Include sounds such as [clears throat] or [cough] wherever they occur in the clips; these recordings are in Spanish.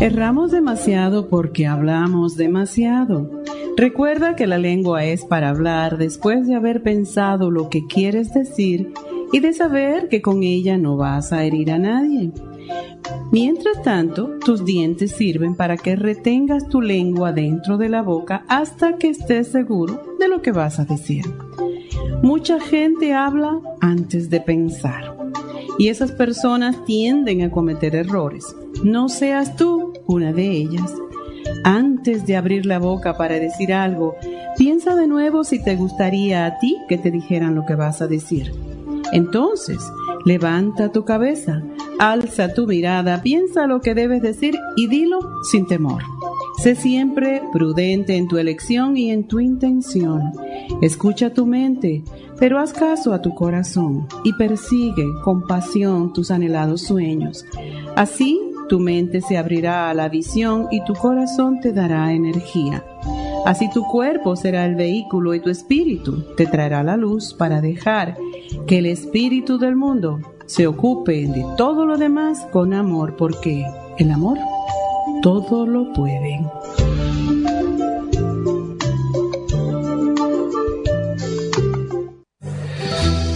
Erramos demasiado porque hablamos demasiado. Recuerda que la lengua es para hablar después de haber pensado lo que quieres decir y de saber que con ella no vas a herir a nadie. Mientras tanto, tus dientes sirven para que retengas tu lengua dentro de la boca hasta que estés seguro de lo que vas a decir. Mucha gente habla antes de pensar y esas personas tienden a cometer errores. No seas tú una de ellas. Antes de abrir la boca para decir algo, piensa de nuevo si te gustaría a ti que te dijeran lo que vas a decir. Entonces, levanta tu cabeza, alza tu mirada, piensa lo que debes decir y dilo sin temor. Sé siempre prudente en tu elección y en tu intención. Escucha tu mente, pero haz caso a tu corazón y persigue con pasión tus anhelados sueños. Así tu mente se abrirá a la visión y tu corazón te dará energía. Así tu cuerpo será el vehículo y tu espíritu te traerá la luz para dejar que el espíritu del mundo se ocupe de todo lo demás con amor, porque el amor todo lo puede.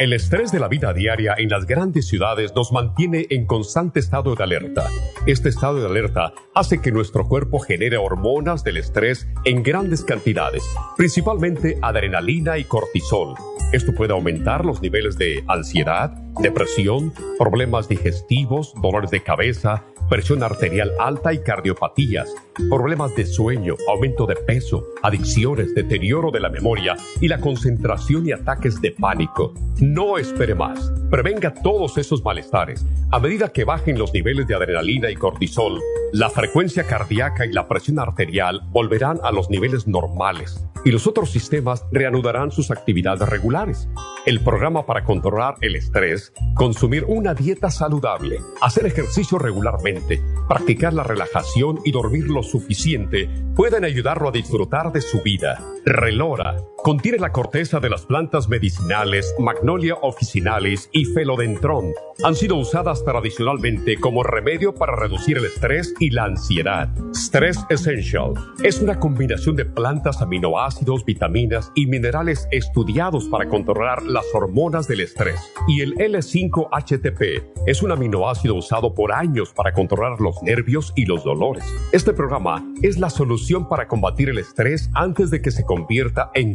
El estrés de la vida diaria en las grandes ciudades nos mantiene en constante estado de alerta. Este estado de alerta hace que nuestro cuerpo genere hormonas del estrés en grandes cantidades, principalmente adrenalina y cortisol. Esto puede aumentar los niveles de ansiedad, depresión, problemas digestivos, dolores de cabeza, presión arterial alta y cardiopatías, problemas de sueño, aumento de peso, adicciones, deterioro de la memoria y la concentración y ataques de pánico. No espere más. Prevenga todos esos malestares. A medida que bajen los niveles de adrenalina y cortisol, la frecuencia cardíaca y la presión arterial volverán a los niveles normales y los otros sistemas reanudarán sus actividades regulares. El programa para controlar el estrés, consumir una dieta saludable, hacer ejercicio regularmente, practicar la relajación y dormir lo suficiente pueden ayudarlo a disfrutar de su vida. Relora contiene la corteza de las plantas medicinales Magnolia officinalis y Felodentron. Han sido usadas tradicionalmente como remedio para reducir el estrés y la ansiedad. Stress Essential es una combinación de plantas, aminoácidos, vitaminas y minerales estudiados para controlar las hormonas del estrés. Y el L5-HTP es un aminoácido usado por años para controlar los nervios y los dolores. Este programa es la solución para combatir el estrés antes de que se convierta en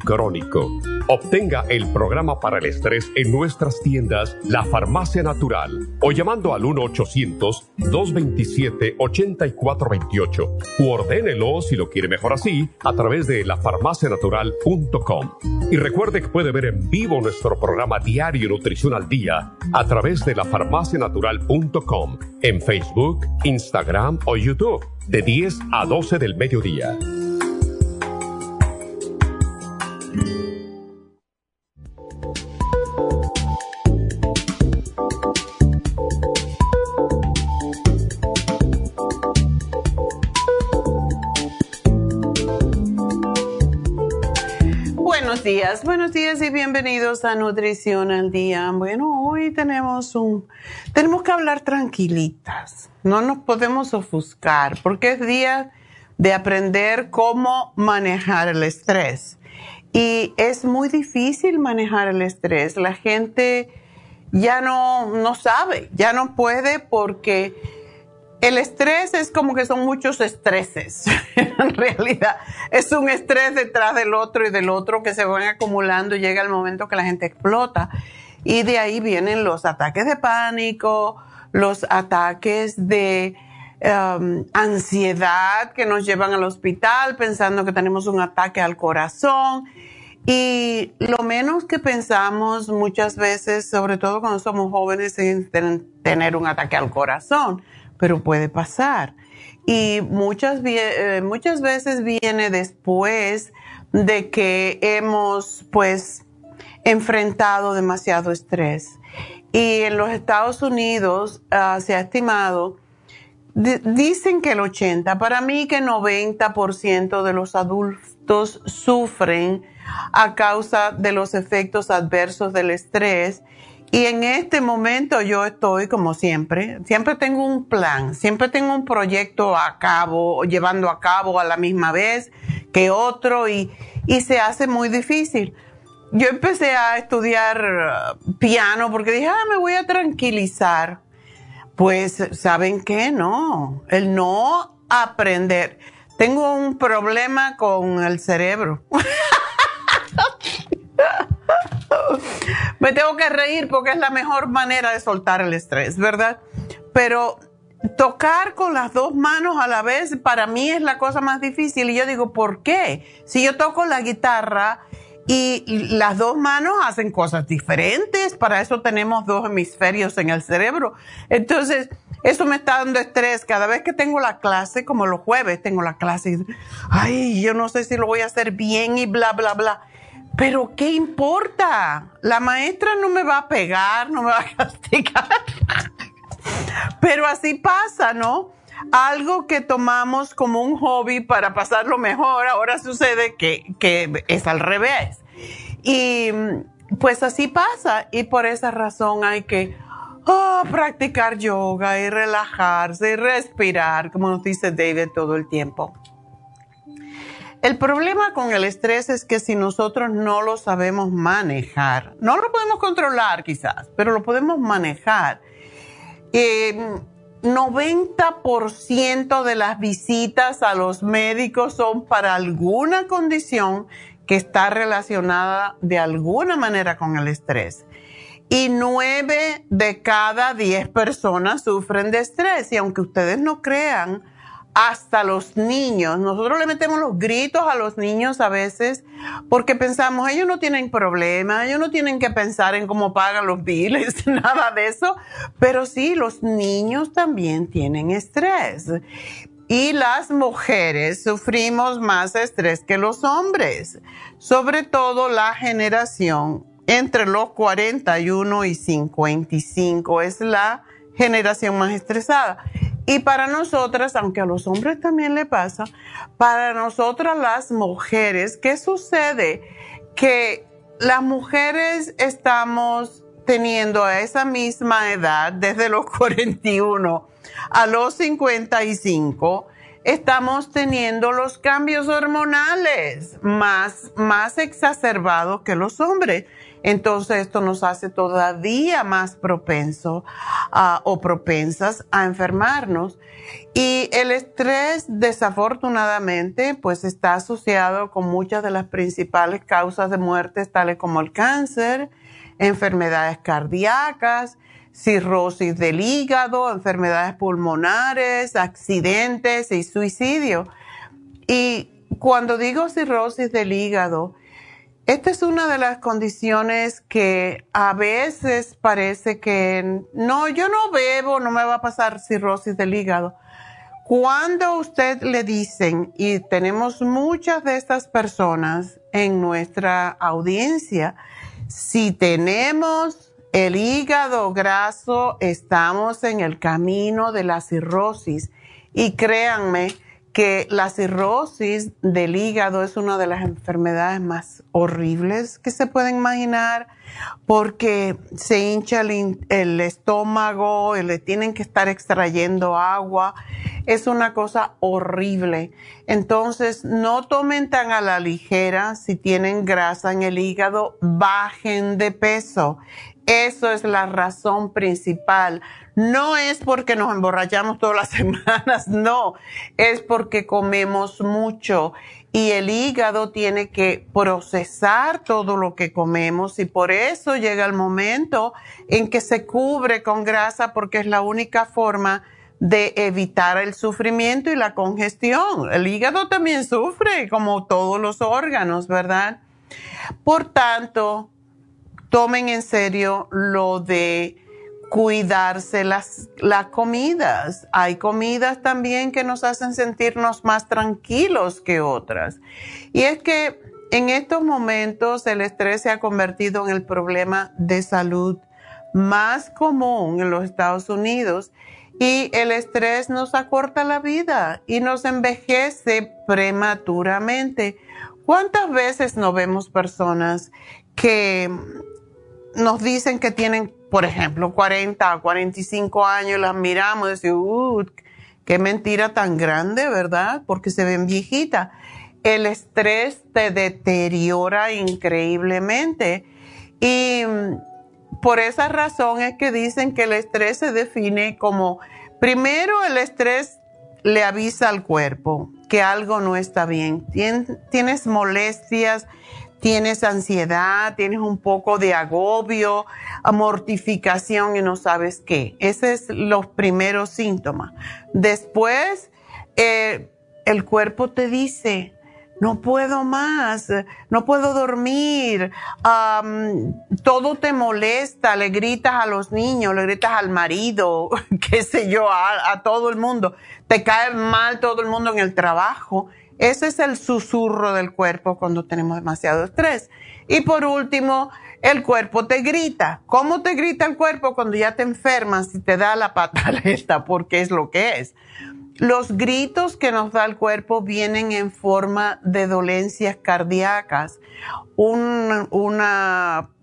Obtenga el programa para el estrés en nuestras tiendas La Farmacia Natural o llamando al 1-800-227-8428 o ordénelo si lo quiere mejor así a través de lafarmacianatural.com. Y recuerde que puede ver en vivo nuestro programa diario Nutrición al Día a través de lafarmacianatural.com en Facebook, Instagram o YouTube de 10 a 12 del mediodía. Días, buenos días y bienvenidos a Nutrición al Día. Bueno, hoy tenemos un, tenemos que hablar tranquilitas, no nos podemos ofuscar porque es día de aprender cómo manejar el estrés. Y es muy difícil manejar el estrés. La gente ya no, no sabe, ya no puede porque el estrés es como que son muchos estreses. [laughs] en realidad, es un estrés detrás del otro y del otro que se van acumulando y llega el momento que la gente explota. Y de ahí vienen los ataques de pánico, los ataques de um, ansiedad que nos llevan al hospital pensando que tenemos un ataque al corazón. Y lo menos que pensamos muchas veces, sobre todo cuando somos jóvenes, es tener un ataque al corazón pero puede pasar. Y muchas, eh, muchas veces viene después de que hemos pues enfrentado demasiado estrés. Y en los Estados Unidos ah, se ha estimado, dicen que el 80, para mí que 90% de los adultos sufren a causa de los efectos adversos del estrés y en este momento yo estoy como siempre, siempre tengo un plan, siempre tengo un proyecto a cabo, llevando a cabo a la misma vez que otro y, y se hace muy difícil. Yo empecé a estudiar uh, piano porque dije, ah, me voy a tranquilizar. Pues, ¿saben qué? No, el no aprender. Tengo un problema con el cerebro. [laughs] [laughs] Me tengo que reír porque es la mejor manera de soltar el estrés, ¿verdad? Pero tocar con las dos manos a la vez para mí es la cosa más difícil. Y yo digo, ¿por qué? Si yo toco la guitarra y las dos manos hacen cosas diferentes, para eso tenemos dos hemisferios en el cerebro. Entonces, eso me está dando estrés. Cada vez que tengo la clase, como los jueves tengo la clase, y, ay, yo no sé si lo voy a hacer bien y bla, bla, bla. Pero ¿qué importa? La maestra no me va a pegar, no me va a castigar. Pero así pasa, ¿no? Algo que tomamos como un hobby para pasarlo mejor, ahora sucede que, es al revés. Y pues así pasa y por esa razón hay que oh, practicar yoga y relajarse y respirar, como nos dice David todo el tiempo. El problema con el estrés es que si nosotros no lo sabemos manejar, no lo podemos controlar quizás, pero lo podemos manejar. 90% de las visitas a los médicos son para alguna condición que está relacionada de alguna manera con el estrés. Y 9 de cada 10 personas sufren de estrés. Y aunque ustedes no crean, hasta los niños. Nosotros le metemos los gritos a los niños a veces porque pensamos, ellos no tienen problema, ellos no tienen que pensar en cómo pagan los biles, [laughs] nada de eso. Pero sí, los niños también tienen estrés. Y las mujeres sufrimos más estrés que los hombres, sobre todo la generación entre los 41 y 55 es la generación más estresada. Y para nosotras, aunque a los hombres también le pasa, para nosotras las mujeres, ¿qué sucede? Que las mujeres estamos teniendo a esa misma edad, desde los [laughs] 41 a los 55, estamos teniendo los cambios hormonales más, más exacerbados que los hombres. Entonces esto nos hace todavía más propenso o propensas a enfermarnos. Y el estrés, desafortunadamente, pues está asociado con muchas de las principales causas de muerte, tales como el cáncer, enfermedades cardíacas, cirrosis del hígado, enfermedades pulmonares, accidentes y suicidio. Y cuando digo cirrosis del hígado, esta es una de las condiciones que a veces parece que no, yo no bebo, no me va a pasar cirrosis del hígado. Cuando usted le dicen, y tenemos muchas de estas personas en nuestra audiencia, si tenemos el hígado graso, estamos en el camino de la cirrosis. Y créanme, que la cirrosis del hígado es una de las enfermedades más horribles que se pueden imaginar porque se hincha el, estómago, le tienen que estar extrayendo agua. Es una cosa horrible. Entonces, no tomen tan a la ligera si tienen grasa en el hígado, bajen de peso. Eso es la razón principal. No es porque nos emborrachamos todas las [laughs] semanas, no, es porque comemos mucho y el hígado tiene que procesar todo lo que comemos y por eso llega el momento en que se cubre con grasa porque es la única forma de evitar el sufrimiento y la congestión. El hígado también sufre como todos los órganos, ¿verdad? Por tanto, tomen en serio lo de cuidarse las, las comidas. Hay comidas también que nos hacen sentirnos más tranquilos que otras. Y es que en estos momentos el estrés se ha convertido en el problema de salud más común en los Estados Unidos y el estrés nos acorta la vida y nos envejece prematuramente. ¿Cuántas veces no vemos personas que nos dicen que tienen, por ejemplo, 40 o 45 años, las miramos y decimos, uh, qué mentira tan grande, ¿verdad? Porque se ven viejitas. El estrés te deteriora increíblemente y mm, por esa razón es que dicen que el estrés se define como, primero el estrés le avisa al cuerpo que algo no está bien, tienes molestias, tienes ansiedad, tienes un poco de agobio, mortificación y no sabes qué. Esos son los primeros síntomas. Después, eh, el cuerpo te dice, no puedo más, no puedo dormir, todo te molesta, le gritas a los niños, le gritas al marido, [laughs] qué sé yo, a todo el mundo, te cae mal todo el mundo en el trabajo ese es el susurro del cuerpo cuando tenemos demasiado estrés. Y por último, el cuerpo te grita. ¿Cómo te grita el cuerpo cuando ya te enfermas y te da la pataleta? [laughs] Porque es lo que es. Los gritos que nos da el cuerpo vienen en forma de dolencias cardíacas, una,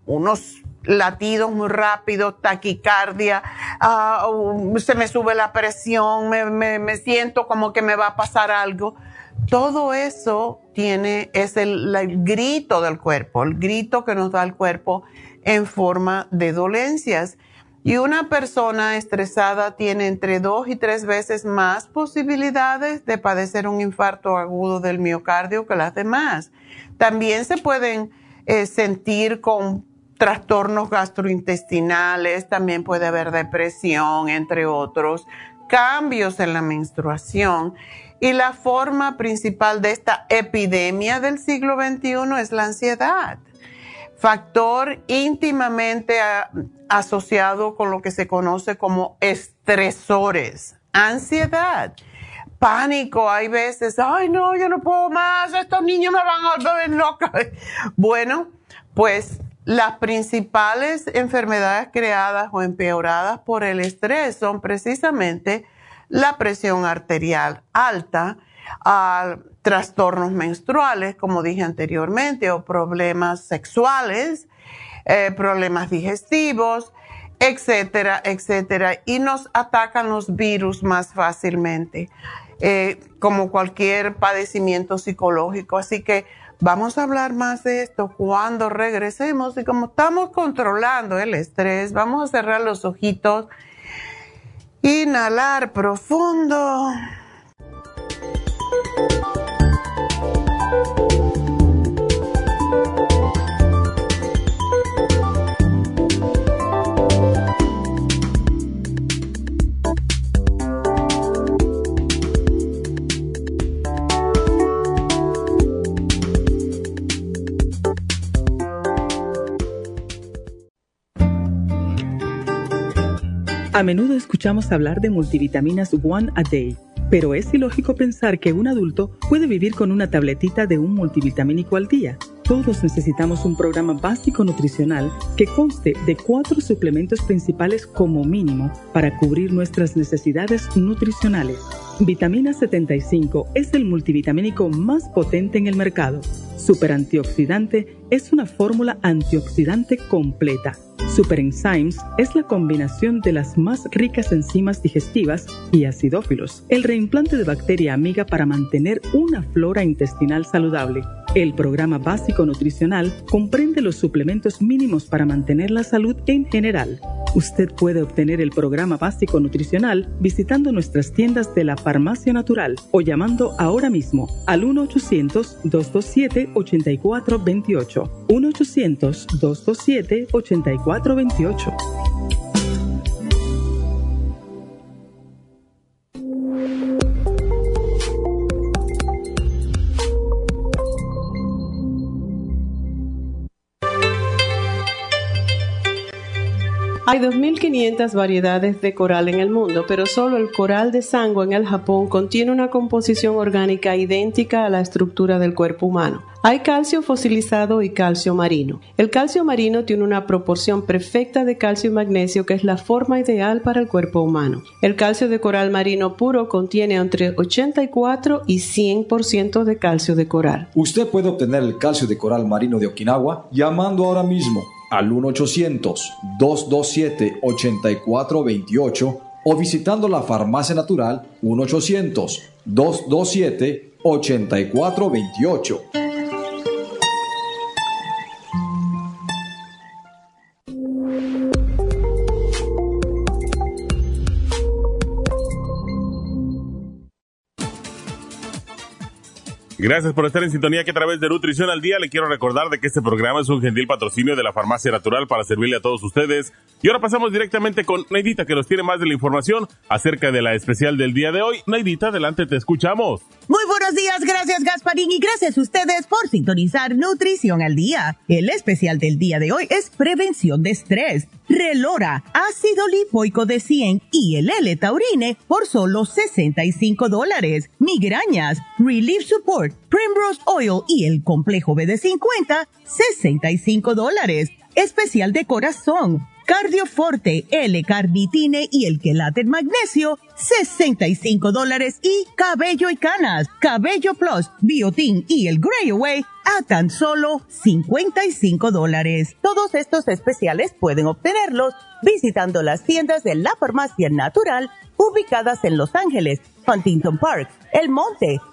unos latidos muy rápidos, taquicardia, ah, se me sube la presión, me siento como que me va a pasar algo todo eso tiene, es el, grito del cuerpo, el grito que nos da el cuerpo en forma de dolencias. Y una persona estresada tiene entre dos y tres veces más posibilidades de padecer un infarto agudo del miocardio que las demás. También se pueden eh, sentir con trastornos gastrointestinales, también puede haber depresión, entre otros, cambios en la menstruación. Y la forma principal de esta epidemia del siglo XXI es la ansiedad, factor íntimamente asociado con lo que se conoce como estresores, ansiedad pánico, hay veces, ay no, yo no puedo más, estos niños me van a volver loca. [laughs] Bueno, pues las principales enfermedades creadas o empeoradas por el estrés son precisamente la presión arterial alta, a trastornos menstruales, como dije anteriormente, o problemas sexuales, eh, problemas digestivos, etcétera, etcétera. Y nos atacan los virus más fácilmente, eh, como cualquier padecimiento psicológico. Así que vamos a hablar más de esto cuando regresemos. Y como estamos controlando el estrés, vamos a cerrar los ojitos Inhalar profundo. A menudo escuchamos hablar de multivitaminas One a Day, pero es ilógico pensar que un adulto puede vivir con una tabletita de un multivitamínico al día. Todos necesitamos un programa básico nutricional que conste de cuatro suplementos principales como mínimo para cubrir nuestras necesidades nutricionales. Vitamina 75 es el multivitamínico más potente en el mercado. Super antioxidante es una fórmula antioxidante completa Super Enzymes es la combinación de las más ricas enzimas digestivas y acidófilos, el reimplante de bacteria amiga para mantener una flora intestinal saludable. El programa básico nutricional comprende los suplementos mínimos para mantener la salud en general. Usted puede obtener el programa básico nutricional visitando nuestras tiendas de la Farmacia Natural o llamando ahora mismo al 1-800-227-8428. 1-800-227-8428. Hay 2.500 variedades de coral en el mundo, pero solo el coral de sangre en el Japón contiene una composición orgánica idéntica a la estructura del cuerpo humano. Hay calcio fosilizado y calcio marino. El calcio marino tiene una proporción perfecta de calcio y magnesio que es la forma ideal para el cuerpo humano. El calcio de coral marino puro contiene entre 84 y 100% de calcio de coral. Usted puede obtener el calcio de coral marino de Okinawa llamando ahora mismo al 1-800-227-8428 o visitando la farmacia natural 1-800-227-8428. Gracias por estar en sintonía que a través de Nutrición al Día le quiero recordar de que este programa es un gentil patrocinio de la Farmacia Natural para servirle a todos ustedes. Y ahora pasamos directamente con Neidita que nos tiene más de la información acerca de la especial del día de hoy. Neidita, adelante, te escuchamos. Muy buenos días, gracias Gasparín y gracias a ustedes por sintonizar Nutrición al Día. El especial del día de hoy es prevención de estrés. Relora, ácido lipoico de 100 y el L-Taurine por solo 65 dólares. Migrañas, Relief Support, Primrose Oil y el complejo BD50, 65 dólares. Especial de corazón, Cardioforte, L-Carnitine y el quelate magnesio, 65 dólares y cabello y canas, cabello plus, biotin y el Grey Away a tan solo 55 dólares. Todos estos especiales pueden obtenerlos visitando las tiendas de la farmacia natural ubicadas en Los Ángeles, Huntington Park, El Monte,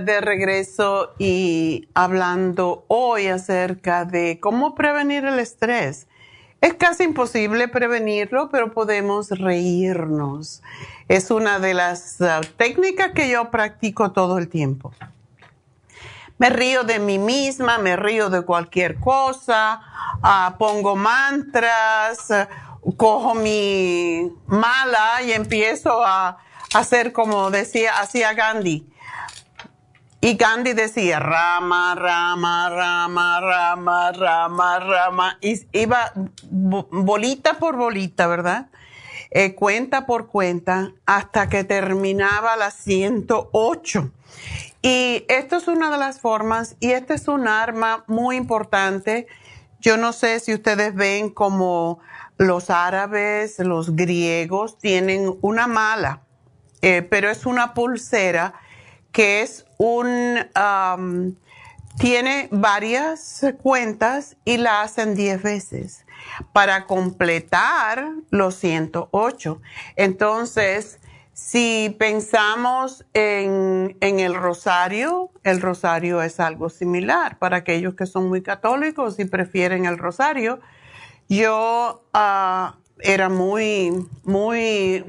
De, regreso y hablando hoy acerca de cómo prevenir el estrés. Es casi imposible prevenirlo, pero podemos reírnos. Es una de las uh, técnicas que yo practico todo el tiempo. Me río de mí misma, me río de cualquier cosa, uh, pongo mantras, cojo mi mala y empiezo a hacer como decía, hacía Gandhi y Gandhi decía rama, rama, rama, rama, rama, rama. Y iba bolita por bolita, ¿verdad? Eh, cuenta por cuenta, hasta que terminaba la 108. Y esto es una de las formas, y este es un arma muy importante. Yo no sé si ustedes ven como los árabes, los griegos tienen una mala, eh, pero es una pulsera que es un, tiene varias cuentas y la hacen 10 veces para completar los 108. Entonces, si pensamos en, en, el rosario, el rosario es algo similar para aquellos que son muy católicos y prefieren el rosario. Yo ah, era muy, muy,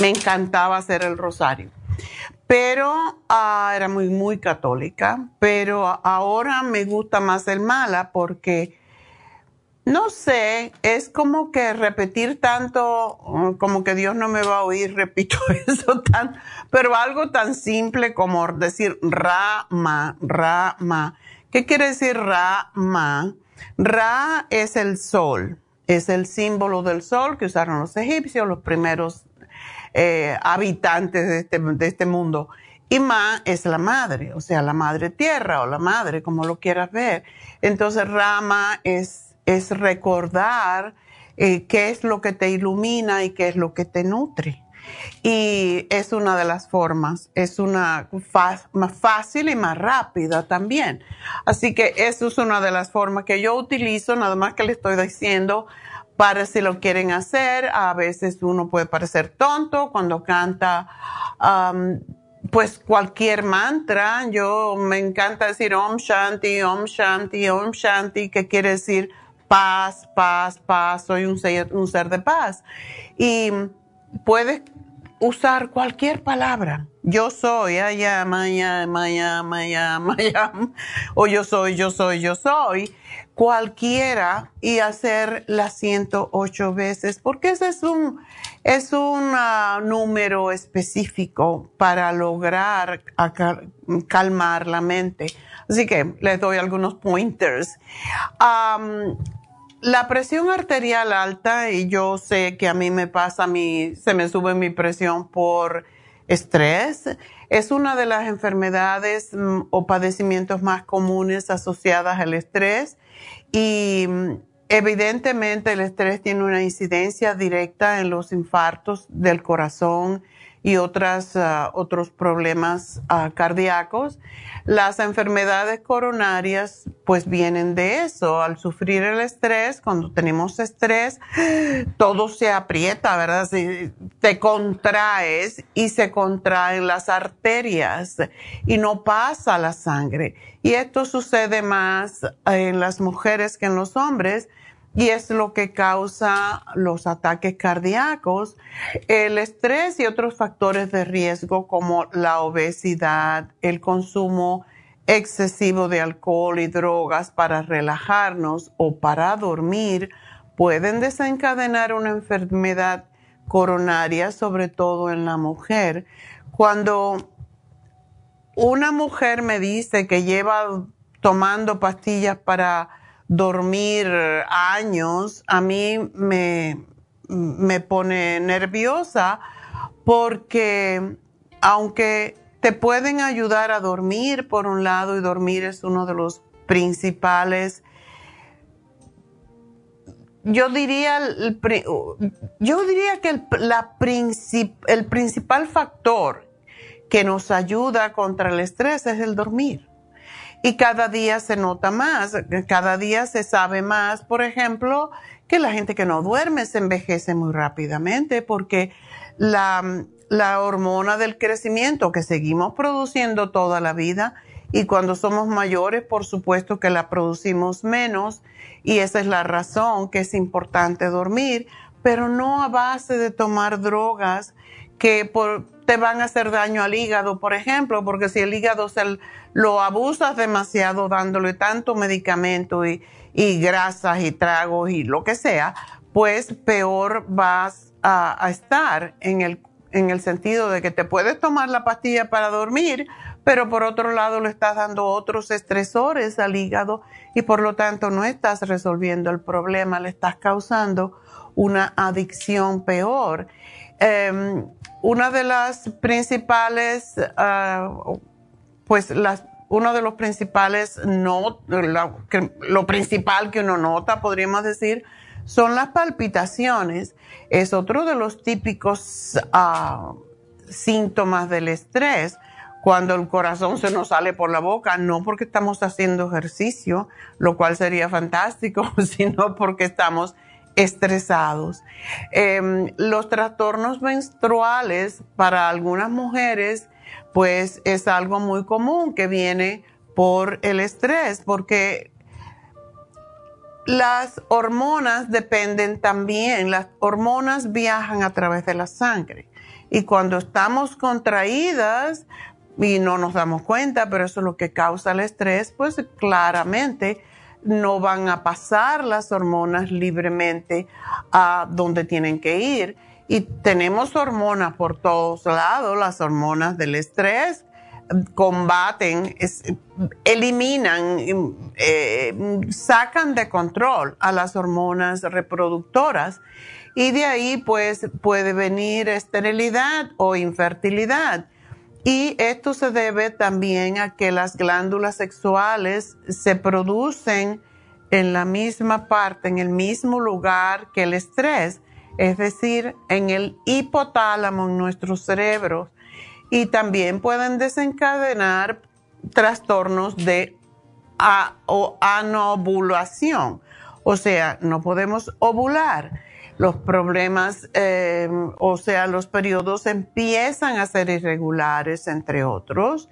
me encantaba hacer el rosario pero ah, era muy, muy católica, pero ahora me gusta más el mala porque, no sé, es como que repetir tanto, mm, como que Dios no me va a oír, [laughs] repito eso tan, pero algo tan simple como decir Rama, Rama. ¿Qué quiere decir Rama? Ra es el sol es el símbolo del sol que usaron los egipcios, los primeros eh, habitantes de este, de este mundo. Y Ma es la madre, o sea, la madre tierra o la madre, como lo quieras ver. Entonces, Rama es, es recordar eh, qué es lo que te ilumina y qué es lo que te nutre. Y es una de las formas, es una más fácil y más rápida también. Así que eso es una de las formas que yo utilizo, nada más que le estoy diciendo para si lo quieren hacer. A veces uno puede parecer tonto cuando canta, pues cualquier mantra. Yo me encanta decir Om Shanti, Om Shanti, Om Shanti, que quiere decir paz, paz, paz. Soy un ser, un ser de paz. Y puedes usar cualquier palabra. Yo soy, allá, maya, maya, maya, maya, [laughs] o yo soy, yo soy, yo soy cualquiera y hacer las 108 veces, porque ese es un, es un ah, número específico para lograr calmar la mente. Así que les doy algunos pointers. la presión arterial alta, y yo sé que a mí me pasa, mí, se me sube mi presión por estrés, es una de las enfermedades mm, o padecimientos más comunes asociadas al estrés y mm, evidentemente el estrés tiene una incidencia directa en los infartos del corazón y otras, ah, otros problemas uh, cardíacos. Las enfermedades coronarias pues vienen de eso. Al sufrir el estrés, cuando tenemos estrés, todo se aprieta, ¿verdad? te contraes y se contraen las arterias y no pasa la sangre. Y esto sucede más en las mujeres que en los hombres y es lo que causa los ataques cardíacos, el estrés y otros factores de riesgo como la obesidad, el consumo excesivo de alcohol y drogas para relajarnos o para dormir pueden desencadenar una enfermedad coronaria, sobre todo en la mujer. Cuando una mujer me dice que lleva tomando pastillas para dormir años, a mí me, me pone nerviosa porque aunque te pueden ayudar a dormir por un lado y dormir es uno de los principales yo diría yo diría que el, la el principal factor que nos ayuda contra el estrés es el dormir y cada día se nota más, cada día se sabe más, por ejemplo, que la gente que no duerme se envejece muy rápidamente porque la, la hormona del crecimiento que seguimos produciendo toda la vida y cuando somos mayores, por supuesto que la producimos menos y esa es la razón que es importante dormir, pero no a base de tomar drogas que por, te van a hacer daño al hígado, por ejemplo, porque si el hígado se lo abusas demasiado dándole tanto medicamento y, grasas y tragos y lo que sea, pues peor vas a, estar en el, en el sentido de que te puedes tomar la pastilla para dormir, pero por otro lado le estás dando otros estresores al hígado y por lo tanto no estás resolviendo el problema, le estás causando una adicción peor. Em, una de las principales, ah, pues las, uno de los principales, no, lo principal que uno nota, podríamos decir, son las palpitaciones. Es otro de los típicos ah, síntomas del estrés. Cuando el corazón se nos sale por la boca, no porque estamos haciendo ejercicio, lo cual sería fantástico, [laughs] sino porque estamos estresados. Em, los trastornos menstruales para algunas mujeres, pues es algo muy común que viene por el estrés, porque las hormonas dependen también, las hormonas viajan a través de la sangre. Y cuando estamos contraídas y no nos damos cuenta, pero eso es lo que causa el estrés, pues claramente no van a pasar las hormonas libremente a donde tienen que ir. Y tenemos hormonas por todos lados, las hormonas del estrés, combaten, eliminan, eh, sacan de control a las hormonas reproductoras y de ahí pues puede venir esterilidad o infertilidad. Y esto se debe también a que las glándulas sexuales se producen en la misma parte, en el mismo lugar que el estrés, es decir, en el hipotálamo, en nuestro cerebro. Y también pueden desencadenar trastornos de anovulación. O sea, no podemos ovular los problemas, eh, o sea, los periodos empiezan a ser irregulares, entre otros.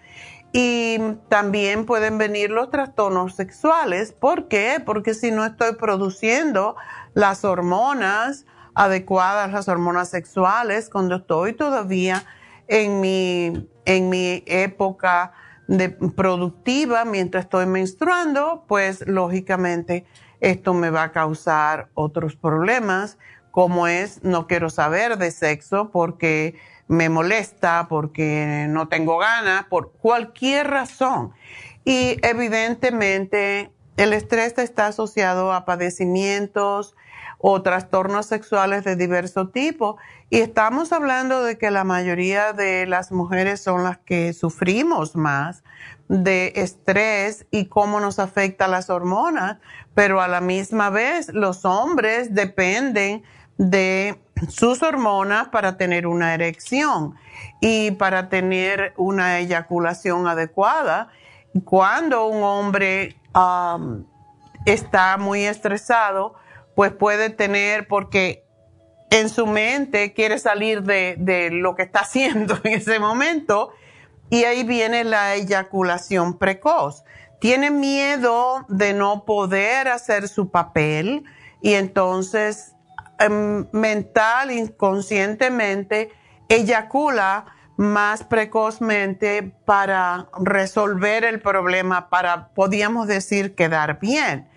Y también pueden venir los trastornos sexuales. ¿Por qué? Porque si no estoy produciendo las hormonas adecuadas, las hormonas sexuales, cuando estoy todavía en mi, en mi época de productiva, mientras estoy menstruando, pues lógicamente esto me va a causar otros problemas, como es no quiero saber de sexo porque me molesta, porque no tengo ganas, por cualquier razón. Y evidentemente el estrés está asociado a padecimientos o trastornos sexuales de diverso tipo. Y estamos hablando de que la mayoría de las mujeres son las que sufrimos más de estrés y cómo nos afecta las hormonas, pero a la misma vez los hombres dependen de sus hormonas para tener una erección y para tener una eyaculación adecuada. Cuando un hombre está muy estresado, pues puede tener, porque en su mente quiere salir de, de lo que está haciendo [laughs] en ese momento, y ahí viene la eyaculación precoz. Tiene miedo de no poder hacer su papel y entonces em, mental, inconscientemente, eyacula más precozmente para resolver el problema, para, podríamos decir, quedar bien.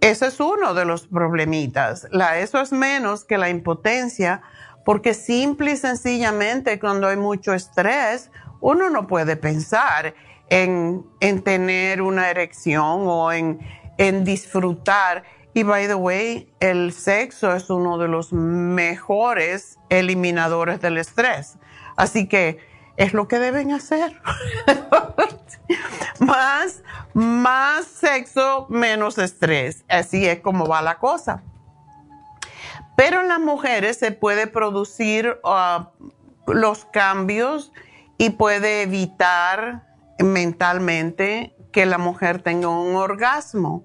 ese es uno de los problemitas. Eso es menos que la impotencia porque simple y sencillamente cuando hay mucho estrés, uno no puede pensar en, tener una erección o en, en disfrutar. Y by the way, el sexo es uno de los mejores eliminadores del estrés. Así que es lo que deben hacer. [laughs] más, más sexo, menos estrés. Así es como va la cosa. Pero en las mujeres se puede producir ah, los cambios y puede evitar mentalmente que la mujer tenga un orgasmo.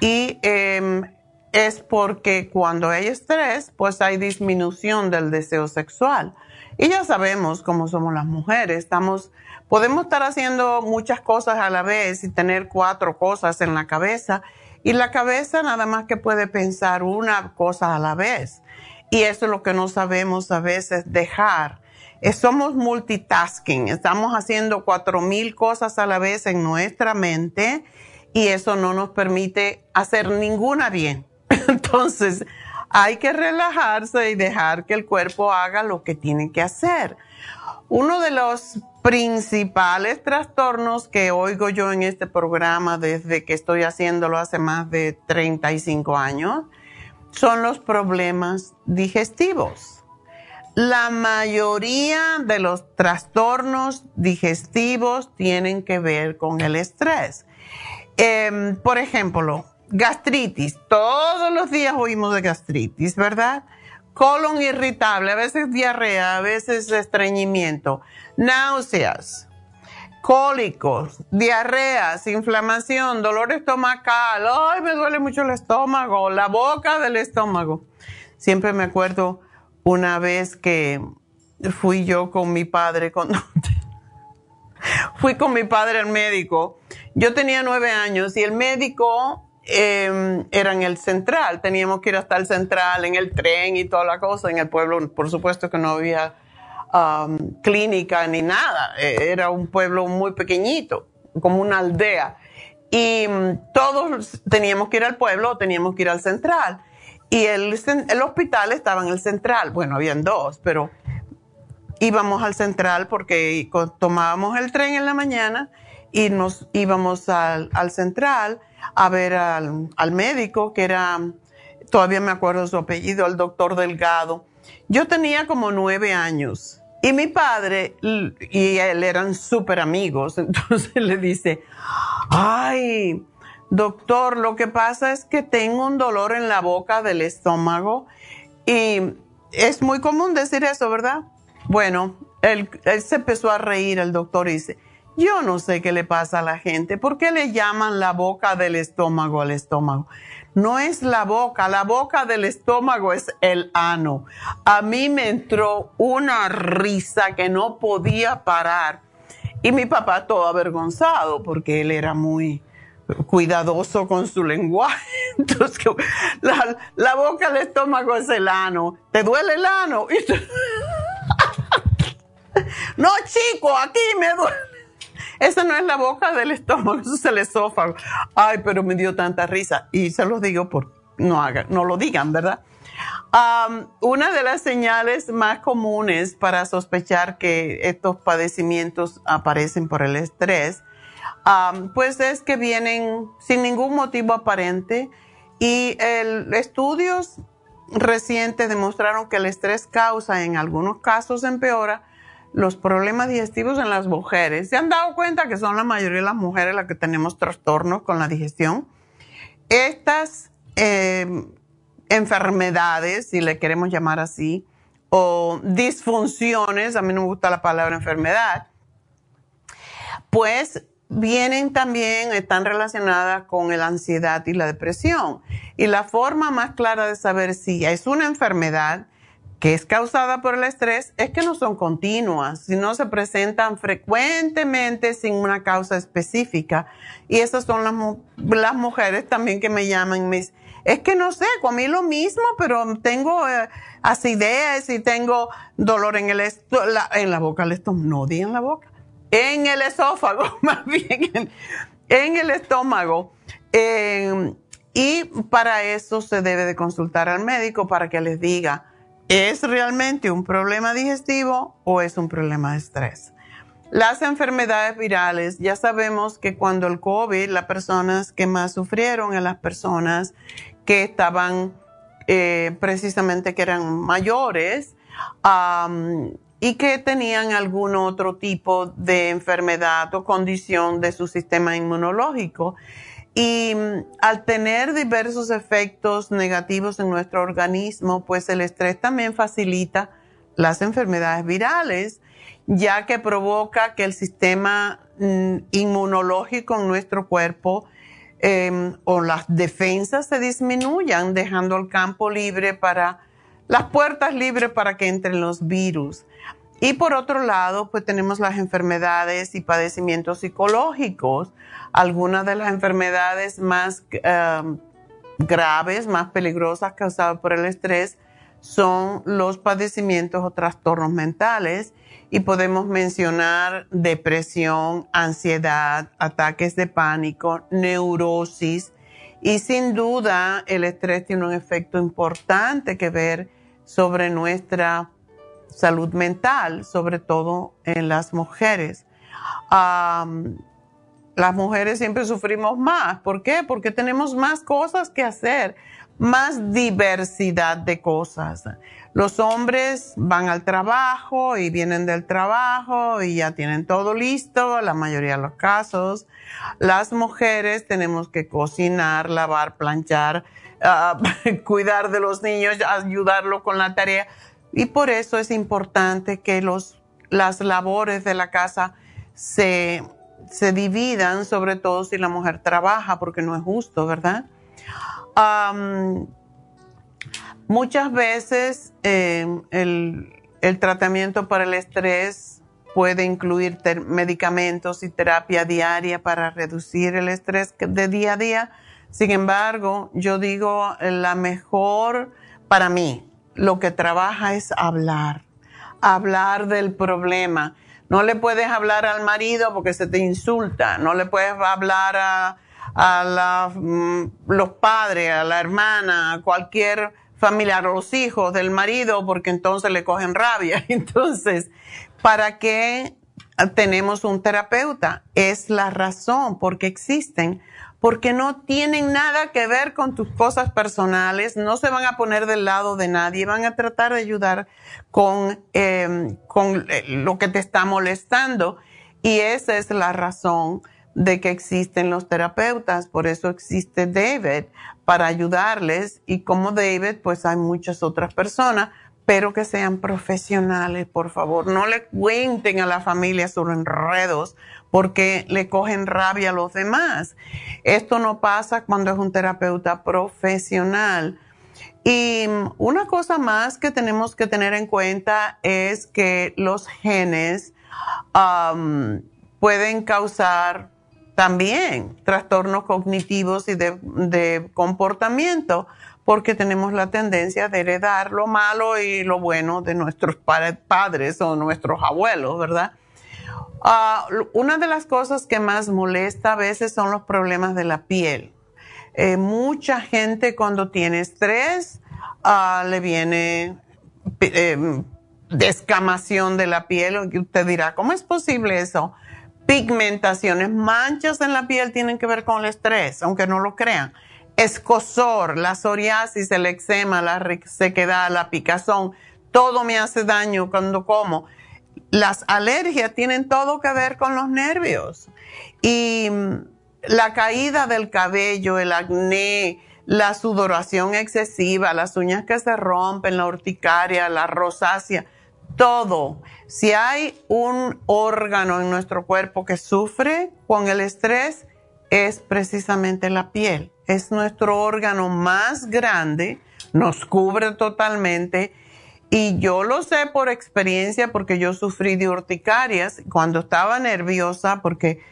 Y em, es porque cuando hay estrés, pues hay disminución del deseo sexual. Y ya sabemos cómo somos las mujeres, estamos, podemos estar haciendo muchas cosas a la vez y tener cuatro cosas en la cabeza y la cabeza nada más que puede pensar una cosa a la vez. Y eso es lo que no sabemos a veces dejar. Eh, somos multitasking, estamos haciendo cuatro mil cosas a la vez en nuestra mente y eso no nos permite hacer ninguna bien. [laughs] Entonces, hay que relajarse y dejar que el cuerpo haga lo que tiene que hacer. Uno de los principales trastornos que oigo yo en este programa desde que estoy haciéndolo hace más de 35 años son los problemas digestivos. La mayoría de los trastornos digestivos tienen que ver con el estrés. Em, por ejemplo, gastritis. Todos los días oímos de gastritis, ¿verdad? Colon irritable, a veces diarrea, a veces estreñimiento, náuseas, cólicos, diarreas, inflamación, dolor estomacal, ay, me duele mucho el estómago, la boca del estómago. Siempre me acuerdo una vez que fui yo con mi padre, [laughs] fui con mi padre al médico. Yo tenía nueve años y el médico eh, era en el central, teníamos que ir hasta el central, en el tren y toda la cosa. En el pueblo, por supuesto que no había clínica ni nada, e, era un pueblo muy pequeñito, como una aldea. Y mm, todos teníamos que ir al pueblo, teníamos que ir al central. Y el, el hospital estaba en el central, bueno, habían dos, pero íbamos al central porque tomábamos el tren en la mañana y nos íbamos al, central a ver al, al, médico, que era, todavía me acuerdo su apellido, el doctor Delgado. Yo tenía como nueve años y mi padre y él eran súper amigos, [laughs] entonces le dice, ay, doctor, lo que pasa es que tengo un dolor en la boca del estómago y es muy común decir eso, ¿verdad? Bueno, él, él se empezó a reír, el doctor dice, yo no sé qué le pasa a la gente. ¿Por qué le llaman la boca del estómago al estómago? No es la boca, la boca del estómago es el ano. A mí me entró una risa que no podía parar. Y mi papá todo avergonzado porque él era muy cuidadoso con su lenguaje. [laughs] Entonces, la, la boca del estómago es el ano. ¿Te duele el ano? [laughs] [laughs] no, chico, aquí me duele. Esa no es la boca del estómago, [laughs] eso es el esófago. Ay, pero me dio tanta risa. Y se los digo por no hagan, no lo digan, ¿verdad? una de las señales más comunes para sospechar que estos padecimientos aparecen por el estrés, pues es que vienen sin ningún motivo aparente y el, estudios recientes demostraron que el estrés causa, en algunos casos empeora, los problemas digestivos en las mujeres. ¿Se han dado cuenta que son la mayoría de las mujeres las que tenemos trastornos con la digestión? Estas em, enfermedades, si le queremos llamar así, o disfunciones, a mí no me gusta la palabra enfermedad, pues vienen también, están relacionadas con la ansiedad y la depresión. Y la forma más clara de saber si es una enfermedad que es causada por el estrés es que no son continuas, sino se presentan frecuentemente sin una causa específica. Y esas son las, las mujeres también que me llaman, mis, es que no sé, comí lo mismo, pero tengo eh, acidez y tengo dolor en el la, en la boca, el estómago, no di en la boca, en el esófago, [laughs] más bien, en, el estómago. Eh, y para eso se debe de consultar al médico para que les diga, ¿Es realmente un problema digestivo o es un problema de estrés? Las enfermedades virales, ya sabemos que cuando el COVID, las personas que más sufrieron eran las personas que estaban eh, precisamente que eran mayores y que tenían algún otro tipo de enfermedad o condición de su sistema inmunológico. Y mm, al tener diversos efectos negativos en nuestro organismo, pues el estrés también facilita las enfermedades virales, ya que provoca que el sistema mm, inmunológico en nuestro cuerpo em, o las defensas se disminuyan, dejando el campo libre para, las puertas libres para que entren los virus. Y por otro lado, pues tenemos las enfermedades y padecimientos psicológicos. Algunas de las enfermedades más um, graves, más peligrosas causadas por el estrés son los padecimientos o trastornos mentales y podemos mencionar depresión, ansiedad, ataques de pánico, neurosis y sin duda el estrés tiene un efecto importante que ver sobre nuestra salud mental, sobre todo en las mujeres. Las mujeres siempre sufrimos más. ¿Por qué? Porque tenemos más cosas que hacer, más diversidad de cosas. Los hombres van al trabajo y vienen del trabajo y ya tienen todo listo, la mayoría de los casos. Las mujeres tenemos que cocinar, lavar, planchar, ah, [laughs] cuidar de los niños, ayudarlo con la tarea y por eso es importante que los, las labores de la casa se, dividan, sobre todo si la mujer trabaja, porque no es justo, ¿verdad? muchas veces em, el, el tratamiento para el estrés puede incluir medicamentos y terapia diaria para reducir el estrés de día a día. Sin embargo, yo digo la mejor para mí, lo que trabaja es hablar, hablar del problema. No le puedes hablar al marido porque se te insulta, no le puedes hablar a, a mm, los padres, a la hermana, a cualquier familiar o los hijos del marido porque entonces le cogen rabia. [laughs] Entonces, ¿para qué tenemos un terapeuta? Es la razón porque existen porque no tienen nada que ver con tus cosas personales, no se van a poner del lado de nadie, van a tratar de ayudar con, em, con eh, lo que te está molestando. Y esa es la razón de que existen los terapeutas, por eso existe David, para ayudarles. Y como David, pues hay muchas otras personas, pero que sean profesionales, por favor. No le cuenten a la familia sus enredos, porque le cogen rabia a los demás. Esto no pasa cuando es un terapeuta profesional. Y una cosa más que tenemos que tener en cuenta es que los genes pueden causar también trastornos cognitivos y de, de, comportamiento, porque tenemos la tendencia de heredar lo malo y lo bueno de nuestros padres o nuestros abuelos, ¿verdad? Ah, una de las cosas que más molesta a veces son los problemas de la piel. Eh, mucha gente cuando tiene estrés uh, le viene em, descamación de la piel. Usted dirá, ¿cómo es posible eso? Pigmentaciones, manchas en la piel tienen que ver con el estrés, aunque no lo crean. Escosor, la psoriasis, el eczema, la sequedad, la picazón, todo me hace daño cuando como las alergias tienen todo que ver con los nervios. Y mm, la caída del cabello, el acné, la sudoración excesiva, las uñas que se rompen, la urticaria, la rosácea, todo. Si hay un órgano en nuestro cuerpo que sufre con el estrés, es precisamente la piel. Es nuestro órgano más grande, nos cubre totalmente y yo lo sé por experiencia porque yo sufrí de urticarias cuando estaba nerviosa porque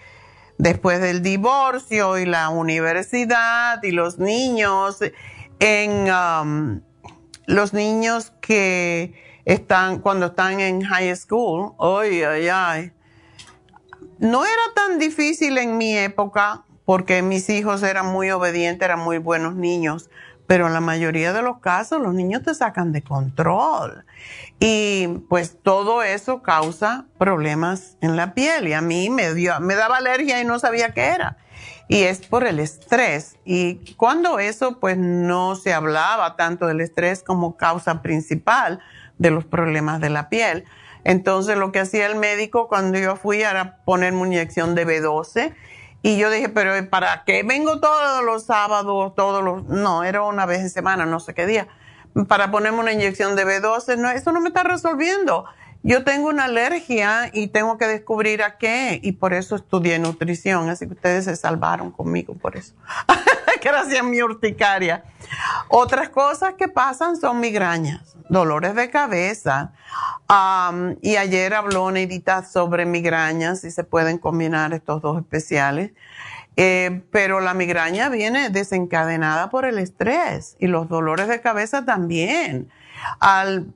después del divorcio y la universidad y los niños, en um, los niños que están cuando están en high school, ay, ay, ay. No era tan difícil en mi época porque mis hijos eran muy obedientes, eran muy buenos niños pero en la mayoría de los casos los niños te sacan de control. Y pues todo eso causa problemas en la piel y a mí me, dio, me daba alergia y no sabía qué era. Y es por el estrés. Y cuando eso pues no se hablaba tanto del estrés como causa principal de los problemas de la piel. Entonces lo que hacía el médico cuando yo fui era ponerme una inyección de B12 y yo dije, pero ¿para qué vengo todos los sábados, todos los... No, era una vez en semana, no sé qué día. Para ponerme una inyección de B12, no, eso no me está resolviendo. Yo tengo una alergia y tengo que descubrir a qué. Y por eso estudié nutrición. Así que ustedes se salvaron conmigo por eso. [laughs] Gracias [laughs] mi urticaria. Otras cosas que pasan son migrañas, dolores de cabeza, y ayer habló Neidita sobre migrañas y se pueden combinar estos dos especiales. Eh, pero la migraña viene desencadenada por el estrés y los dolores de cabeza también.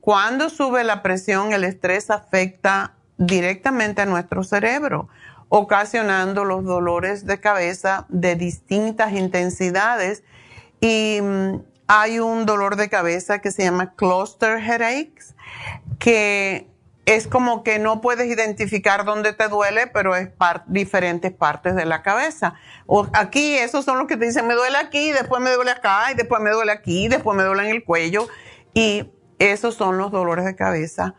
Cuando sube la presión, el estrés afecta directamente a nuestro cerebro, ocasionando los dolores de cabeza de distintas intensidades. Y mm, hay un dolor de cabeza que se llama cluster headaches, que es como que no puedes identificar dónde te duele, pero es diferentes partes de la cabeza. O aquí, esos son los que te dicen, me duele aquí, después me duele acá, y después me duele aquí, después me duele en el cuello. Y esos son los dolores de cabeza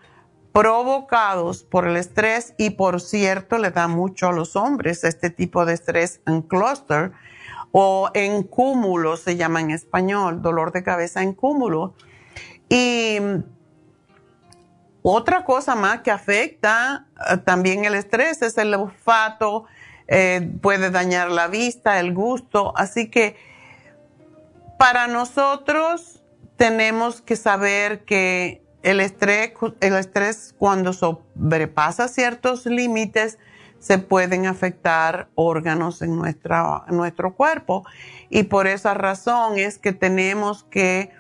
provocados por el estrés y por cierto le da mucho a los hombres este tipo de estrés en cluster o en cúmulo se llama en español, dolor de cabeza en cúmulo. Y otra cosa más que afecta eh, también el estrés es el olfato, eh, puede dañar la vista, el gusto, así que para nosotros tenemos que saber que el estrés, el estrés cuando sobrepasa ciertos límites se pueden afectar órganos en, nuestra, nuestro cuerpo. Y por esa razón es que tenemos que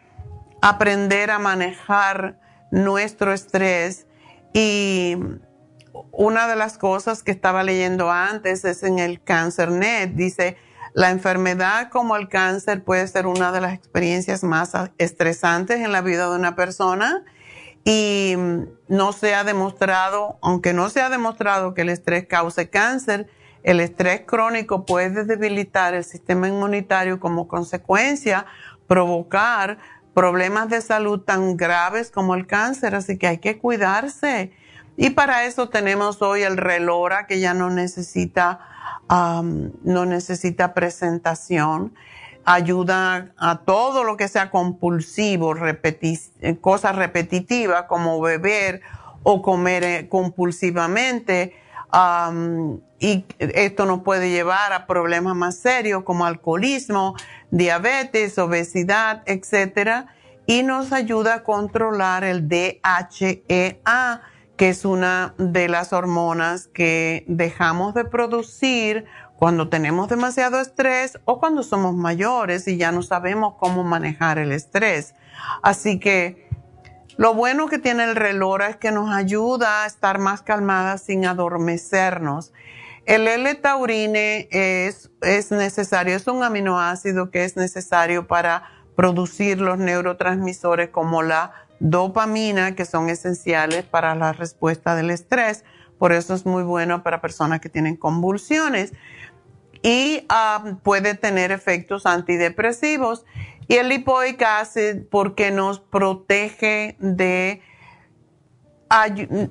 aprender a manejar nuestro estrés. Y una de las cosas que estaba leyendo antes es en el Cancer Net, dice, La enfermedad como el cáncer puede ser una de las experiencias más estresantes en la vida de una persona y no se ha demostrado, aunque no se ha demostrado que el estrés cause cáncer, el estrés crónico puede debilitar el sistema inmunitario como consecuencia, provocar problemas de salud tan graves como el cáncer, así que hay que cuidarse. Y para eso tenemos hoy el relora que ya no necesita, no necesita presentación. Ayuda a todo lo que sea compulsivo, cosas repetitivas como beber o comer eh, compulsivamente y esto nos puede llevar a problemas más serios como alcoholismo, diabetes, obesidad, etcétera, y nos ayuda a controlar el DHEA, que es una de las hormonas que dejamos de producir cuando tenemos demasiado estrés o cuando somos mayores y ya no sabemos cómo manejar el estrés. Así que lo bueno que tiene el relora es que nos ayuda a estar más calmadas sin adormecernos. El L-taurine es, es necesario, es un aminoácido que es necesario para producir los neurotransmisores como la dopamina, que son esenciales para la respuesta del estrés. Por eso es muy bueno para personas que tienen convulsiones. Y ah, puede tener efectos antidepresivos. Y el lipoic acid porque nos protege de,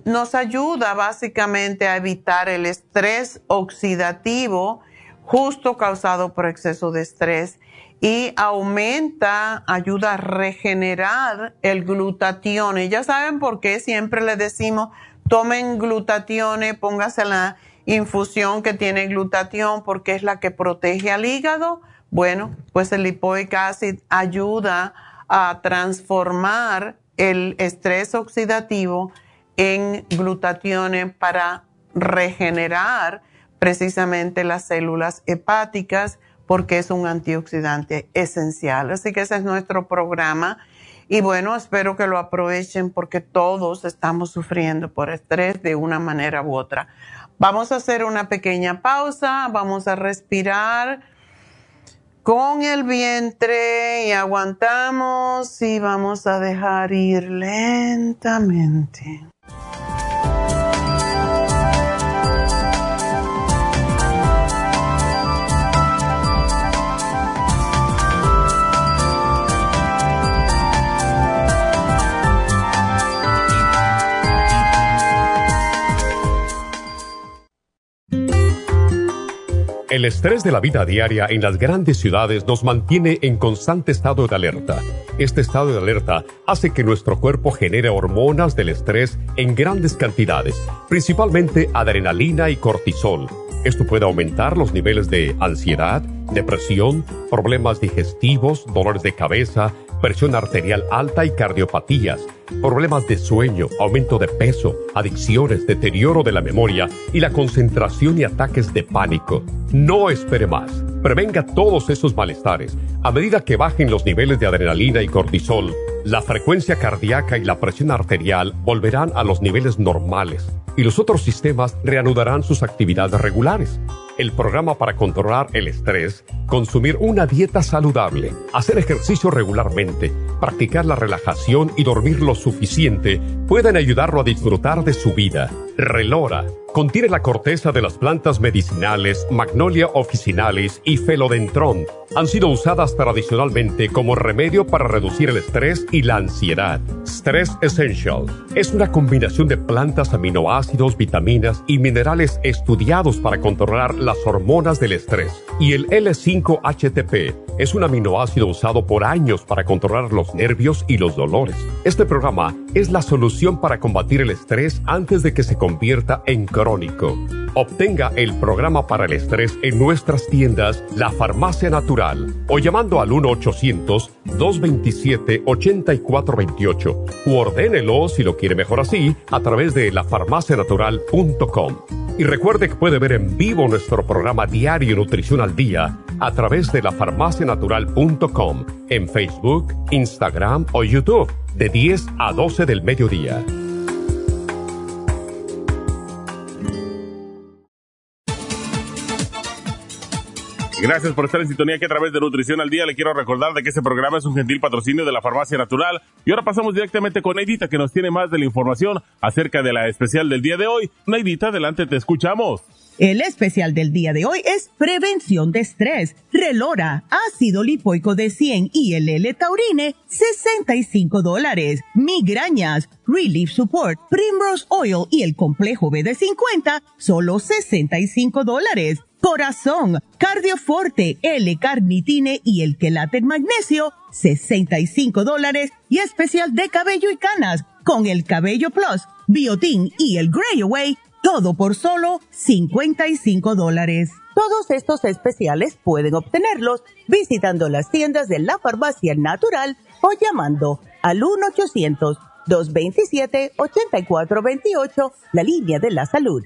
nos ayuda básicamente a evitar el estrés oxidativo justo causado por exceso de estrés y aumenta, ayuda a regenerar el glutatión. Ya saben por qué siempre le decimos, tomen glutatión, póngase la infusión que tiene glutatión porque es la que protege al hígado bueno, pues el lipoic acid ayuda a transformar el estrés oxidativo en glutatión para regenerar precisamente las células hepáticas porque es un antioxidante esencial. Así que ese es nuestro programa. Y bueno, espero que lo aprovechen porque todos estamos sufriendo por estrés de una manera u otra. Vamos a hacer una pequeña pausa, vamos a respirar con el vientre y aguantamos y vamos a dejar ir lentamente. El estrés de la vida diaria en las grandes ciudades nos mantiene en constante estado de alerta. Este estado de alerta hace que nuestro cuerpo genere hormonas del estrés en grandes cantidades, principalmente adrenalina y cortisol. Esto puede aumentar los niveles de ansiedad, depresión, problemas digestivos, dolores de cabeza, presión arterial alta y cardiopatías, problemas de sueño, aumento de peso, adicciones, deterioro de la memoria y la concentración y ataques de pánico. No espere más. Prevenga todos esos malestares. A medida que bajen los niveles de adrenalina y cortisol, la frecuencia cardíaca y la presión arterial volverán a los niveles normales y los otros sistemas reanudarán sus actividades regulares el programa para controlar el estrés, consumir una dieta saludable, hacer ejercicio regularmente, practicar la relajación y dormir lo suficiente pueden ayudarlo a disfrutar de su vida. Relora contiene la corteza de las plantas medicinales Magnolia officinalis y Felodentron. Han sido usadas tradicionalmente como remedio para reducir el estrés y la ansiedad. Stress Essential es una combinación de plantas, aminoácidos, vitaminas y minerales estudiados para controlar las hormonas del estrés. Y el L5-HTP es un aminoácido usado por años para controlar los nervios y los dolores. Este programa es la solución para combatir el estrés antes de que se convierta en crónico. Obtenga el programa para el estrés en nuestras tiendas La Farmacia Natural o llamando al 1-800-227-8428 u ordénelo si lo quiere mejor así a través de lafarmacianatural.com. Y recuerde que puede ver en vivo nuestro programa diario Nutrición al Día a través de lafarmacianatural.com en Facebook, Instagram o YouTube de 10 a 12 del mediodía. Gracias por estar en sintonía que a través de Nutrición al Día le quiero recordar de que este programa es un gentil patrocinio de la Farmacia Natural. Y ahora pasamos directamente con Neidita que nos tiene más de la información acerca de la especial del día de hoy. Neidita, adelante, te escuchamos. El especial del día de hoy es prevención de estrés, relora, ácido lipoico de 100 y el L-taurine, 65 dólares, migrañas, relief support, primrose oil y el complejo B de 50, solo 65 dólares. Corazón, Cardioforte, L-Carnitine y el quelate magnesio, 65 dólares. Y especial de cabello y canas, con el Cabello Plus, Biotin y el Grey Away, todo por solo 55 dólares. Todos estos especiales pueden obtenerlos visitando las tiendas de la farmacia natural o llamando al 1-800-227-8428, la línea de la salud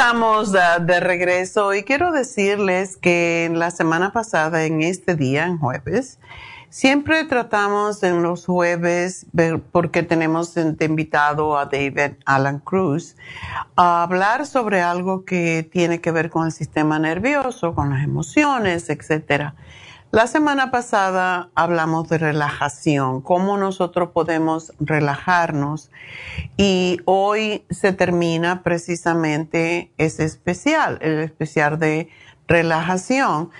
Estamos de, regreso y quiero decirles que en la semana pasada, en este día, en jueves, siempre tratamos en los jueves, porque tenemos de invitado a David Alan Cruz, a hablar sobre algo que tiene que ver con el sistema nervioso, con las emociones, etcétera. La semana pasada hablamos de relajación, cómo nosotros podemos relajarnos y hoy se termina precisamente ese especial, el especial de relajación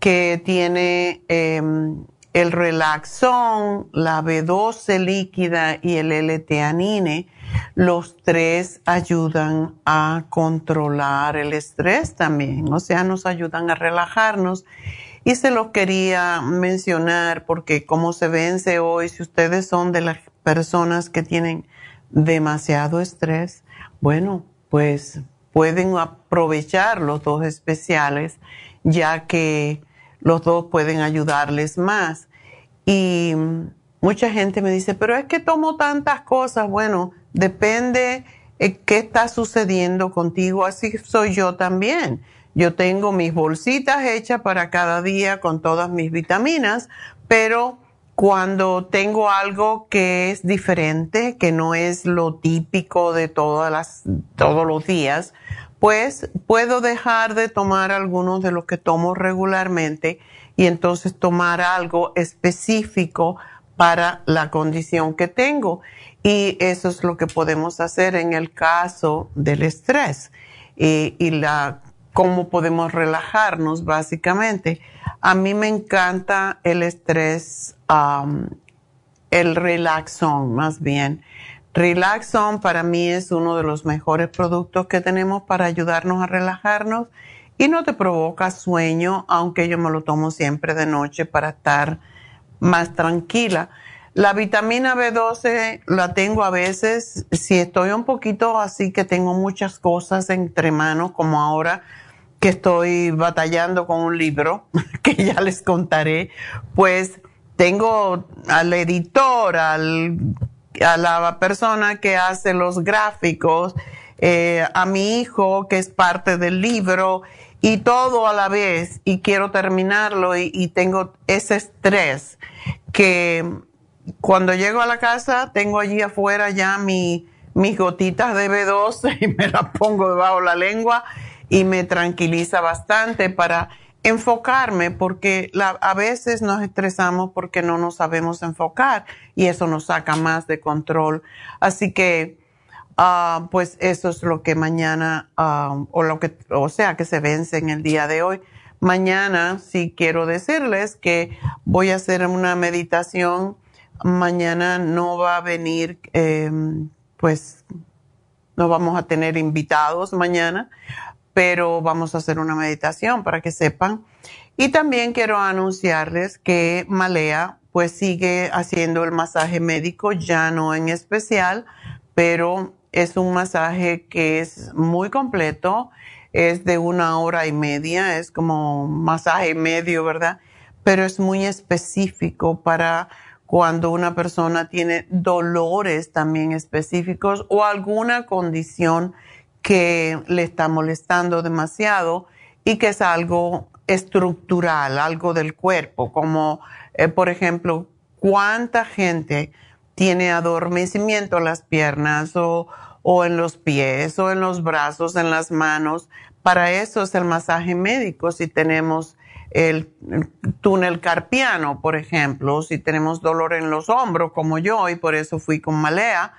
que tiene em, el relaxón, la B12 líquida y el L-teanine. Los tres ayudan a controlar el estrés también, o sea, nos ayudan a relajarnos y se lo quería mencionar porque como se vence hoy, si ustedes son de las personas que tienen demasiado estrés, bueno, pues pueden aprovechar los dos especiales ya que los dos pueden ayudarles más. Y mucha gente me dice, pero es que tomo tantas cosas. Bueno, depende de qué está sucediendo contigo, así soy yo también. Yo tengo mis bolsitas hechas para cada día con todas mis vitaminas, pero cuando tengo algo que es diferente, que no es lo típico de todas las, todos los días, pues puedo dejar de tomar algunos de los que tomo regularmente y entonces tomar algo específico para la condición que tengo. Y eso es lo que podemos hacer en el caso del estrés. Y, la cómo podemos relajarnos básicamente. A mí me encanta el estrés, el relaxón más bien. Relaxón para mí es uno de los mejores productos que tenemos para ayudarnos a relajarnos y no te provoca sueño, aunque yo me lo tomo siempre de noche para estar más tranquila. La vitamina B12 la tengo a veces si estoy un poquito así que tengo muchas cosas entre manos, como ahora que estoy batallando con un libro, [laughs] que ya les contaré, pues tengo al editor, al, a la persona que hace los gráficos, eh, a mi hijo que es parte del libro y todo a la vez y quiero terminarlo y, tengo ese estrés que cuando llego a la casa tengo allí afuera ya mi, mis gotitas de B12 [laughs] y me las pongo debajo de la lengua y me tranquiliza bastante para enfocarme porque a veces nos estresamos porque no nos sabemos enfocar y eso nos saca más de control. Así que, ah, pues eso es lo que mañana, ah, o lo que, o sea, que se vence en el día de hoy. Mañana sí quiero decirles que voy a hacer una meditación. Mañana no va a venir, em, pues, no vamos a tener invitados mañana pero vamos a hacer una meditación para que sepan. Y también quiero anunciarles que Malea pues sigue haciendo el masaje médico, ya no en especial, pero es un masaje que es muy completo, es de una hora y media, es como masaje medio, ¿verdad? Pero es muy específico para cuando una persona tiene dolores también específicos o alguna condición que le está molestando demasiado y que es algo estructural, algo del cuerpo, como eh, por ejemplo, cuánta gente tiene adormecimiento en las piernas o, o en los pies o en los brazos, en las manos. Para eso es el masaje médico. Si tenemos el túnel carpiano, por ejemplo, si tenemos dolor en los hombros, como yo, y por eso fui con Malea.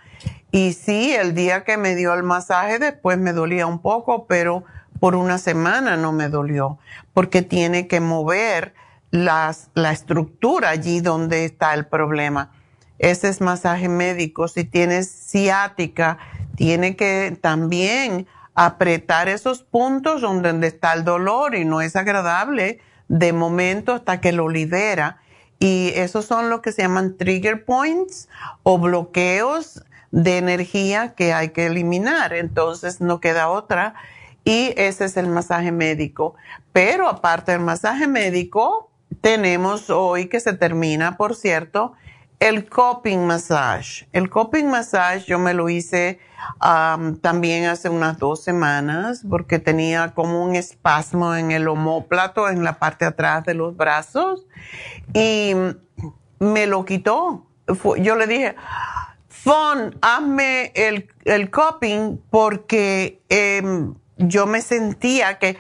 Y sí, el día que me dio el masaje, después me dolía un poco, pero por una semana no me dolió, porque tiene que mover las, la estructura allí donde está el problema. Ese es masaje médico. Si tienes ciática, tiene que también apretar esos puntos donde está el dolor y no es agradable de momento hasta que lo libera. Y esos son lo que se llaman trigger points o bloqueos de energía que hay que eliminar. Entonces no queda otra. Y ese es el masaje médico. Pero aparte del masaje médico, tenemos hoy que se termina, por cierto, el coping massage. El coping massage yo me lo hice también hace unas dos semanas porque tenía como un espasmo en el homóplato, en la parte atrás de los brazos y me lo quitó. Yo le dije, Fon, hazme el, el coping porque em, yo me sentía que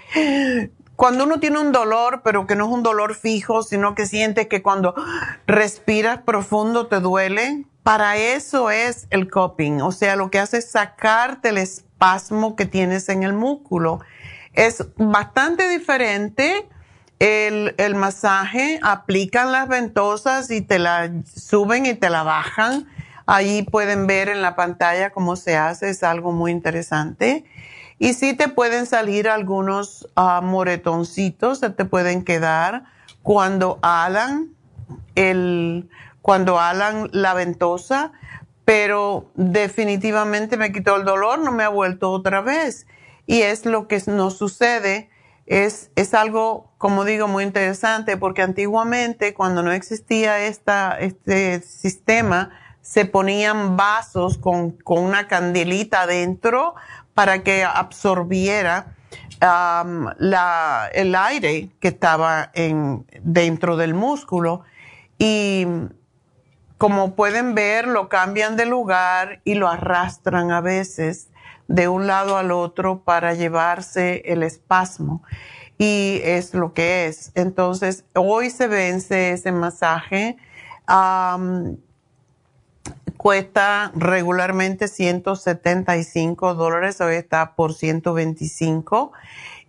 cuando uno tiene un dolor, pero que no es un dolor fijo, sino que sientes que cuando respiras profundo te duele, para eso es el coping. O sea, lo que hace es sacarte el espasmo que tienes en el músculo. Es bastante diferente el, el masaje, aplican las ventosas y te la suben y te la bajan. Ahí pueden ver en la pantalla cómo se hace, es algo muy interesante. Y sí te pueden salir algunos uh, moretoncitos, se te pueden quedar cuando alan el, cuando alan la ventosa, pero definitivamente me quitó el dolor, no me ha vuelto otra vez. Y es lo que nos sucede, es, es algo, como digo, muy interesante, porque antiguamente cuando no existía este sistema, se ponían vasos con, con una candelita adentro para que absorbiera um, el aire que estaba en, dentro del músculo. Y como pueden ver, lo cambian de lugar y lo arrastran a veces de un lado al otro para llevarse el espasmo. Y es lo que es. Entonces, hoy se vence ese masaje. Cuesta regularmente 175 dólares, hoy está por 125.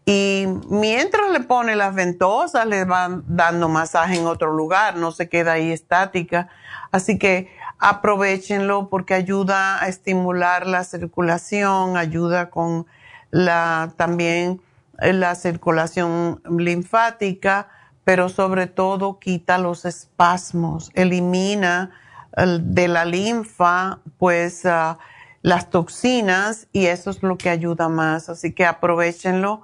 Y mientras le pone las ventosas, le van dando masaje en otro lugar, no se queda ahí estática. Así que aprovechenlo porque ayuda a estimular la circulación, ayuda con la, también la circulación linfática, pero sobre todo quita los espasmos, elimina de la linfa, pues ah, las toxinas y eso es lo que ayuda más. Así que aprovechenlo.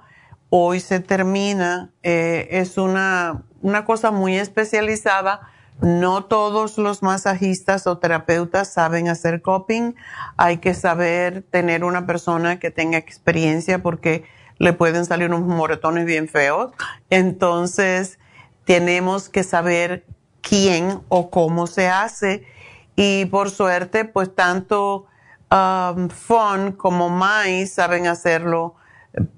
Hoy se termina. Eh, es una, una cosa muy especializada. No todos los masajistas o terapeutas saben hacer coping. Hay que saber tener una persona que tenga experiencia porque le pueden salir unos moretones bien feos. Entonces, tenemos que saber quién o cómo se hace y por suerte, pues tanto um, Fun como Mai saben hacerlo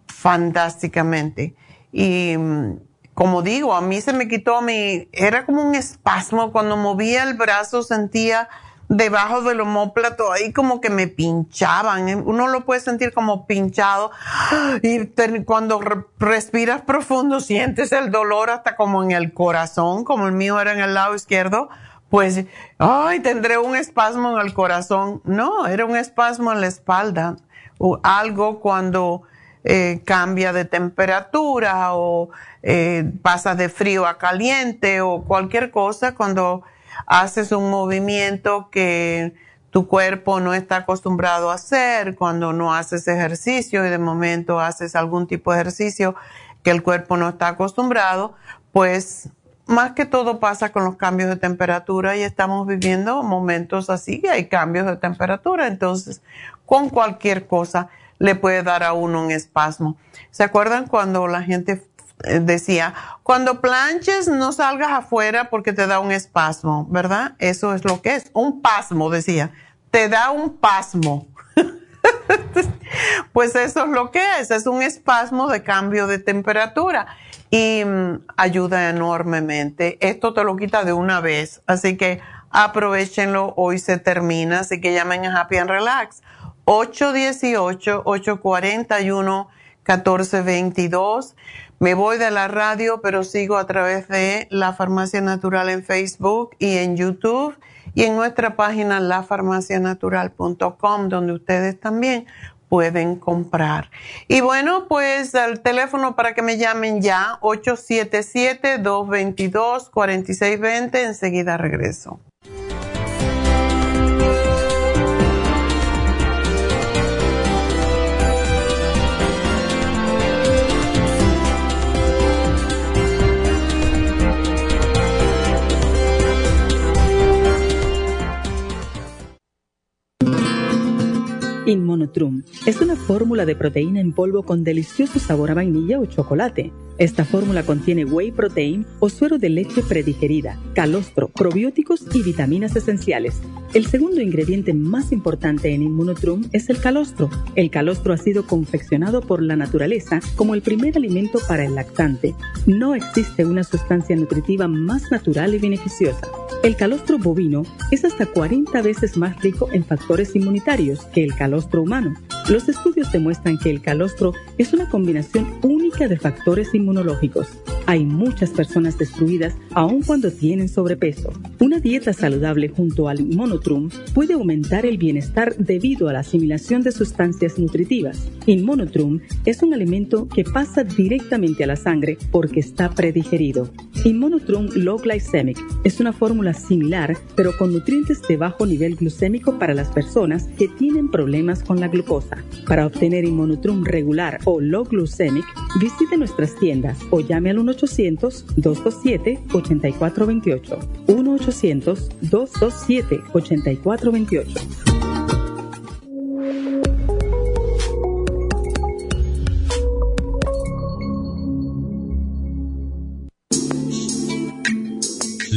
fantásticamente. Y mm, como digo, a mí se me quitó mi, era como un espasmo cuando movía el brazo, sentía debajo del homóplato, ahí como que me pinchaban. Uno lo puede sentir como pinchado [gasps] y cuando respiras profundo sientes el dolor hasta como en el corazón, como el mío era en el lado izquierdo pues, ay, tendré un espasmo en el corazón. No, era un espasmo en la espalda. O algo cuando eh, cambia de temperatura o eh, pasa de frío a caliente o cualquier cosa, cuando haces un movimiento que tu cuerpo no está acostumbrado a hacer, cuando no haces ejercicio y de momento haces algún tipo de ejercicio que el cuerpo no está acostumbrado, pues más que todo pasa con los cambios de temperatura y estamos viviendo momentos así, hay cambios de temperatura, entonces con cualquier cosa le puede dar a uno un espasmo. ¿Se acuerdan cuando la gente eh, decía, cuando planches no salgas afuera porque te da un espasmo, ¿verdad? Eso es lo que es, un pasmo, decía, te da un pasmo. [laughs] [laughs] pues eso es lo que es, es un espasmo de cambio de temperatura y mm, ayuda enormemente. Esto te lo quita de una vez, así que aprovechenlo, hoy se termina, así que llamen a Happy and Relax. 818-841-1422. Me voy de la radio, pero sigo a través de La Farmacia Natural en Facebook y en YouTube y en nuestra página lafarmacianatural.com, donde ustedes también pueden comprar. Y bueno, pues el teléfono para que me llamen ya, 877-222-4620. Enseguida regreso. Inmonotrum es una fórmula de proteína en polvo con delicioso sabor a vainilla o chocolate. Esta fórmula contiene whey protein o suero de leche predigerida, calostro, probióticos y vitaminas esenciales. El segundo ingrediente más importante en Inmunotrum es el calostro. El calostro ha sido confeccionado por la naturaleza como el primer alimento para el lactante. No existe una sustancia nutritiva más natural y beneficiosa. El calostro bovino es hasta 40 veces más rico en factores inmunitarios que el calostro humano. Los estudios demuestran que el calostro es una combinación única de factores inmunológicos. Hay muchas personas destruidas aun cuando tienen sobrepeso. Una dieta saludable junto al Inmonotrum puede aumentar el bienestar debido a la asimilación de sustancias nutritivas. Inmonotrum es un alimento que pasa directamente a la sangre porque está predigerido. Inmonotrum Low Glycemic es una fórmula similar pero con nutrientes de bajo nivel glucémico para las personas que tienen problemas con la glucosa. Para obtener Inmonotrum regular o Low Glycemic, visite nuestras tiendas o llame al 1-800-227-8428. 1-800-227-8428.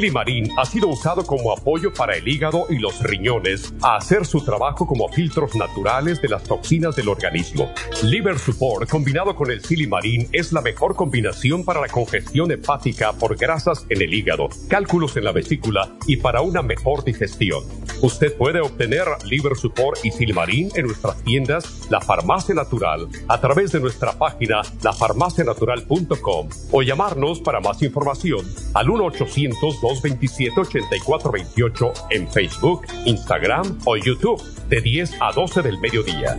Silimarín ha sido usado como apoyo para el hígado y los riñones a hacer su trabajo como filtros naturales de las toxinas del organismo. Liver Support combinado con el Silimarín es la mejor combinación para la congestión hepática por grasas en el hígado, cálculos en la vesícula y para una mejor digestión. Usted puede obtener Liver Support y Silimarín en nuestras tiendas La Farmacia Natural a través de nuestra página lafarmacianatural.com o llamarnos para más información al 1 800 227-8428 en Facebook, Instagram o YouTube de 10 a 12 del mediodía.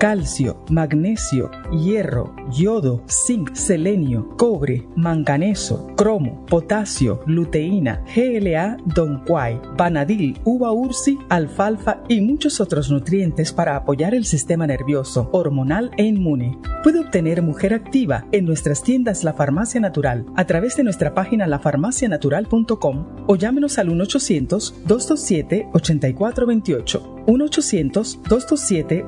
calcio, magnesio, hierro, yodo, zinc, selenio, cobre, manganeso, cromo, potasio, luteína, GLA, donquai, vanadil, uva ursi, alfalfa y muchos otros nutrientes para apoyar el sistema nervioso, hormonal e inmune. Puede obtener Mujer Activa en nuestras tiendas La Farmacia Natural a través de nuestra página lafarmacianatural.com o llámenos al 1-800-227-8428. 1-800-227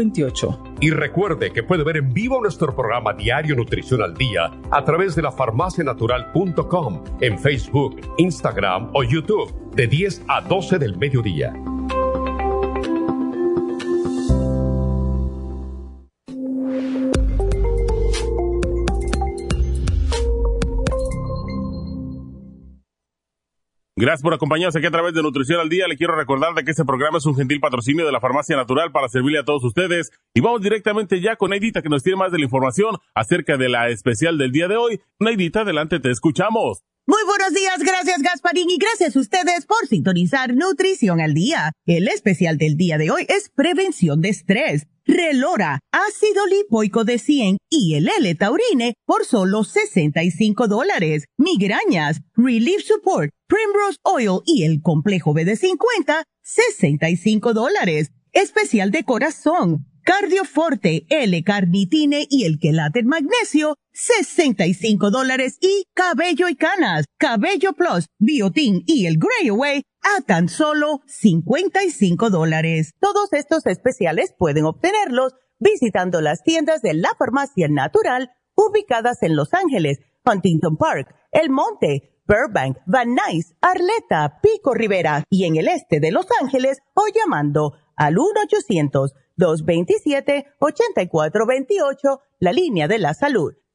809-227-8428. Y recuerde que puede ver en vivo nuestro programa Diario Nutrición al Día a través de la farmacianatural.com en Facebook, Instagram o YouTube de 10 a 12 del mediodía. Gracias por acompañarnos aquí a través de Nutrición al Día. Le quiero recordar de que este programa es un gentil patrocinio de la Farmacia Natural para servirle a todos ustedes. Y vamos directamente ya con Neidita que nos tiene más de la información acerca de la especial del día de hoy. Neidita, adelante, te escuchamos. Muy buenos días, gracias Gasparín y gracias a ustedes por sintonizar Nutrición al Día. El especial del día de hoy es prevención de estrés. Relora, ácido lipoico de 100 y el L-Taurine por solo 65 dólares. Migrañas, Relief Support, Primrose Oil y el complejo B de 50, 65 dólares. Especial de corazón, Cardioforte, L-Carnitine y el quelate magnesio, 65 dólares y cabello y canas, cabello plus, biotin y el Grey Away a tan solo 55 dólares. Todos estos especiales pueden obtenerlos visitando las tiendas de la farmacia natural ubicadas en Los Ángeles, Huntington Park, El Monte, Burbank, Van Nuys, Arleta, Pico Rivera y en el este de Los Ángeles o llamando al 1-800-227-8428, la línea de la salud.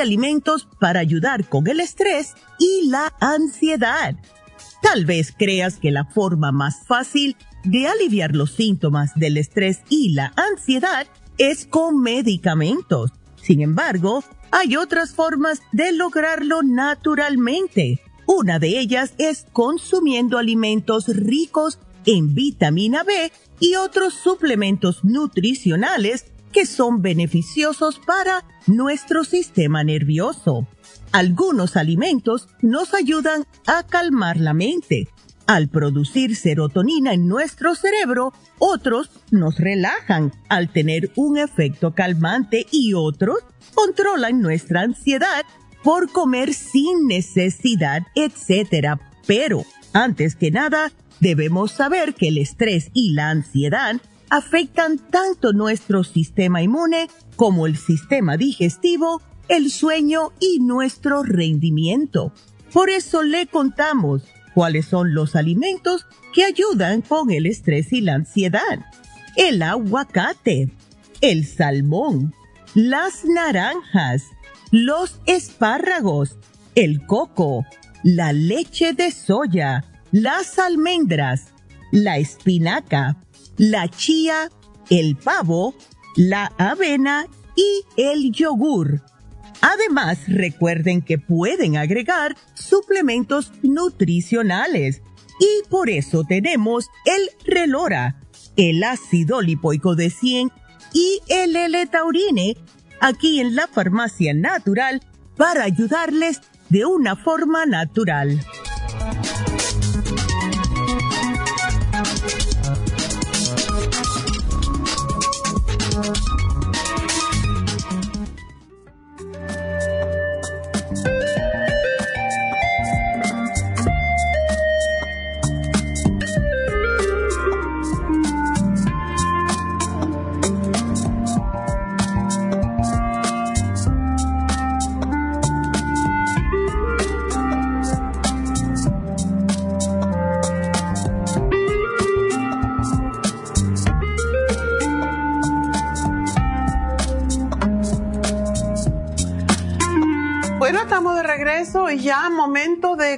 Alimentos para ayudar con el estrés y la ansiedad. Tal vez creas que la forma más fácil de aliviar los síntomas del estrés y la ansiedad es con medicamentos. Sin embargo, hay otras formas de lograrlo naturalmente. Una de ellas es consumiendo alimentos ricos en vitamina B y otros suplementos nutricionales que son beneficiosos para nuestro sistema nervioso. Algunos alimentos nos ayudan a calmar la mente. Al producir serotonina en nuestro cerebro, otros nos relajan al tener un efecto calmante y otros controlan nuestra ansiedad por comer sin necesidad, etc. Pero, antes que nada, debemos saber que el estrés y la ansiedad afectan tanto nuestro sistema inmune como el sistema digestivo, el sueño y nuestro rendimiento. Por eso le contamos cuáles son los alimentos que ayudan con el estrés y la ansiedad. El aguacate, el salmón, las naranjas, los espárragos, el coco, la leche de soya, las almendras, la espinaca, la chía, el pavo, la avena y el yogur. Además, recuerden que pueden agregar suplementos nutricionales y por eso tenemos el relora, el ácido lipoico de 100 y el L-taurine aquí en la farmacia natural para ayudarles de una forma natural.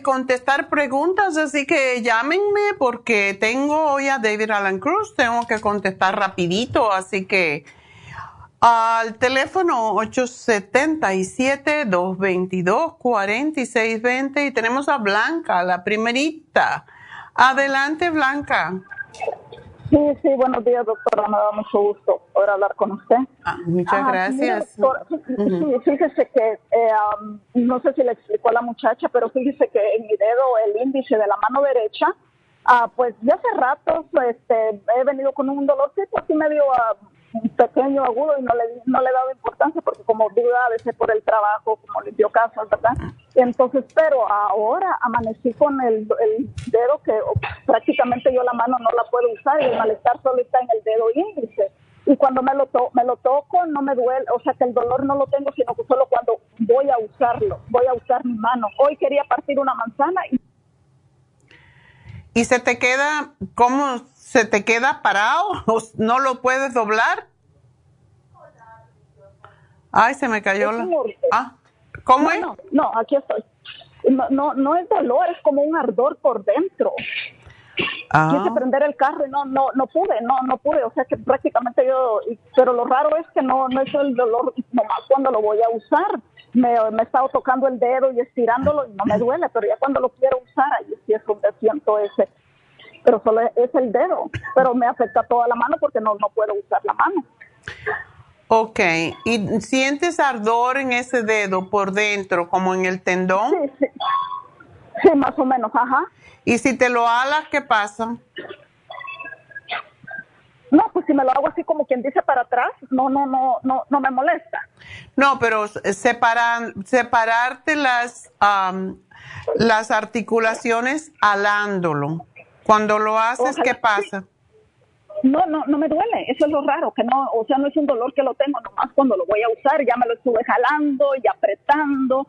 Contestar preguntas, así que llámenme porque tengo hoy a David Alan Cruz, tengo que contestar rapidito, así que al teléfono 877-222-4620 y tenemos a Blanca, la primerita. Adelante, Blanca. Sí, sí, buenos días, doctora. Me da mucho gusto poder hablar con usted. Ah, muchas gracias. sí, fíjese que, eh, no sé si le explicó a la muchacha, pero fíjese que en mi dedo, el índice de la mano derecha, ah, pues ya hace rato este, he venido con un dolorcito así medio uh, pequeño, agudo y no le, no le he dado importancia porque como digo, a veces por el trabajo, como dio casas, ¿verdad? Entonces, pero ahora amanecí con el, el, dedo que prácticamente yo la mano no la puedo usar y el malestar solo está en el dedo índice. Y cuando me lo, to me lo toco no me duele, o sea que el dolor no lo tengo, sino que solo cuando voy a usarlo, voy a usar mi mano. Hoy quería partir una manzana y... ¿Y se te queda, cómo se te queda parado? [laughs] ¿No lo puedes doblar? Ay, se me cayó la... Ah, ¿cómo es? No, no, aquí estoy. No, no, no es dolor, es como un ardor por dentro. Ah. Quise prender el carro y no, no, no pude, no, no pude. O sea que prácticamente yo, pero lo raro es que no, no es el dolor nomás cuando lo voy a usar. Me, me he estado tocando el dedo y estirándolo y no me duele, pero ya cuando lo quiero usar, ahí sí es donde siento ese. Pero solo es el dedo, pero me afecta toda la mano porque no, no puedo usar la mano. Ok, ¿y sientes ardor en ese dedo por dentro, como en el tendón? Sí, sí. Sí, más o menos, ajá. ¿Y si te lo alas, qué pasa? No, pues si me lo hago así como quien dice para atrás, no, no, no, no, no me molesta. No, pero separar, separarte las, las articulaciones alándolo. Cuando lo haces, ¿qué pasa? No, no, no me duele, eso es lo raro, que no, o sea, no es un dolor que lo tengo nomás cuando lo voy a usar, ya me lo estuve jalando y apretando,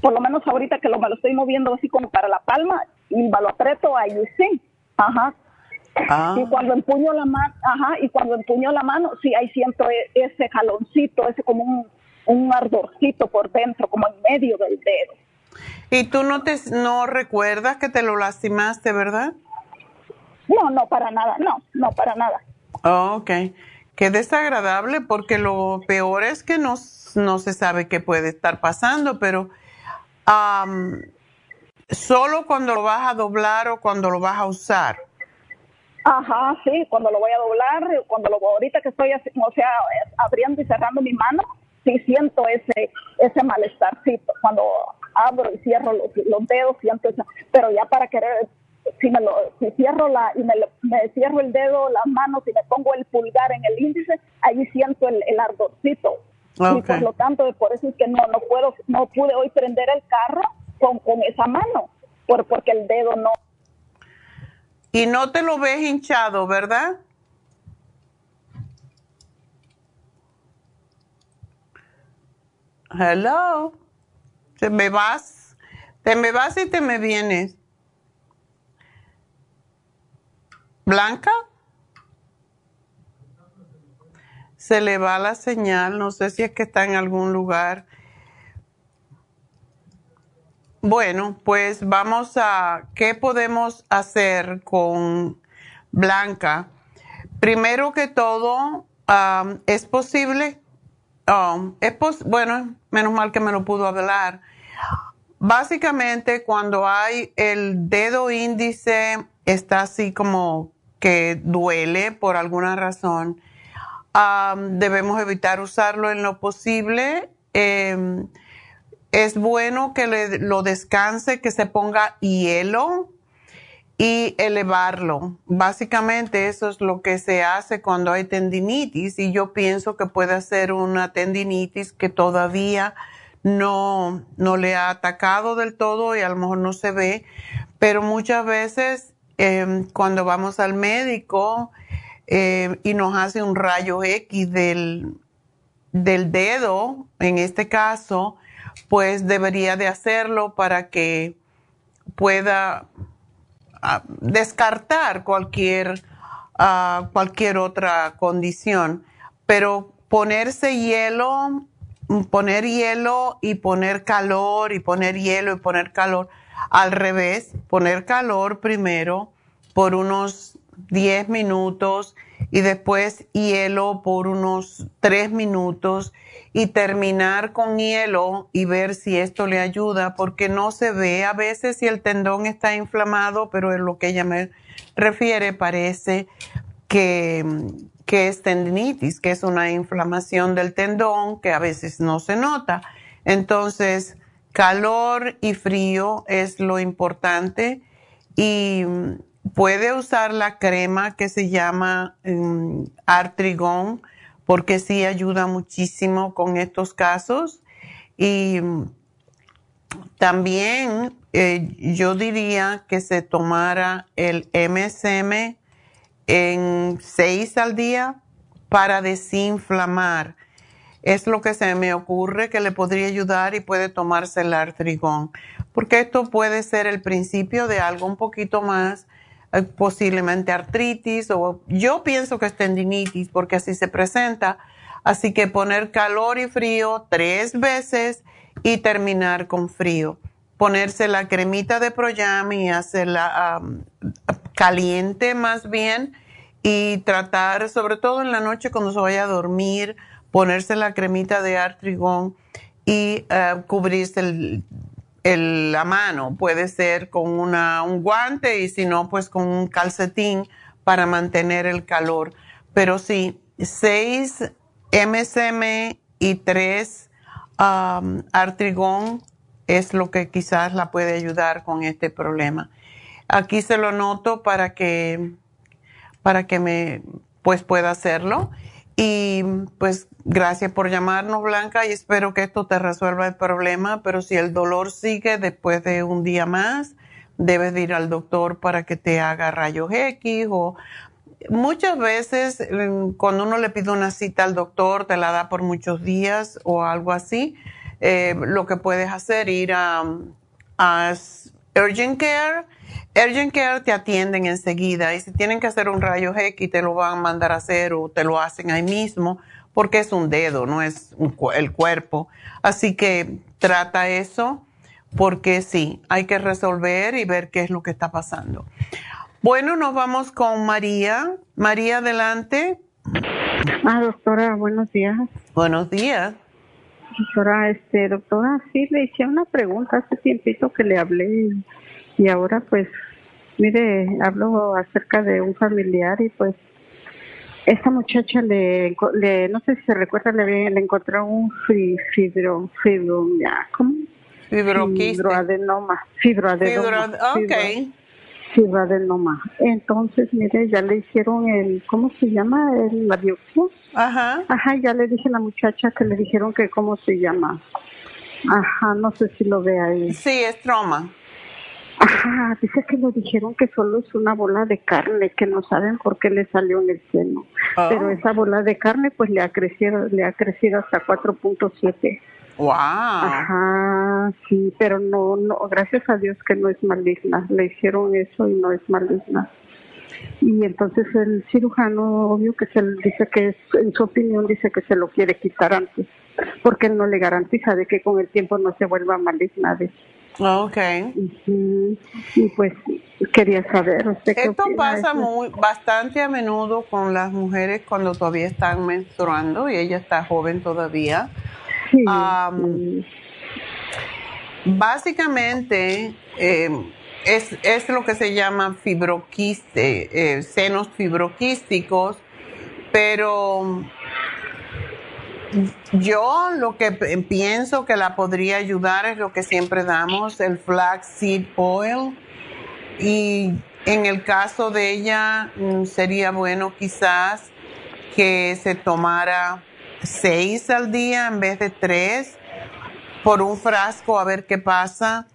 por lo menos ahorita que lo, me lo estoy moviendo así como para la palma y me lo aprieto ahí sí, ajá. Ah. Y cuando empuño la mano, ajá, y cuando empuño la mano, sí, ahí siento e, ese jaloncito, ese como un, un ardorcito por dentro, como en medio del dedo. ¿Y tú no te no recuerdas que te lo lastimaste, verdad? No, no, para nada, no, no, para nada. Oh, ok. Qué desagradable porque lo peor es que no, no se sabe qué puede estar pasando, pero solo cuando lo vas a doblar o cuando lo vas a usar. Ajá, sí, cuando lo voy a doblar, cuando lo ahorita que estoy, o sea, abriendo y cerrando mi mano, sí siento ese ese malestarcito. Cuando abro y cierro los, los dedos, siento eso. Pero ya para querer si me lo si cierro la y me, me, cierro el dedo las manos y me pongo el pulgar en el índice ahí siento el, el ardorcito. Y por lo tanto por eso es que no no puedo no pude hoy prender el carro con, con esa mano por porque el dedo no. Y no te lo ves hinchado verdad hello. Te me vas te me vas y te me vienes Blanca. Se le va la señal, no sé si es que está en algún lugar. Bueno, pues vamos a, ¿qué podemos hacer con Blanca? Primero que todo, es posible, um, es bueno, menos mal que me lo pudo hablar. Básicamente, cuando hay el dedo índice, está así como que duele por alguna razón, debemos evitar usarlo en lo posible. Em, es bueno que le, lo descanse, que se ponga hielo y elevarlo. Básicamente eso es lo que se hace cuando hay tendinitis y yo pienso que puede ser una tendinitis que todavía no, no le ha atacado del todo y a lo mejor no se ve, pero muchas veces Em, cuando vamos al médico em, y nos hace un rayo X del, del dedo, en este caso, pues debería de hacerlo para que pueda ah, descartar cualquier, ah, cualquier otra condición. Pero ponerse hielo, poner hielo y poner calor y poner hielo y poner calor, al revés, poner calor primero por unos 10 minutos y después hielo por unos 3 minutos y terminar con hielo y ver si esto le ayuda porque no se ve a veces si el tendón está inflamado, pero es lo que ella me refiere parece que, que es tendinitis, que es una inflamación del tendón que a veces no se nota. Entonces, calor y frío es lo importante y puede usar la crema que se llama um, Artrigón porque sí ayuda muchísimo con estos casos y también eh, yo diría que se tomara el MSM en seis al día para desinflamar. Es lo que se me ocurre que le podría ayudar y puede tomarse el artrigón, porque esto puede ser el principio de algo un poquito más, eh, posiblemente artritis o yo pienso que es tendinitis porque así se presenta. Así que poner calor y frío tres veces y terminar con frío. Ponerse la cremita de Proyam y hacerla caliente más bien y tratar, sobre todo en la noche cuando se vaya a dormir, ponerse la cremita de artrigón y eh, cubrirse la mano. Puede ser con un guante y si no, pues con un calcetín para mantener el calor. Pero sí, 6 MSM y 3 um, artrigón es lo que quizás la puede ayudar con este problema. Aquí se lo noto para que, para que me pues pueda hacerlo. Y pues gracias por llamarnos, Blanca, y espero que esto te resuelva el problema, pero si el dolor sigue después de un día más, debes ir al doctor para que te haga rayos X o muchas veces mm, cuando uno le pide una cita al doctor, te la da por muchos días o algo así. Eh, lo que puedes hacer ir a, a Urgent Care. Urgent Care te atienden enseguida y si tienen que hacer un rayo X te lo van a mandar a hacer o te lo hacen ahí mismo porque es un dedo, no es el cuerpo. Así que trata eso porque sí, hay que resolver y ver qué es lo que está pasando. Bueno, nos vamos con María. María, adelante. Ah, doctora, buenos días. Buenos días. Doctora, este, doctora, sí, le hice una pregunta hace tiempito que le hablé y ahora pues, mire, hablo acerca de un familiar y pues esta muchacha le, le no sé si se recuerda, le, le encontró un fibro, fibro, ¿cómo? Fibroadenoma. Fibroadenoma. Fibro, ok noma. Entonces, mire, ya le hicieron el, ¿cómo se llama? El, la biopsia. Ajá. Ajá, ya le dije a la muchacha que le dijeron que cómo se llama. Ajá, no sé si lo ve ahí. Sí, es trauma. Ajá, dice que le dijeron que solo es una bola de carne, que no saben por qué le salió en el seno. Oh. Pero esa bola de carne pues le ha crecido, le ha crecido hasta 4.7. Wow. Ajá, sí, pero no, no, gracias a Dios que no es maligna. Le hicieron eso y no es maligna. Y entonces el cirujano, obvio que se dice que, en su opinión, dice que se lo quiere quitar antes, porque él no le garantiza de que con el tiempo no se vuelva maligna. De Ok. Y, pues quería saber. Esto pasa muy bastante a menudo con las mujeres cuando todavía están menstruando y ella está joven todavía básicamente em, es, lo que se llama fibroquiste, eh, senos fibroquísticos, pero yo lo que pienso que la podría ayudar es lo que siempre damos, el flaxseed oil. Y en el caso de ella mm, sería bueno quizás que se tomara seis al día en vez de tres por un frasco a ver qué pasa.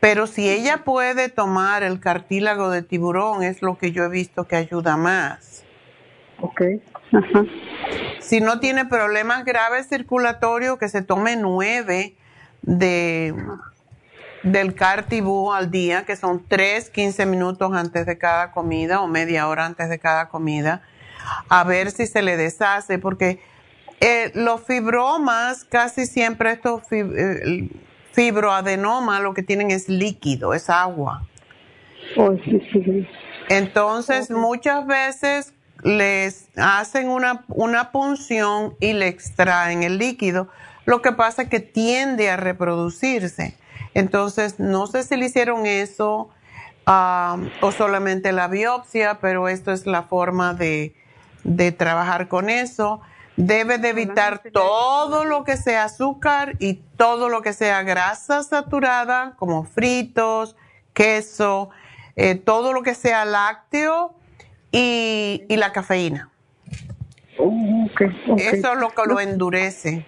Pero si ella puede tomar el cartílago de tiburón, es lo que yo he visto que ayuda más. Si no tiene problemas graves circulatorios, que se tome nueve de, del cartibú al día, que son tres, quince minutos antes de cada comida o media hora antes de cada comida, a ver si se le deshace, porque eh, los fibromas, casi siempre estos eh, fibroadenoma lo que tienen es líquido, es agua. Oh, Entonces, muchas veces les hacen una, una punción y le extraen el líquido. Lo que pasa es que tiende a reproducirse. Entonces, no sé si le hicieron eso o solamente la biopsia, pero esto es la forma de, de trabajar con eso. Debe de evitar todo lo que sea azúcar y todo lo que sea grasa saturada, como fritos, queso, eh, todo lo que sea lácteo y, y la cafeína. Oh, eso es lo que lo endurece.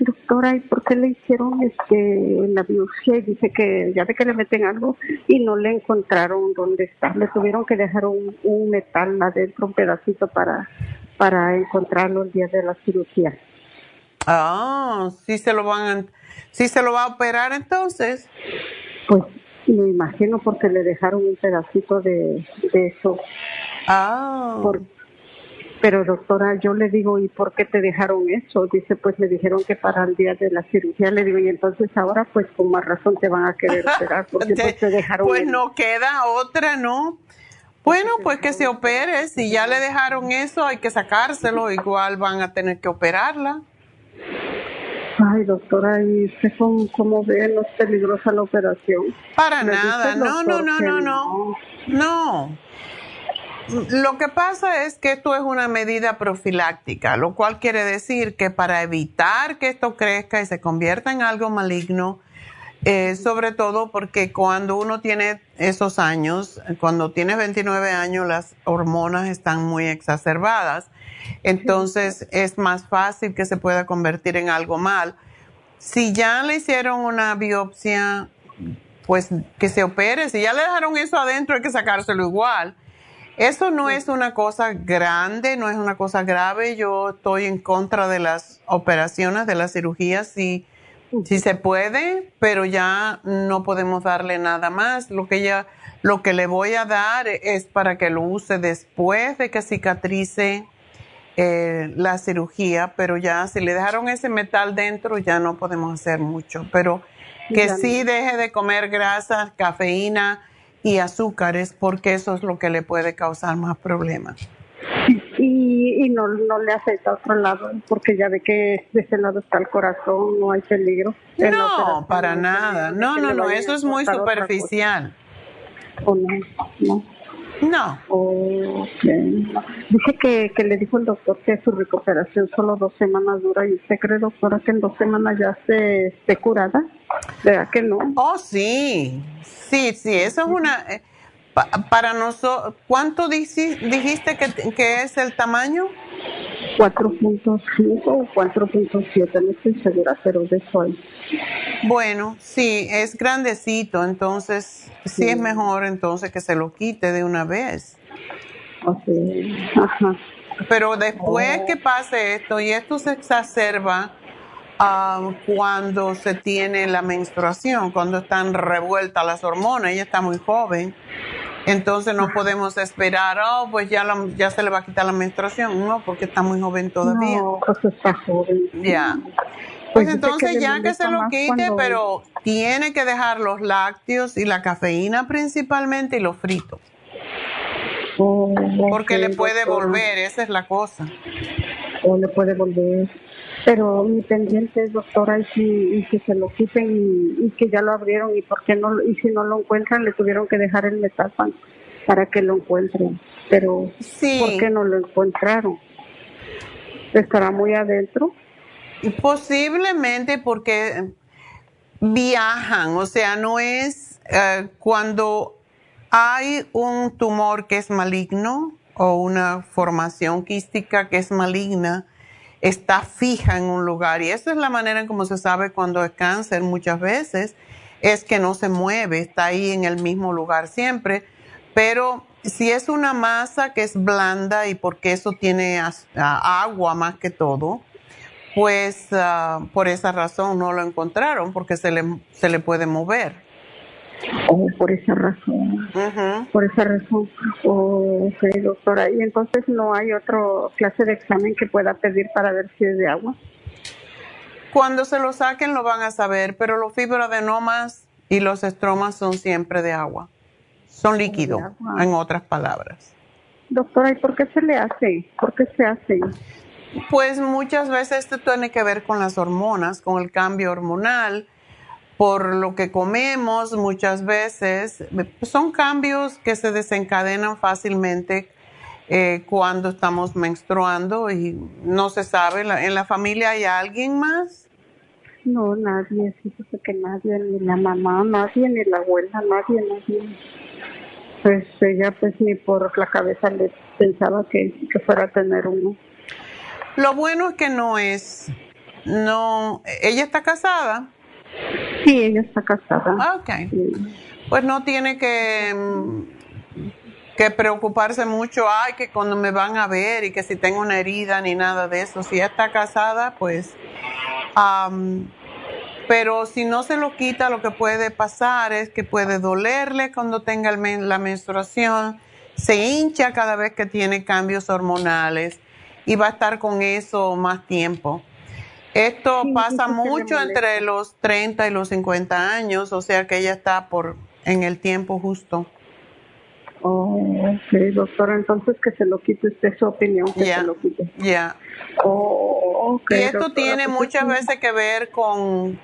Doctora, ¿y por qué le hicieron este la biopsia? Y dice que ya ve que le meten algo y no le encontraron dónde está. Le tuvieron que dejar un, un metal adentro, un pedacito para, para encontrarlo el día de la cirugía. Ah, sí se lo van, sí se lo va a operar entonces. Pues me imagino porque le dejaron un pedacito de, de eso. Ah. pero doctora, yo le digo, ¿y por qué te dejaron eso? Dice, pues me dijeron que para el día de la cirugía. Le digo, y entonces ahora pues con más razón te van a querer operar [laughs] porque te, pues, te dejaron. Pues no queda otra, ¿no? Bueno, pues que se opere. Si ya le dejaron eso, hay que sacárselo. Igual van a tener que operarla. Ay, doctora, ¿y usted cómo, ve? ¿No es peligrosa la operación? Para nada, no, no, no, no, no, no. Lo que pasa es que esto es una medida profiláctica, lo cual quiere decir que para evitar que esto crezca y se convierta en algo maligno, eh, sobre todo porque cuando uno tiene esos años, cuando tiene 29 años, las hormonas están muy exacerbadas entonces es más fácil que se pueda convertir en algo mal. Si ya le hicieron una biopsia, pues que se opere. Si ya le dejaron eso adentro, hay que sacárselo igual. Eso no es una cosa grande, no es una cosa grave. Yo estoy en contra de las operaciones, de las cirugías, si, si se puede, pero ya no podemos darle nada más. Lo que ya, lo que le voy a dar es para que lo use después de que cicatrice eh, la cirugía, pero ya si le dejaron ese metal dentro ya no podemos hacer mucho, pero que sí deje de comer grasas, cafeína y azúcares porque eso es lo que le puede causar más problemas. Y, no, no le afecta a otro lado porque ya ve que de ese lado está el corazón, no hay peligro. No, para nada. No, no, no, eso es muy superficial. ¿O no? no. No. Dice que, que le dijo el doctor que su recuperación solo dos semanas dura y usted cree, doctora, que en dos semanas ya se esté curada. ¿Verdad que no? Oh, sí. Sí, sí, eso es una... Eh, para nosotros, ¿cuánto dijiste que, que es el tamaño? 4.5 o 4.7, no estoy segura, pero de eso Bueno, sí, es grandecito, entonces sí. es mejor entonces que se lo quite de una vez. Okay. Ajá. Pero después oh. que pase esto, y esto se exacerba cuando se tiene la menstruación, cuando están revueltas las hormonas, ella está muy joven entonces no podemos esperar, oh, pues ya, ya se le va a quitar la menstruación, no, porque está muy joven todavía. No, pues está joven. Ya. Pues, pues entonces ya que se lo quite, pero tiene que dejar los lácteos y la cafeína principalmente y los fritos. Oh, porque le puede volver, esa es la cosa. O le puede volver. Pero mi pendiente es, doctora, y si, y si se lo quiten y, que ya lo abrieron y por qué no, y si no lo encuentran, le tuvieron que dejar el metal para que lo encuentren. Pero, ¿por qué no lo encontraron? ¿Estará muy adentro? Posiblemente porque viajan, o sea, no es eh, cuando hay un tumor que es maligno o una formación quística que es maligna, está fija en un lugar. Y esa es la manera en cómo se sabe cuando es cáncer muchas veces, es que no se mueve, está ahí en el mismo lugar siempre. Pero si es una masa que es blanda y porque eso tiene agua más que todo, pues ah, por esa razón no lo encontraron, porque se le, se le puede mover. Oh, por esa razón. Por esa razón. Oh, ok, doctora. ¿Y entonces no hay otra clase de examen que pueda pedir para ver si es de agua? Cuando se lo saquen lo van a saber, pero los fibroadenomas y los estromas son siempre de agua. Son líquidos, en otras palabras. Doctora, ¿y por qué se le hace? ¿Por qué se hace? Pues muchas veces esto tiene que ver con las hormonas, con el cambio hormonal por lo que comemos muchas veces. Son cambios que se desencadenan fácilmente eh, cuando estamos menstruando y no se sabe. ¿En la familia hay alguien más? No, nadie, fíjese que nadie, ni la mamá, nadie, ni la abuela, nadie, nadie. Pues ella pues ni por la cabeza le pensaba que, que fuera a tener uno. Lo bueno es que no es, no, ella está casada. Sí, ella está casada. Ah, ok. Pues no tiene que, que preocuparse mucho, ay, que cuando me van a ver y que si tengo una herida ni nada de eso. Si ella está casada, pues... pero si no se lo quita, lo que puede pasar es que puede dolerle cuando tenga la menstruación, se hincha cada vez que tiene cambios hormonales y va a estar con eso más tiempo. Esto pasa mucho entre los 30 y los 50 años, o sea que ella está por en el tiempo justo. Oh, ok, doctora, entonces que se lo quite usted su opinión, que se lo quite. Ya. Oh, y esto tiene pues muchas veces que ver con,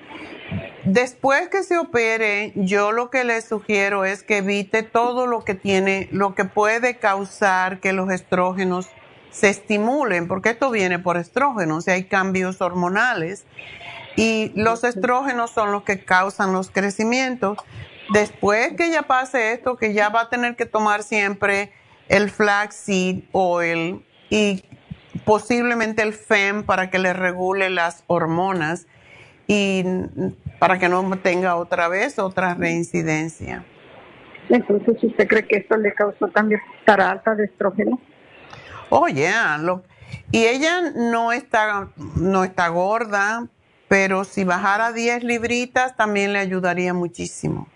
después que se opere, yo lo que le sugiero es que evite todo lo que tiene, lo que puede causar que los estrógenos se estimulen, porque esto viene por estrógenos, si hay cambios hormonales y los estrógenos son los que causan los crecimientos. Después que ya pase esto, que ya va a tener que tomar siempre el flaxseed oil y posiblemente el FEM para que le regule las hormonas y para que no tenga otra vez otra reincidencia. Entonces, ¿usted cree que esto le causó también para alta de estrógeno? Oh, yeah. y ella no está, no está gorda, pero si bajara 10 libritas también le ayudaría muchísimo.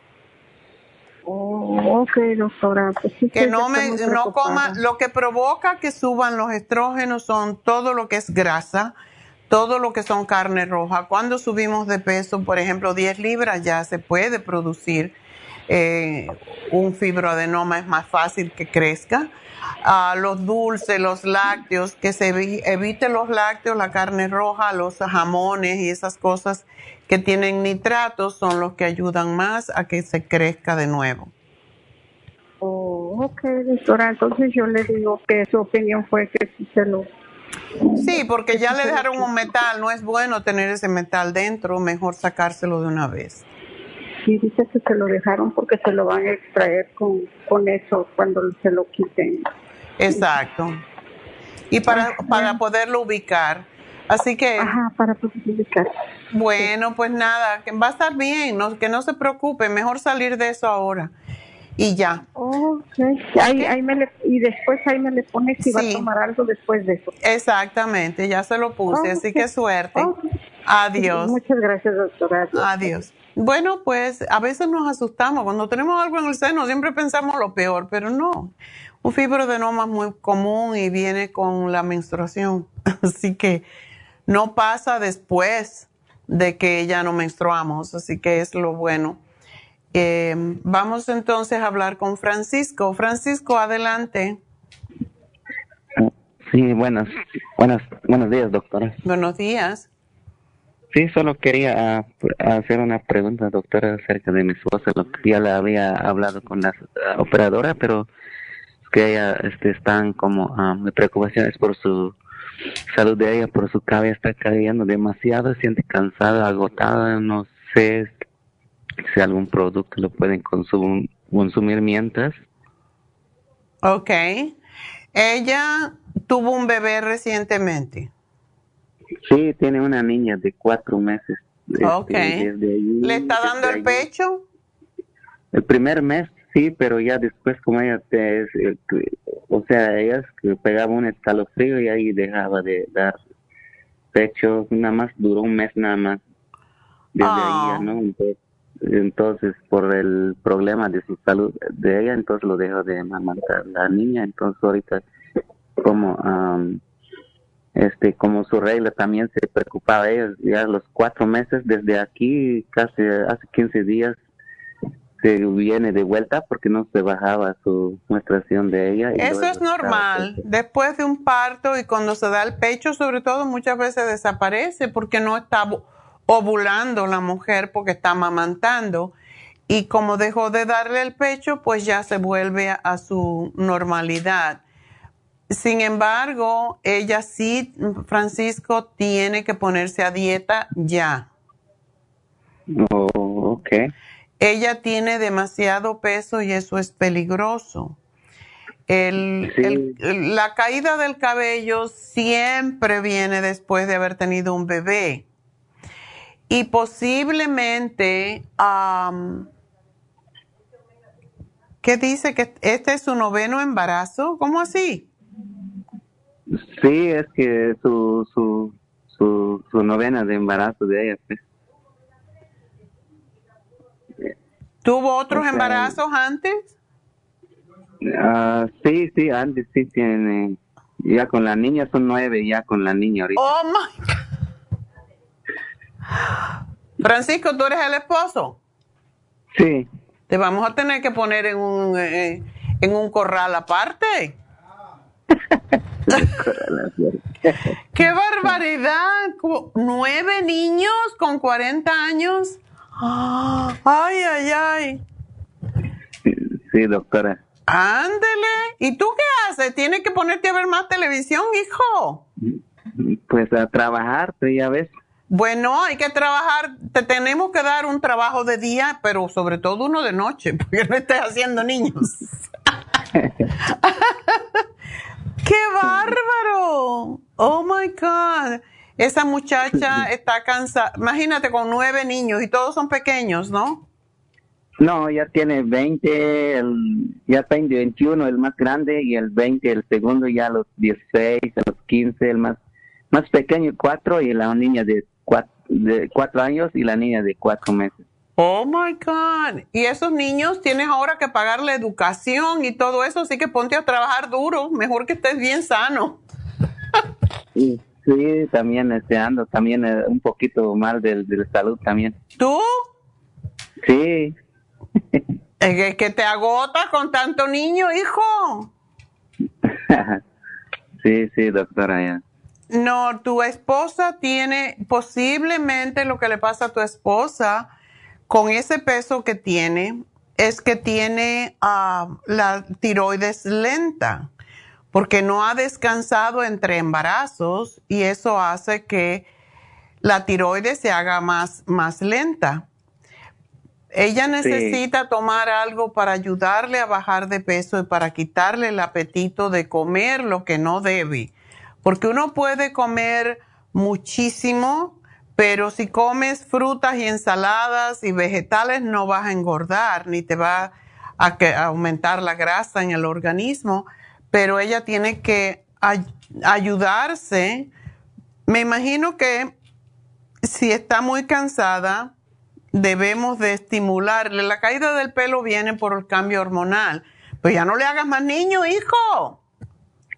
Oh, ok, doctora. Pues que no, me, no coma, lo que provoca que suban los estrógenos son todo lo que es grasa, todo lo que son carne roja. Cuando subimos de peso, por ejemplo, 10 libras, ya se puede producir eh, un fibroadenoma, es más fácil que crezca. A los dulces, los lácteos, que se evite los lácteos, la carne roja, los jamones y esas cosas que tienen nitratos son los que ayudan más a que se crezca de nuevo. Oh, ok, doctora, entonces yo le digo que su opinión fue que si se lo... Sí, porque ya le dejaron un metal, no es bueno tener ese metal dentro, mejor sacárselo de una vez. Sí, dice que se lo dejaron porque se lo van a extraer con, con eso cuando se lo quiten. Exacto. Y para, para poderlo ubicar. Así que... Ajá, para poderlo ubicar. Bueno, pues nada, que va a estar bien, no, que no se preocupe, mejor salir de eso ahora. Y ya. Okay. Ahí, ahí me le, y después ahí me le pone si va a tomar algo después de eso. Exactamente, ya se lo puse, así que suerte. Adiós. Muchas gracias, doctora. Adiós. Bueno, pues a veces nos asustamos. Cuando tenemos algo en el seno siempre pensamos lo peor, pero no. Un fibroadenoma es muy común y viene con la menstruación. [laughs] Así que no pasa después de que ya no menstruamos. Así que es lo bueno. Eh, vamos entonces a hablar con Francisco. Francisco, adelante. Sí, buenas, buenas, buenos días, doctora. Buenos días. Sí, solo quería ah, hacer una pregunta, doctora, acerca de mi esposa. Ya le había hablado con la ah, operadora, pero que ella este, están como uh, mi preocupación es por su salud de ella, por su cabeza está cayendo demasiado, siente cansada, agotada, no sé si algún producto lo pueden consumir, consumir mientras. Ok. Ella tuvo un bebé recientemente. Sí, tiene una niña de cuatro meses. Este. ¿Le está dando el pecho? El primer mes sí, pero ya después como ella, te, eh, o sea, ella pegaba un escalofrío y ahí dejaba de dar pecho, nada más duró un mes nada más. Desde ahí ya, ¿no? Entonces, por el problema de su salud de ella, entonces lo dejó de amamantar la niña, entonces ahorita como este como su regla también se preocupaba ella ya los cuatro meses desde aquí casi hace 15 días se viene de vuelta porque no se bajaba su menstruación de ella. Eso es normal. Después de un parto y cuando se da el pecho, sobre todo, muchas veces desaparece porque no está ovulando la mujer porque está amamantando y como dejó de darle el pecho, pues ya se vuelve a, su normalidad. Sin embargo, ella sí, Francisco, tiene que ponerse a dieta ya. Oh, ok. Ella tiene demasiado peso y eso es peligroso. la caída del cabello siempre viene después de haber tenido un bebé. Y posiblemente, ¿qué dice? ¿Que este es su noveno embarazo? ¿Cómo así? Sí, es que su, su, su, su novena de embarazo de ella. Pues. ¿Tuvo otros embarazos antes? Uh, sí, sí, antes sí tiene. Ya con la niña son nueve, ya con la niña ahorita. Oh my God. Francisco, ¿tú eres el esposo? Sí. Te vamos a tener que poner en un, eh, en un corral aparte. [laughs] [laughs] ¡Qué barbaridad! ¿Nueve niños con 40 años? [gasps] ¡Ay, ay, ay! Sí, doctora. Ándele. ¿Y tú qué haces? ¿Tienes que ponerte a ver más televisión, hijo? Pues a trabajar, tú ya ves. Bueno, hay que trabajar, te tenemos que dar un trabajo de día, pero sobre todo uno de noche, [laughs] porque no estés haciendo niños. [laughs] ¡Qué bárbaro! Oh my God. Esa muchacha [clears throat] está cansada. Imagínate con nueve niños y todos son pequeños, ¿no? No, ya tiene 20, el, ya está 21 el más grande y el 20 el segundo, ya los 16, los 15 el más, más pequeño, 4 y la niña de cuatro, de cuatro años y la niña de cuatro meses. Oh my God. Y esos niños tienes ahora que pagar la educación y todo eso, así que ponte a trabajar duro, mejor que estés bien sano. sí, también este, ando también eh, un poquito mal de, de salud también. ¿Tú? Sí. [laughs] es que te agotas con tanto niño, hijo. [laughs] sí, sí, doctora, ya. No, tu esposa tiene posiblemente lo que le pasa a tu esposa con ese peso que tiene es que tiene ah, la tiroides lenta porque no ha descansado entre embarazos y eso hace que la tiroides se haga más, más lenta. Ella necesita tomar algo para ayudarle a bajar de peso y para quitarle el apetito de comer lo que no debe porque uno puede comer muchísimo, pero si comes frutas y ensaladas y vegetales no vas a engordar ni te va a, aumentar la grasa en el organismo, pero ella tiene que ayudarse. Me imagino que si está muy cansada, debemos de estimularle. La caída del pelo viene por el cambio hormonal. Pues ya no le hagas más niño, hijo.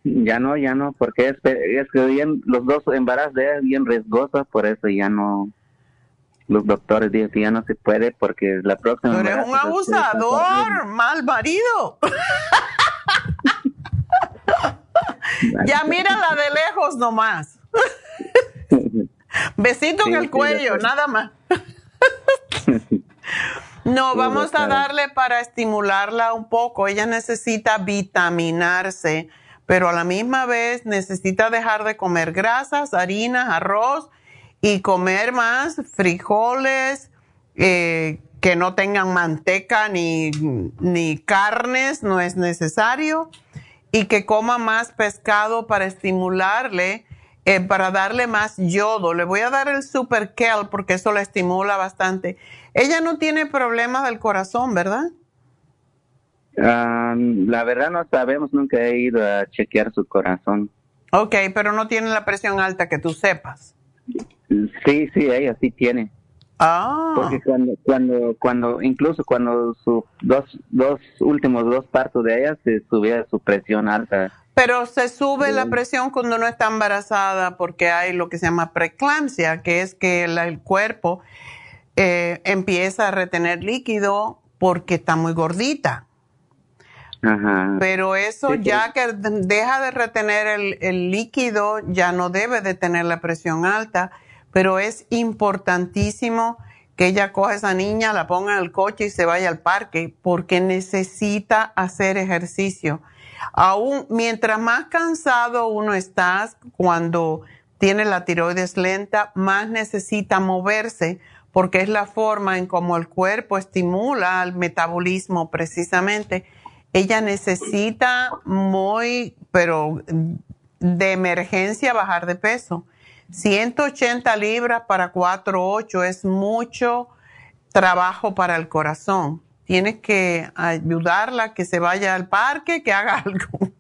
Ya no, ya no, porque es, es que bien, los dos embarazos de bien riesgosos, por eso ya no, los doctores dicen que ya no se puede porque la próxima... Pero eres un abusador, mal marido. [laughs] ya mírala de lejos nomás. [laughs] Besito en el cuello, nada más. [laughs] no, vamos a darle para estimularla un poco. Ella necesita vitaminarse pero a la misma vez necesita dejar de comer grasas, harinas, arroz y comer más frijoles eh, que no tengan manteca ni, carnes, no es necesario, y que coma más pescado para estimularle, eh, para darle más yodo. Le voy a dar el super kel porque eso la estimula bastante. Ella no tiene problemas del corazón, ¿verdad? Ah, la verdad no sabemos, nunca he ido a chequear su corazón. Ok, pero no tiene la presión alta que tú sepas. Sí, sí, ella sí tiene. Ah. Porque cuando, cuando, cuando, incluso cuando sus dos, dos últimos dos partos de ella se subía su presión alta. Pero se sube la presión cuando no está embarazada porque hay lo que se llama preeclampsia, que es que el cuerpo eh, empieza a retener líquido porque está muy gordita. Pero eso ya que deja de retener el, líquido, ya no debe de tener la presión alta, pero es importantísimo que ella coja a esa niña, la ponga en el coche y se vaya al parque porque necesita hacer ejercicio. Aún mientras más cansado uno está cuando tiene la tiroides lenta, más necesita moverse porque es la forma en cómo el cuerpo estimula el metabolismo precisamente. Ella necesita muy, pero de emergencia bajar de peso. 180 libras para 4,8 es mucho trabajo para el corazón. Tienes que ayudarla que se vaya al parque, que haga [laughs] algo.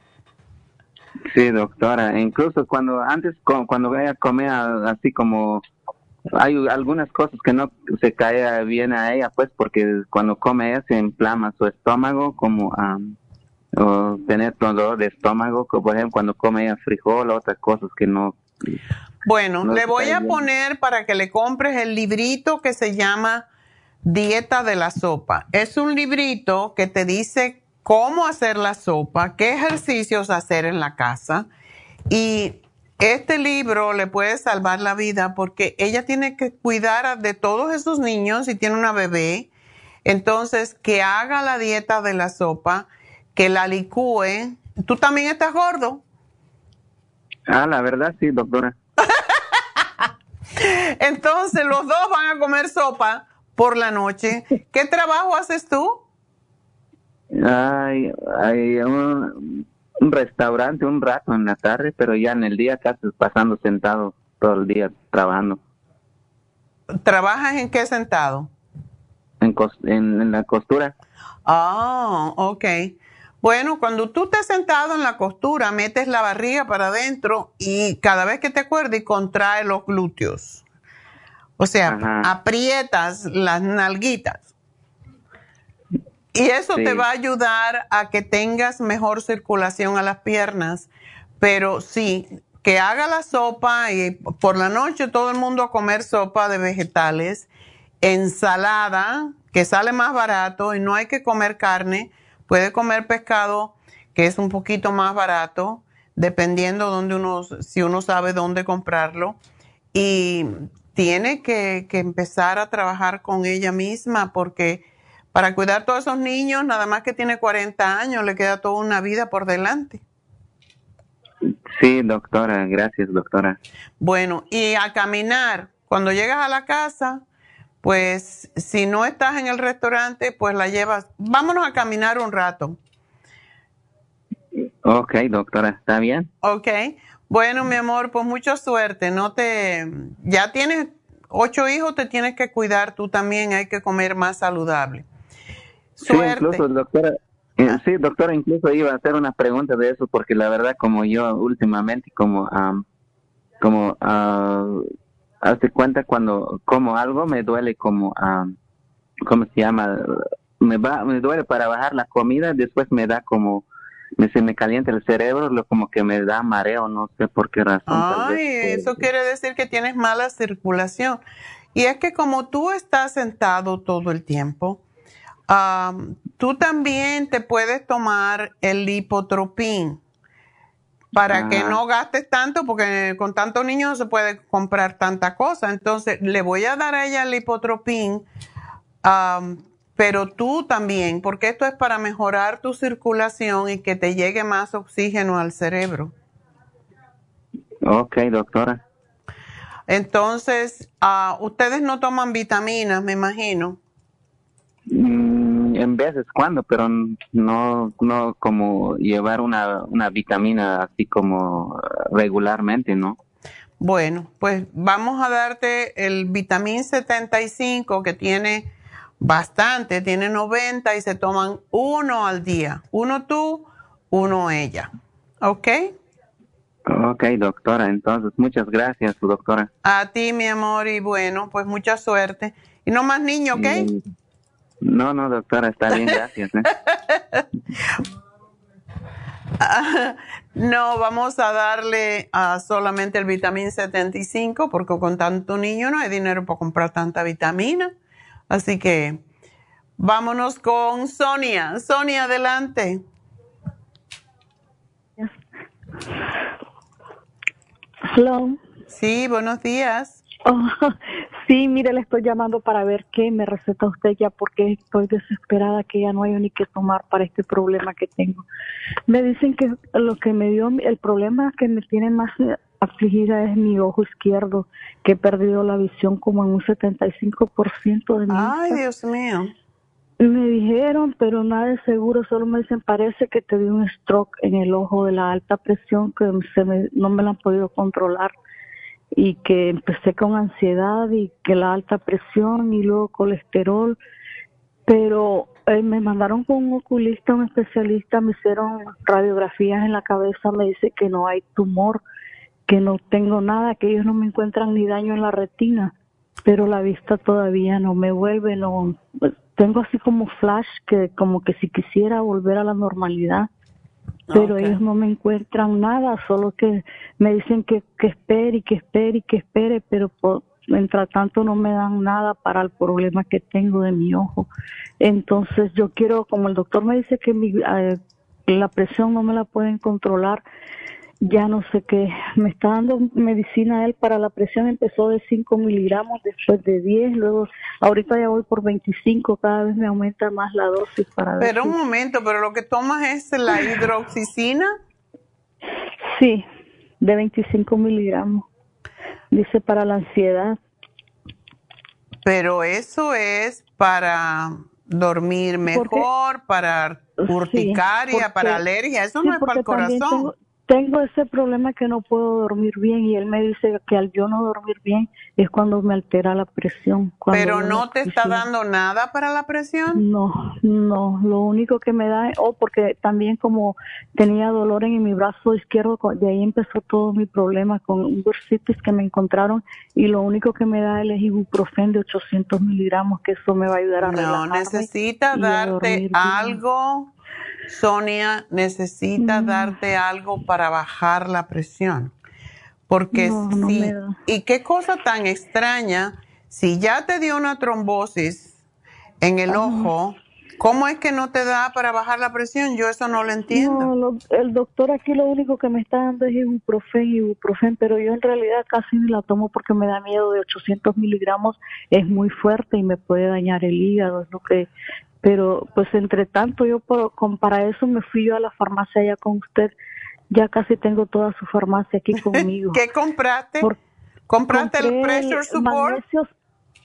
Sí, doctora. Incluso cuando antes, cuando ella comía así como hay algunas cosas que no se cae bien a ella, pues, porque cuando come ella se inflama su estómago, como o tener dolor de estómago, como por ejemplo cuando come ella frijol o otras cosas que no. Bueno, le voy a poner para que le compres el librito que se llama Dieta de la Sopa. Es un librito que te dice cómo hacer la sopa, qué ejercicios hacer en la casa y este libro le puede salvar la vida porque ella tiene que cuidar de todos esos niños y tiene una bebé. Entonces, que haga la dieta de la sopa, que la licúe. ¿Tú también estás gordo? Ah, la verdad sí, doctora. [laughs] Entonces, los dos van a comer sopa por la noche. ¿Qué trabajo haces tú? Ay, un, un restaurante un rato en la tarde, pero ya en el día casi pasando sentado todo el día trabajando. ¿Trabajas en qué sentado? En, en, la costura. Ah, ok. Bueno, cuando tú estés sentado en la costura, metes la barriga para adentro y cada vez que te acuerdes, contrae los glúteos. O sea, aprietas las nalguitas. Y eso te va a ayudar a que tengas mejor circulación a las piernas. Pero sí, que haga la sopa y por la noche todo el mundo a comer sopa de vegetales, ensalada, que sale más barato y no hay que comer carne. Puede comer pescado, que es un poquito más barato, dependiendo donde uno, si uno sabe dónde comprarlo. Y tiene que, que empezar a trabajar con ella misma porque para cuidar a todos esos niños, nada más que tiene 40 años, le queda toda una vida por delante. Sí, doctora, gracias, doctora. Bueno, y a caminar, cuando llegas a la casa, pues si no estás en el restaurante, pues la llevas, vámonos a caminar un rato. Ok, doctora, ¿está bien? Ok. Bueno, mi amor, pues mucha suerte. No te, ya tienes ocho hijos, te tienes que cuidar tú también, hay que comer más saludable. Sí, incluso, doctora, eh, ah. sí, doctora, incluso iba a hacer una pregunta de eso porque la verdad como yo últimamente como como uh, hace cuenta cuando como algo me duele como cómo se llama me va me duele para bajar la comida después me da como me, se me calienta el cerebro lo como que me da mareo no sé por qué razón ay eso quiere decir que tienes mala circulación. Y es que como tú estás sentado todo el tiempo tú también te puedes tomar el lipotropín para que no gastes tanto, porque con tantos niños no se puede comprar tanta cosa. Entonces, le voy a dar a ella el lipotropín, pero tú también, porque esto es para mejorar tu circulación y que te llegue más oxígeno al cerebro. Ok, doctora. Entonces, uh, ustedes no toman vitaminas, me imagino. Mm, en veces cuando, pero no, no como llevar una, una vitamina así como regularmente, ¿no? Bueno, pues vamos a darte el vitamín 75 que tiene bastante, tiene 90 y se toman uno al día. Uno tú, uno ella. ¿Ok? Ok, doctora. Entonces, muchas gracias, doctora. A ti, mi amor, y bueno, pues mucha suerte. Y no más niños, ¿ok? No, no, doctora, está bien, gracias. ¿eh? [laughs] no, vamos a darle a solamente el vitamín 75 porque con tanto niño no hay dinero para comprar tanta vitamina. Así que vámonos con Sonia. Sonia, adelante. Hello. Sí, buenos días. Oh, [laughs] sí, mire, le estoy llamando para ver qué me receta usted ya porque estoy desesperada que ya no hay ni que tomar para este problema que tengo. Me dicen que lo que me dio, el problema que me tiene más afligida es mi ojo izquierdo, que he perdido la visión como en un 75% de mi Ay, Dios mío. Me dijeron, pero nada de seguro, solo me dicen, parece que te dio un stroke en el ojo de la alta presión que se me, no me la han podido controlar y que empecé con ansiedad y que la alta presión y luego colesterol, pero eh, me mandaron con un oculista, un especialista, me hicieron radiografías en la cabeza, me dice que no hay tumor, que no tengo nada, que ellos no me encuentran ni daño en la retina, pero la vista todavía no me vuelve, no tengo así como flash que como que si quisiera volver a la normalidad pero ellos no me encuentran nada, solo que me dicen que, que espere y que espere y que espere, pero por, mientras tanto no me dan nada para el problema que tengo de mi ojo. Entonces yo quiero, como el doctor me dice que mi, eh, la presión no me la pueden controlar, ya no sé qué, me está dando medicina él para la presión, empezó de 5 miligramos, después de 10, luego ahorita ya voy por 25, cada vez me aumenta más la dosis para Pero un momento, pero lo que tomas es la hidroxicina. Sí, de 25 miligramos, dice para la ansiedad. Pero eso es para dormir mejor, para urticaria, para alergia, eso no es para el corazón tengo ese problema que no puedo dormir bien y él me dice que al yo no dormir bien es cuando me altera la presión. ¿Pero no te está dando nada para la presión? No, no, lo único que me da, o oh, porque también como tenía dolor en mi brazo izquierdo, de ahí empezó todo mi problema con un bursitis que me encontraron y lo único que me da es ibuprofen de 800 miligramos, que eso me va a ayudar a No, necesita darte algo Sonia necesita mm. darte algo para bajar la presión. Porque si, y qué cosa tan extraña, si ya te dio una trombosis en el ojo, ¿cómo es que no te da para bajar la presión? Yo eso no lo entiendo. No, el doctor aquí lo único que me está dando es ibuprofen, ibuprofen, pero yo en realidad casi ni la tomo porque me da miedo de 800 miligramos, es muy fuerte y me puede dañar el hígado, es lo que pero pues entre tanto yo por, para eso me fui yo a la farmacia allá con usted. Ya casi tengo toda su farmacia aquí [laughs] conmigo. ¿Qué compraste? ¿Compraste el pressure support?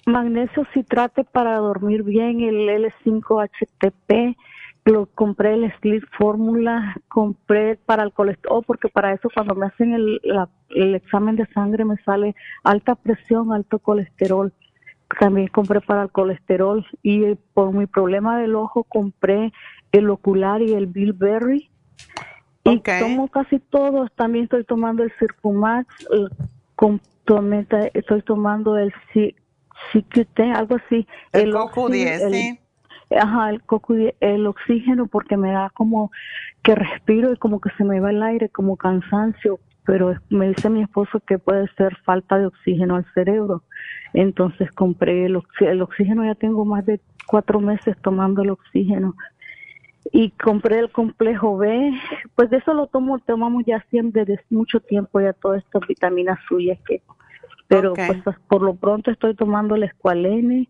Magnesio citrate para dormir bien, el L5-HTP, lo compré el Sleep Fórmula, compré para el colesterol, oh, porque para eso cuando me hacen el, el examen de sangre me sale alta presión, alto colesterol. También compré para el colesterol y por mi problema del ojo compré el ocular y el bilberry. Y tomo casi todos también estoy tomando el circumax estoy tomando el CQT algo así el, coco 10 sí ajá el coco el oxígeno porque me da como que respiro y como que se me va el aire como cansancio pero me dice mi esposo que puede ser falta de oxígeno al cerebro. Entonces compré el, el oxígeno, ya tengo más de cuatro meses tomando el oxígeno. Y compré el complejo B, pues de eso lo tomo, tomamos ya siempre desde mucho tiempo ya todas estas vitaminas suyas que, pero pues por lo pronto estoy tomando el escualene,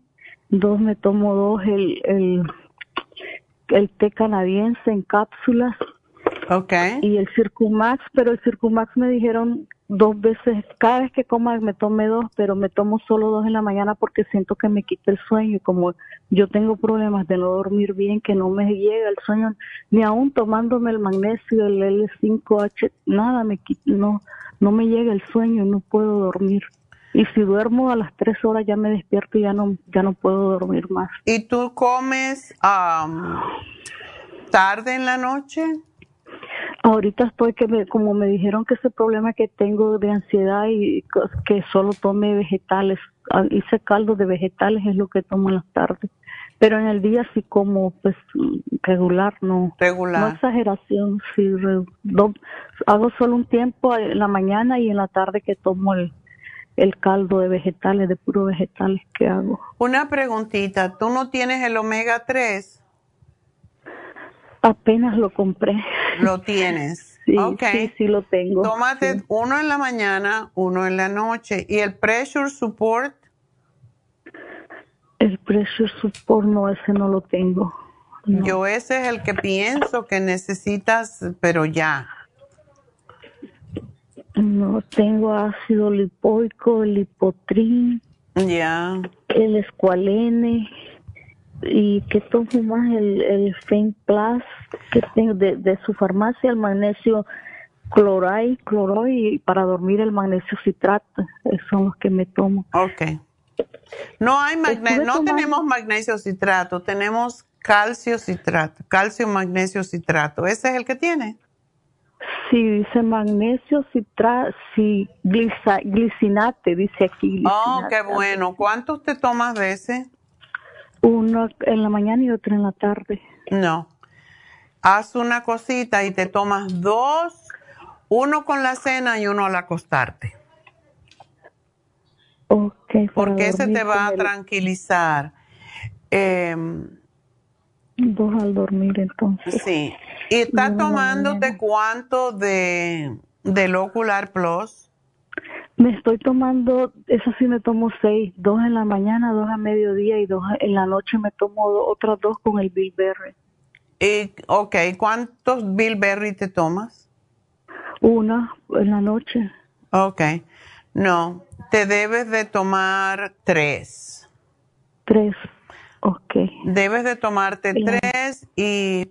dos me tomo dos el, el, el té canadiense en cápsulas Okay. Y el Circumax, pero el Circumax me dijeron dos veces, cada vez que coma me tome dos, pero me tomo solo dos en la mañana porque siento que me quita el sueño y como yo tengo problemas de no dormir bien, que no me llega el sueño, ni aún tomándome el magnesio, el L5H, nada me quita, no, no me llega el sueño, no puedo dormir. Y si duermo a las tres horas ya me despierto y ya no, ya no puedo dormir más. ¿Y tú comes tarde en la noche? Ahorita estoy que me, como me dijeron que ese problema que tengo de ansiedad y que solo tome vegetales, ah, hice caldo de vegetales es lo que tomo en las tardes. Pero en el día sí como pues regular, no. Regular. No exageración, sí. hago solo un tiempo en la mañana y en la tarde que tomo el, el caldo de vegetales, de puro vegetales que hago. Una preguntita, ¿tú no tienes el omega 3? Apenas lo compré. Lo tienes. [laughs] Sí, Ok. sí, sí lo tengo. Tómate uno en la mañana, uno en la noche. ¿Y el pressure support? El pressure support no, ese no lo tengo. Yo ese es el que pienso que necesitas, pero ya. No tengo ácido lipoico, el lipotrin, Ya. el escualene y que tomo más el, el Fein Plus que tengo de, de su farmacia, el magnesio cloray, cloroy y para dormir el magnesio citrato. Esos son los que me tomo. Ok. No hay magnesio, no tomando- tenemos magnesio citrato, tenemos calcio citrato, calcio magnesio citrato. ¿Ese es el que tiene? Sí, dice magnesio citrato, sí, glisa- glicinate, dice aquí. Oh, glicinate. qué bueno. ¿Cuántos te tomas de ese? Uno en la mañana y otro en la tarde. No. Haz una cosita y te tomas dos, uno con la cena y uno al acostarte. Ok. para Porque ese te va a el- tranquilizar. Em, Dos al dormir entonces. sí. ¿Y en la tomándote cuánto de, del Ocular Plus? Me estoy tomando, eso sí me tomo seis, dos en la mañana, dos a mediodía y dos en la noche me tomo otras dos con el Bilberry. Y, ok, ¿cuántos Bilberry te tomas? Una en la noche. Ok. No, te debes de tomar tres. Tres. Ok. Debes de tomarte tres y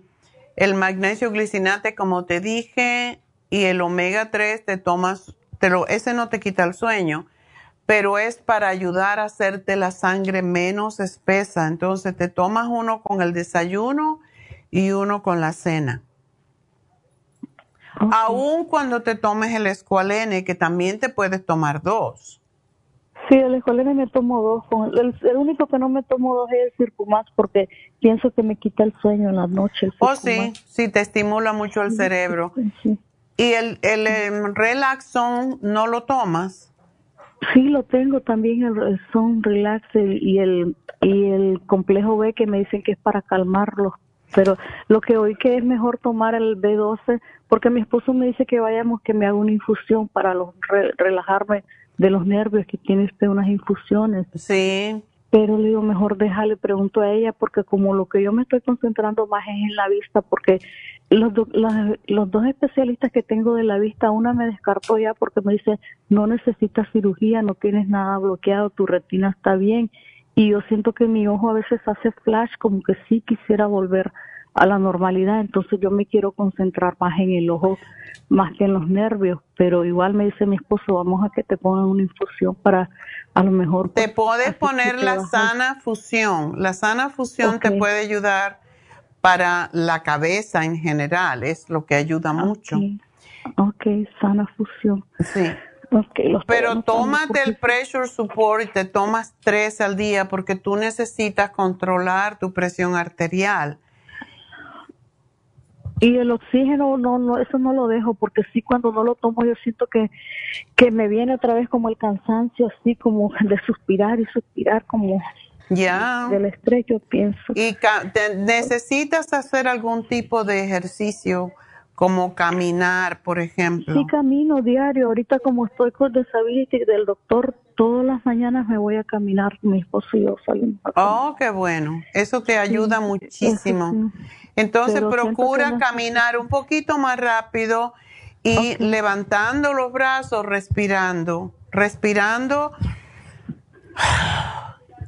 el magnesio glicinate, como te dije, y el omega 3 te tomas, te lo, ese no te quita el sueño, pero es para ayudar a hacerte la sangre menos espesa. Entonces te tomas uno con el desayuno y uno con la cena. Aún cuando te tomes el escualene, que también te puedes tomar dos. Sí, el escolene me tomo dos. Con el, el único que no me tomo dos es el Circumax porque pienso que me quita el sueño en la noche. el Oh, sí, sí, te estimula mucho el cerebro. Sí. ¿Y el, el, em, Relaxon no lo tomas? Sí, lo tengo también, el, Sun Relax el- y el y el complejo B que me dicen que es para calmarlos. Pero lo que oí que es mejor tomar el B12 porque mi esposo me dice que vayamos, que me haga una infusión para los, re- relajarme de los nervios, que tiene usted unas infusiones. Sí. Pero le digo, mejor déjale, pregunto a ella, porque como lo que yo me estoy concentrando más es en la vista, porque los, do- las- los dos especialistas que tengo de la vista, una me descartó ya porque me dice, no necesitas cirugía, no tienes nada bloqueado, tu retina está bien. Y yo siento que mi ojo a veces hace flash, como que sí quisiera volver a la normalidad, entonces yo me quiero concentrar más en el ojo, más que en los nervios, pero igual me dice mi esposo, vamos a que te pongan una infusión para a lo mejor... Te puedes poner la sana fusión. La sana fusión te puede ayudar para la cabeza en general, es lo que ayuda mucho. Ok, sana fusión. Sí. Ok, lo estoy Pero tómate el pressure support y te tomas tres al día porque tú necesitas controlar tu presión arterial. Y el oxígeno, no, no, eso no lo dejo, porque sí, cuando no lo tomo, yo siento que, que me viene otra vez como el cansancio, así como [laughs] de suspirar y suspirar, como Ya. del estrés, yo pienso. Y ca- te- necesitas hacer algún tipo de ejercicio, como caminar, por ejemplo. Sí, camino diario. Ahorita, como estoy con disability del doctor, todas las mañanas me voy a caminar. Mi esposo y yo salimos. Oh, qué bueno. Eso te ayuda muchísimo. Entonces Pero procura no- caminar un poquito más rápido y levantando los brazos, respirando, respirando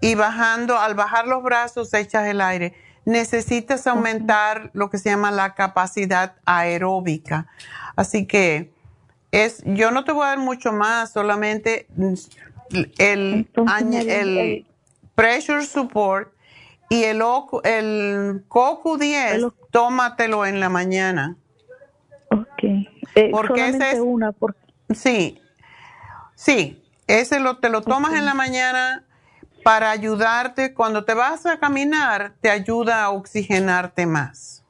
y bajando. Al bajar los brazos echas el aire. Necesitas aumentar lo que se llama la capacidad aeróbica. Así que es, yo no te voy a dar mucho más, solamente el, pressure support y el, el CoQ10, tómatelo en la mañana. Eh, porque ese es una, Sí, sí, ese lo, te lo tomas en la mañana para ayudarte. Cuando te vas a caminar, te ayuda a oxigenarte más.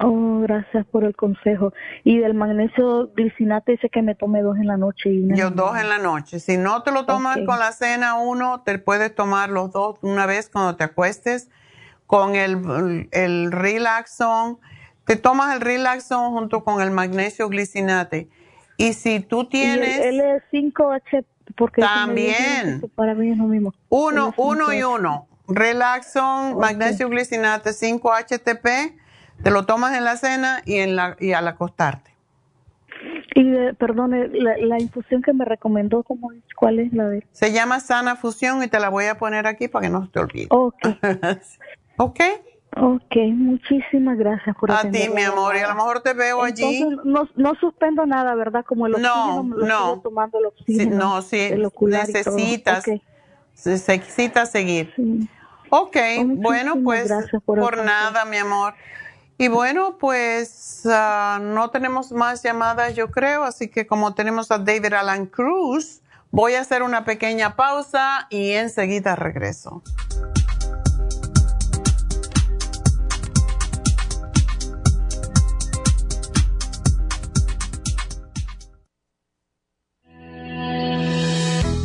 Oh, gracias por el consejo. Y del magnesio glicinate dice que me tome dos en la noche y Yo dos en la noche. Si no te lo tomas con la cena uno, te puedes tomar los dos una vez cuando te acuestes. Con el, el Relaxon te tomas el Relaxon junto con el magnesio glicinate. Y si tú tienes... el L5H, porque... También. Para mí es lo mismo. Uno, uno y uno. Relaxon, magnesio glicinate, 5-HTP, te lo tomas en la cena y, en la, y al acostarte. Y, perdone, la, infusión que me recomendó, ¿cuál es la de? Se llama Sana Fusión y te la voy a poner aquí para que no se te olvide. Ok. [laughs] ok. Ok, muchísimas gracias por A ti, mi amor, y a lo mejor te veo allí. No, no suspendo nada, ¿verdad? Como el oxígeno, no, no. tomando el oxígeno. no, sí, necesitas, necesitas seguir. Ok, bueno, pues por, nada, mi amor. Y bueno, pues ah, no tenemos más llamadas, yo creo, así que como tenemos a David Alan Cruz, voy a hacer una pequeña pausa y enseguida regreso.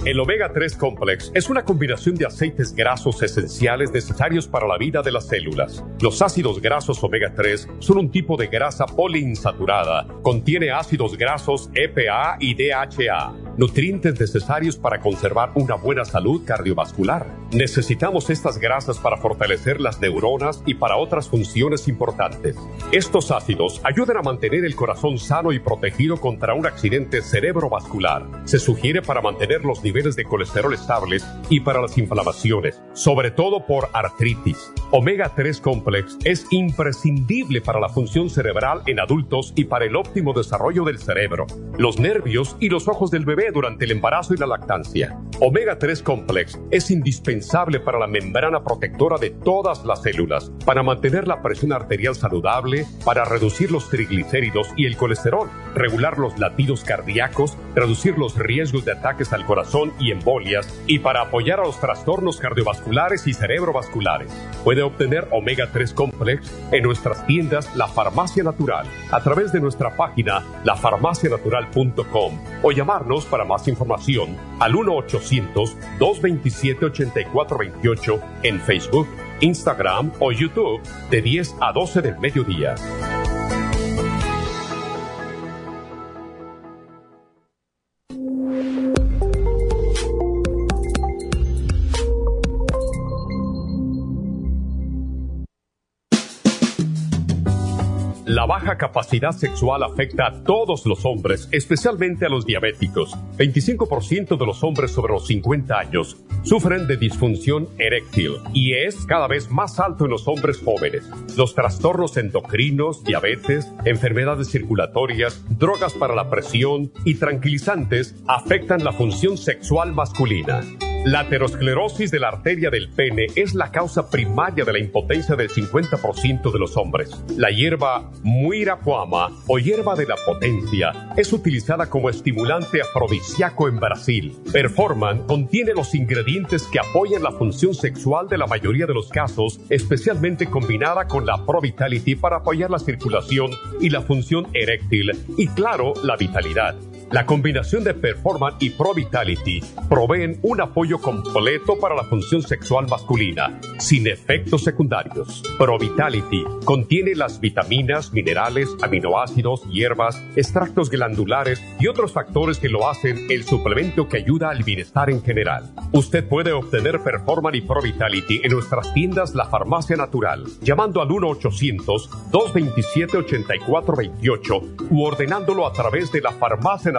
El omega 3 complex es una combinación de aceites grasos esenciales necesarios para la vida de las células. Los ácidos grasos omega 3 son un tipo de grasa poliinsaturada. Contiene ácidos grasos EPA y DHA, nutrientes necesarios para conservar una buena salud cardiovascular. Necesitamos estas grasas para fortalecer las neuronas y para otras funciones importantes. Estos ácidos ayudan a mantener el corazón sano y protegido contra un accidente cerebrovascular. Se sugiere para mantener los de colesterol estables y para las inflamaciones, sobre todo por artritis. Omega 3 Complex es imprescindible para la función cerebral en adultos y para el óptimo desarrollo del cerebro, los nervios y los ojos del bebé durante el embarazo y la lactancia. Omega 3 Complex es indispensable para la membrana protectora de todas las células, para mantener la presión arterial saludable, para reducir los triglicéridos y el colesterol, regular los latidos cardíacos, reducir los riesgos de ataques al corazón y embolias y para apoyar a los trastornos cardiovasculares y cerebrovasculares. Puede obtener omega 3 complex en nuestras tiendas La Farmacia Natural a través de nuestra página lafarmacianatural.com o llamarnos para más información al 1-800-227-8428 en Facebook, Instagram o YouTube de 10 a 12 del mediodía. La baja capacidad sexual afecta a todos los hombres, especialmente a los diabéticos. 25% de los hombres sobre los 50 años sufren de disfunción eréctil y es cada vez más alto en los hombres jóvenes. Los trastornos endocrinos, diabetes, enfermedades circulatorias, drogas para la presión y tranquilizantes afectan la función sexual masculina. La aterosclerosis de la arteria del pene es la causa primaria de la impotencia del 50% de los hombres. La hierba muirapuama o hierba de la potencia es utilizada como estimulante afrodisíaco en Brasil. Performan contiene los ingredientes que apoyan la función sexual de la mayoría de los casos, especialmente combinada con la Pro Vitality para apoyar la circulación y la función eréctil y claro, la vitalidad. La combinación de Performan y Pro Vitality proveen un apoyo completo para la función sexual masculina, sin efectos secundarios. Pro Vitality contiene las vitaminas, minerales, aminoácidos, hierbas, extractos glandulares y otros factores que lo hacen el suplemento que ayuda al bienestar en general. Usted puede obtener Performan y Pro Vitality en nuestras tiendas La Farmacia Natural, llamando al 1-800-227-8428 u ordenándolo a través de la farmacia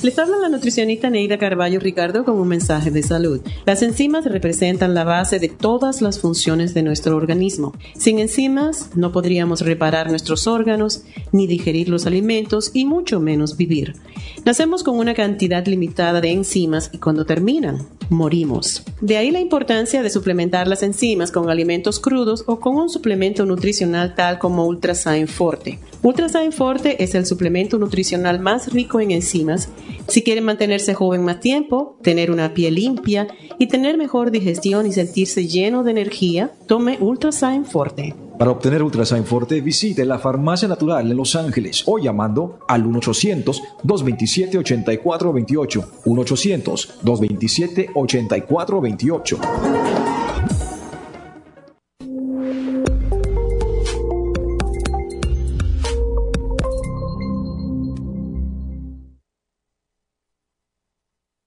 Les habla la nutricionista Neida Carballo Ricardo con un mensaje de salud. Las enzimas representan la base de todas las funciones de nuestro organismo. Sin enzimas no podríamos reparar nuestros órganos, ni digerir los alimentos y mucho menos vivir. Nacemos con una cantidad limitada de enzimas y cuando terminan, morimos. De ahí la importancia de suplementar las enzimas con alimentos crudos o con un suplemento nutricional tal como Ultrasign Forte. Ultrasign Forte es el suplemento nutricional más rico en enzimas. Si quieren mantenerse joven más tiempo, tener una piel limpia y tener mejor digestión y sentirse lleno de energía, tome Ultrasign Forte. Para obtener Ultrasign Forte, visite la Farmacia Natural en Los Ángeles o llamando al 1-800-227-8428. 1-800-227-8428.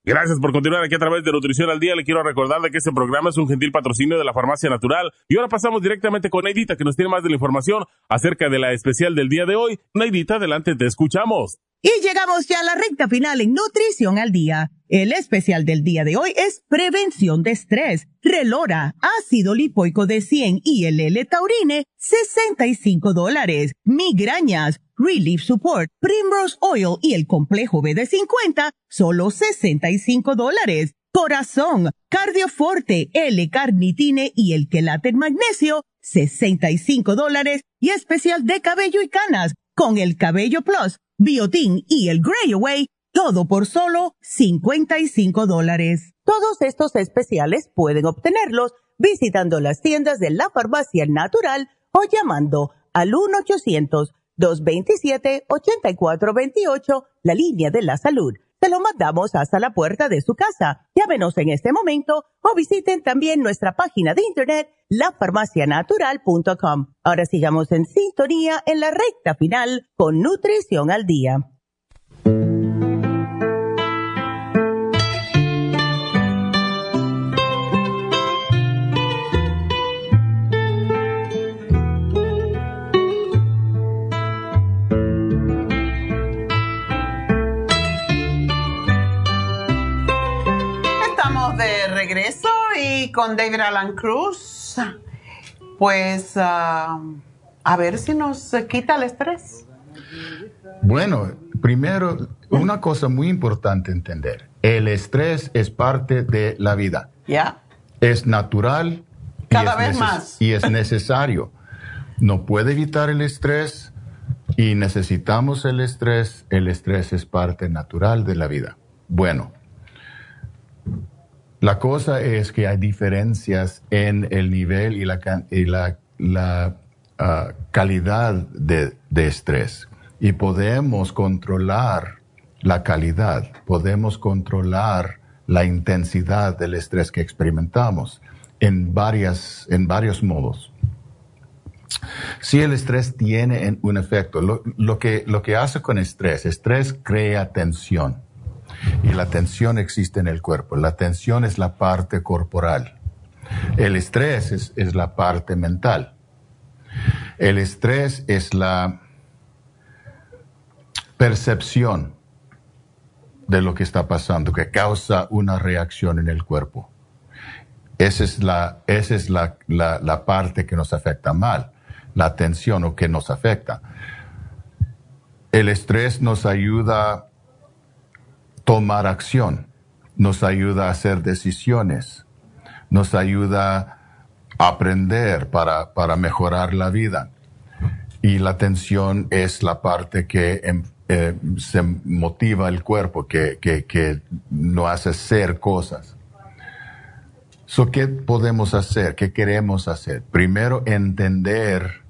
Gracias por continuar aquí a través de Nutrición al Día. Le quiero recordar de que este programa es un gentil patrocinio de la Farmacia Natural. Y ahora pasamos directamente con Neidita, que nos tiene más de la información acerca de la especial del día de hoy. Neidita, adelante, te escuchamos. Y llegamos ya a la recta final en Nutrición al Día. El especial del día de hoy es Prevención de Estrés, Relora, Ácido Lipoico de 100 y el L-Taurine, 65 dólares. Migrañas, Relief Support, Primrose Oil y el complejo B de 50, solo 65 dólares. Corazón, Cardioforte, L-Carnitine y el Quelate Magnesio, 65 dólares. Y especial de cabello y canas, con el Cabello Plus, Biotin y el Grey Away, todo por solo 55 dólares. Todos estos especiales pueden obtenerlos visitando las tiendas de la farmacia natural o llamando al 1 800 227-8428, la línea de la salud. Se lo mandamos hasta la puerta de su casa. Llámenos en este momento o visiten también nuestra página de internet, lafarmacianatural.com. Ahora sigamos en sintonía en la recta final con Nutrición al Día. Y con David Alan Cruz, pues ah, a ver si nos quita el estrés. Bueno, primero, una cosa muy importante entender, el estrés es parte de la vida. Ya. Es natural. Cada vez más. Y es necesario. no puede evitar el estrés y necesitamos el estrés. El estrés es parte natural de la vida. Bueno, la cosa es que hay diferencias en el nivel y la, la, ah, calidad de, estrés. Y podemos controlar la calidad, podemos controlar la intensidad del estrés que experimentamos en, varias, en varios modos. Si el estrés tiene un efecto, lo, que, lo que hace con estrés, estrés crea tensión y la tensión existe en el cuerpo. La tensión es la parte corporal. El estrés es, la parte mental. El estrés es la percepción de lo que está pasando, que causa una reacción en el cuerpo. Esa es la, esa es la, la parte que nos afecta mal, la tensión o que nos afecta. El estrés nos ayuda tomar acción, nos ayuda a hacer decisiones, nos ayuda a aprender para, para mejorar la vida. Y la atención es la parte que em, eh, se motiva el cuerpo, que, que, que no hace ser cosas. So, ¿Qué podemos hacer? ¿Qué queremos hacer? Primero, entender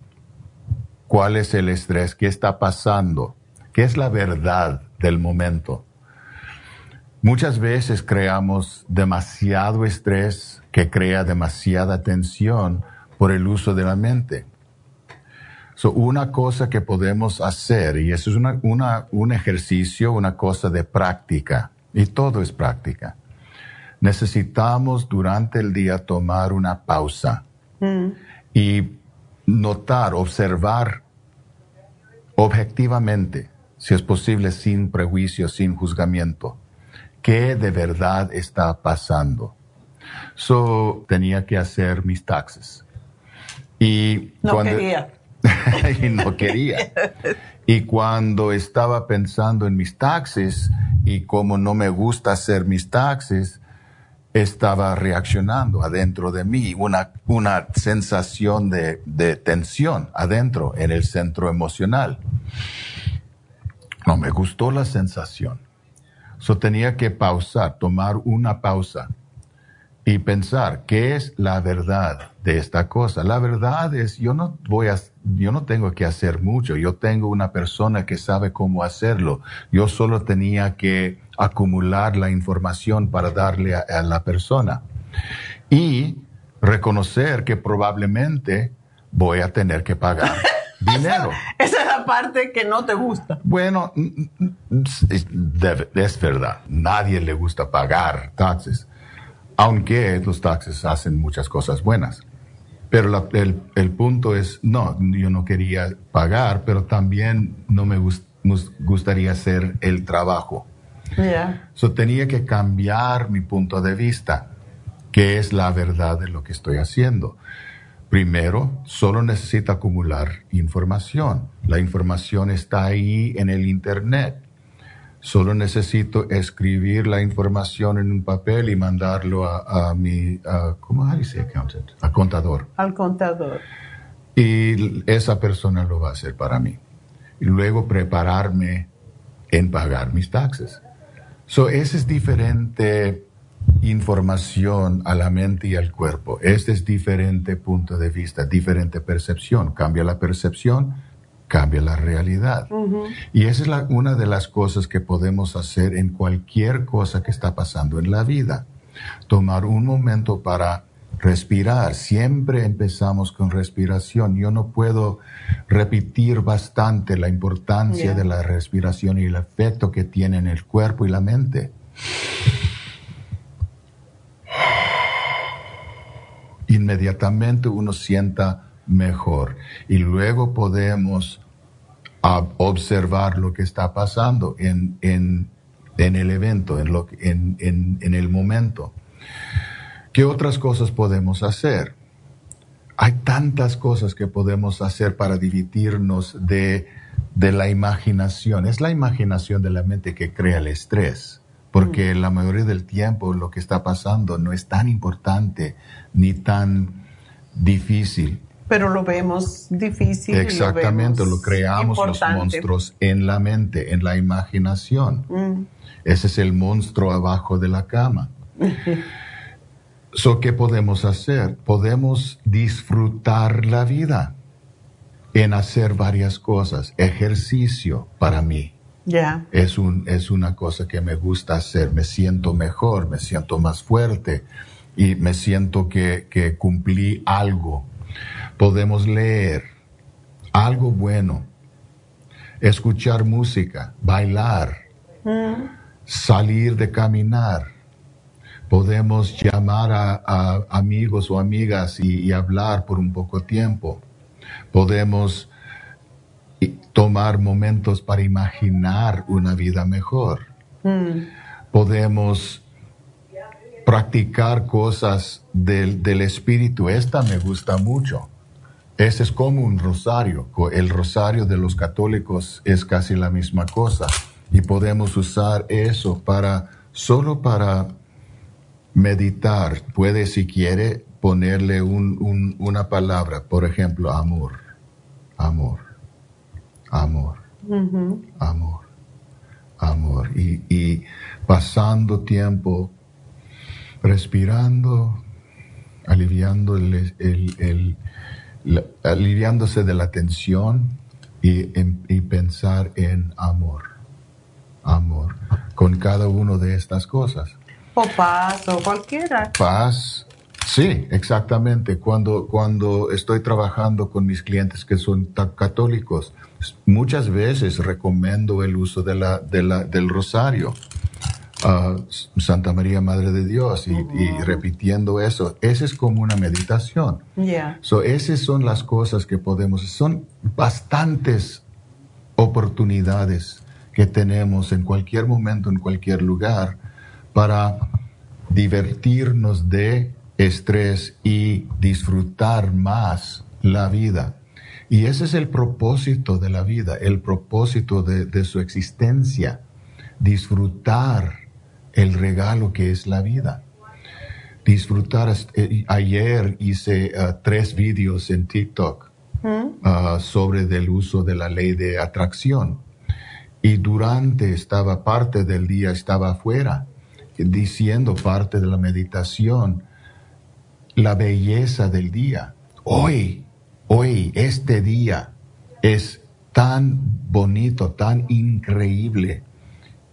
cuál es el estrés, qué está pasando, qué es la verdad del momento. Muchas veces creamos demasiado estrés que crea demasiada tensión por el uso de la mente. So, una cosa que podemos hacer, y eso es un ejercicio, una cosa de práctica, y todo es práctica. Necesitamos durante el día tomar una pausa mm. y notar, observar objetivamente, si es posible, sin prejuicio, sin juzgamiento qué de verdad está pasando. So, tenía que hacer mis taxes. Y no quería. [laughs] y no quería. Y cuando estaba pensando en mis taxes y como no me gusta hacer mis taxes, estaba reaccionando adentro de mí, una, una sensación de, de tensión adentro en el centro emocional. No me gustó la sensación. So tenía que pausar, tomar una pausa y pensar qué es la verdad de esta cosa. La verdad es yo no voy a yo no tengo que hacer mucho, yo tengo una persona que sabe cómo hacerlo. Yo solo tenía que acumular la información para darle a, la persona. Y reconocer que probablemente voy a tener que pagar dinero. [laughs] Esa, es la parte que no te gusta. Bueno, es verdad, nadie le gusta pagar taxes, aunque los taxes hacen muchas cosas buenas. Pero el, punto es, no, yo no quería pagar, pero también no me gustaría hacer el trabajo. So, tenía que cambiar mi punto de vista, que es la verdad de lo que estoy haciendo. Primero, solo necesito acumular información. La información está ahí en el Internet. Solo necesito escribir la información en un papel y mandarlo a, mi, ¿cómo dice accountant? A contador. Al contador. Y esa persona lo va a hacer para mí. Y luego prepararme en pagar mis taxes. So, esa es diferente información a la mente y al cuerpo. Este es diferente punto de vista, diferente percepción. Cambia la percepción, cambia la realidad. Y esa es una de las cosas que podemos hacer en cualquier cosa que está pasando en la vida. Tomar un momento para respirar. Siempre empezamos con respiración. Yo no puedo repetir bastante la importancia de la respiración y el efecto que tiene en el cuerpo y la mente. Inmediatamente uno sienta mejor y luego podemos observar lo que está pasando en, en, el evento, en, lo, en, en el momento. ¿Qué otras cosas podemos hacer? Hay tantas cosas que podemos hacer para dividirnos de, de la imaginación. Es la imaginación de la mente que crea el estrés, porque mm. la mayoría del tiempo lo que está pasando no es tan importante ni tan difícil. Pero lo vemos difícil. Exactamente, lo, creamos los monstruos en la mente, en la imaginación. Mm. Ese es el monstruo abajo de la cama. [laughs] So, ¿Qué podemos hacer? Podemos disfrutar la vida en hacer varias cosas. Ejercicio para mí. Es, un, es una cosa que me gusta hacer. Me siento mejor, me siento más fuerte y me siento que, que cumplí algo. Podemos leer algo bueno, escuchar música, bailar, salir de caminar podemos llamar a, amigos o amigas y, hablar por un poco tiempo. Podemos tomar momentos para imaginar una vida mejor. Mm. Podemos practicar cosas del, del, espíritu. Esta me gusta mucho. Ese es como un rosario. El rosario de los católicos es casi la misma cosa. Y podemos usar eso para, solo para meditar, puede si quiere ponerle una palabra, por ejemplo, amor, amor, amor, amor, amor. Y, pasando tiempo respirando, aliviando el, aliviándose de la tensión y, y pensar en amor, amor, con cada una de estas cosas. O paz o cualquiera. Paz. Sí, exactamente. Cuando, cuando estoy trabajando con mis clientes que son católicos, muchas veces recomiendo el uso de la, de la, del rosario. a Santa María Madre de Dios y, repitiendo eso, esa es como una meditación. Yeah. So, esas son las cosas que podemos, son bastantes oportunidades que tenemos en cualquier momento, en cualquier lugar, para divertirnos de estrés y disfrutar más la vida. Y ese es el propósito de la vida, el propósito de, su existencia, disfrutar el regalo que es la vida. disfrutar. Eh, ayer hice uh, tres vídeos en TikTok uh, sobre el uso de la ley de atracción. Y durante estaba parte del día, estaba afuera, diciendo parte de la meditación, la belleza del día. Hoy, hoy, este día es tan bonito, tan increíble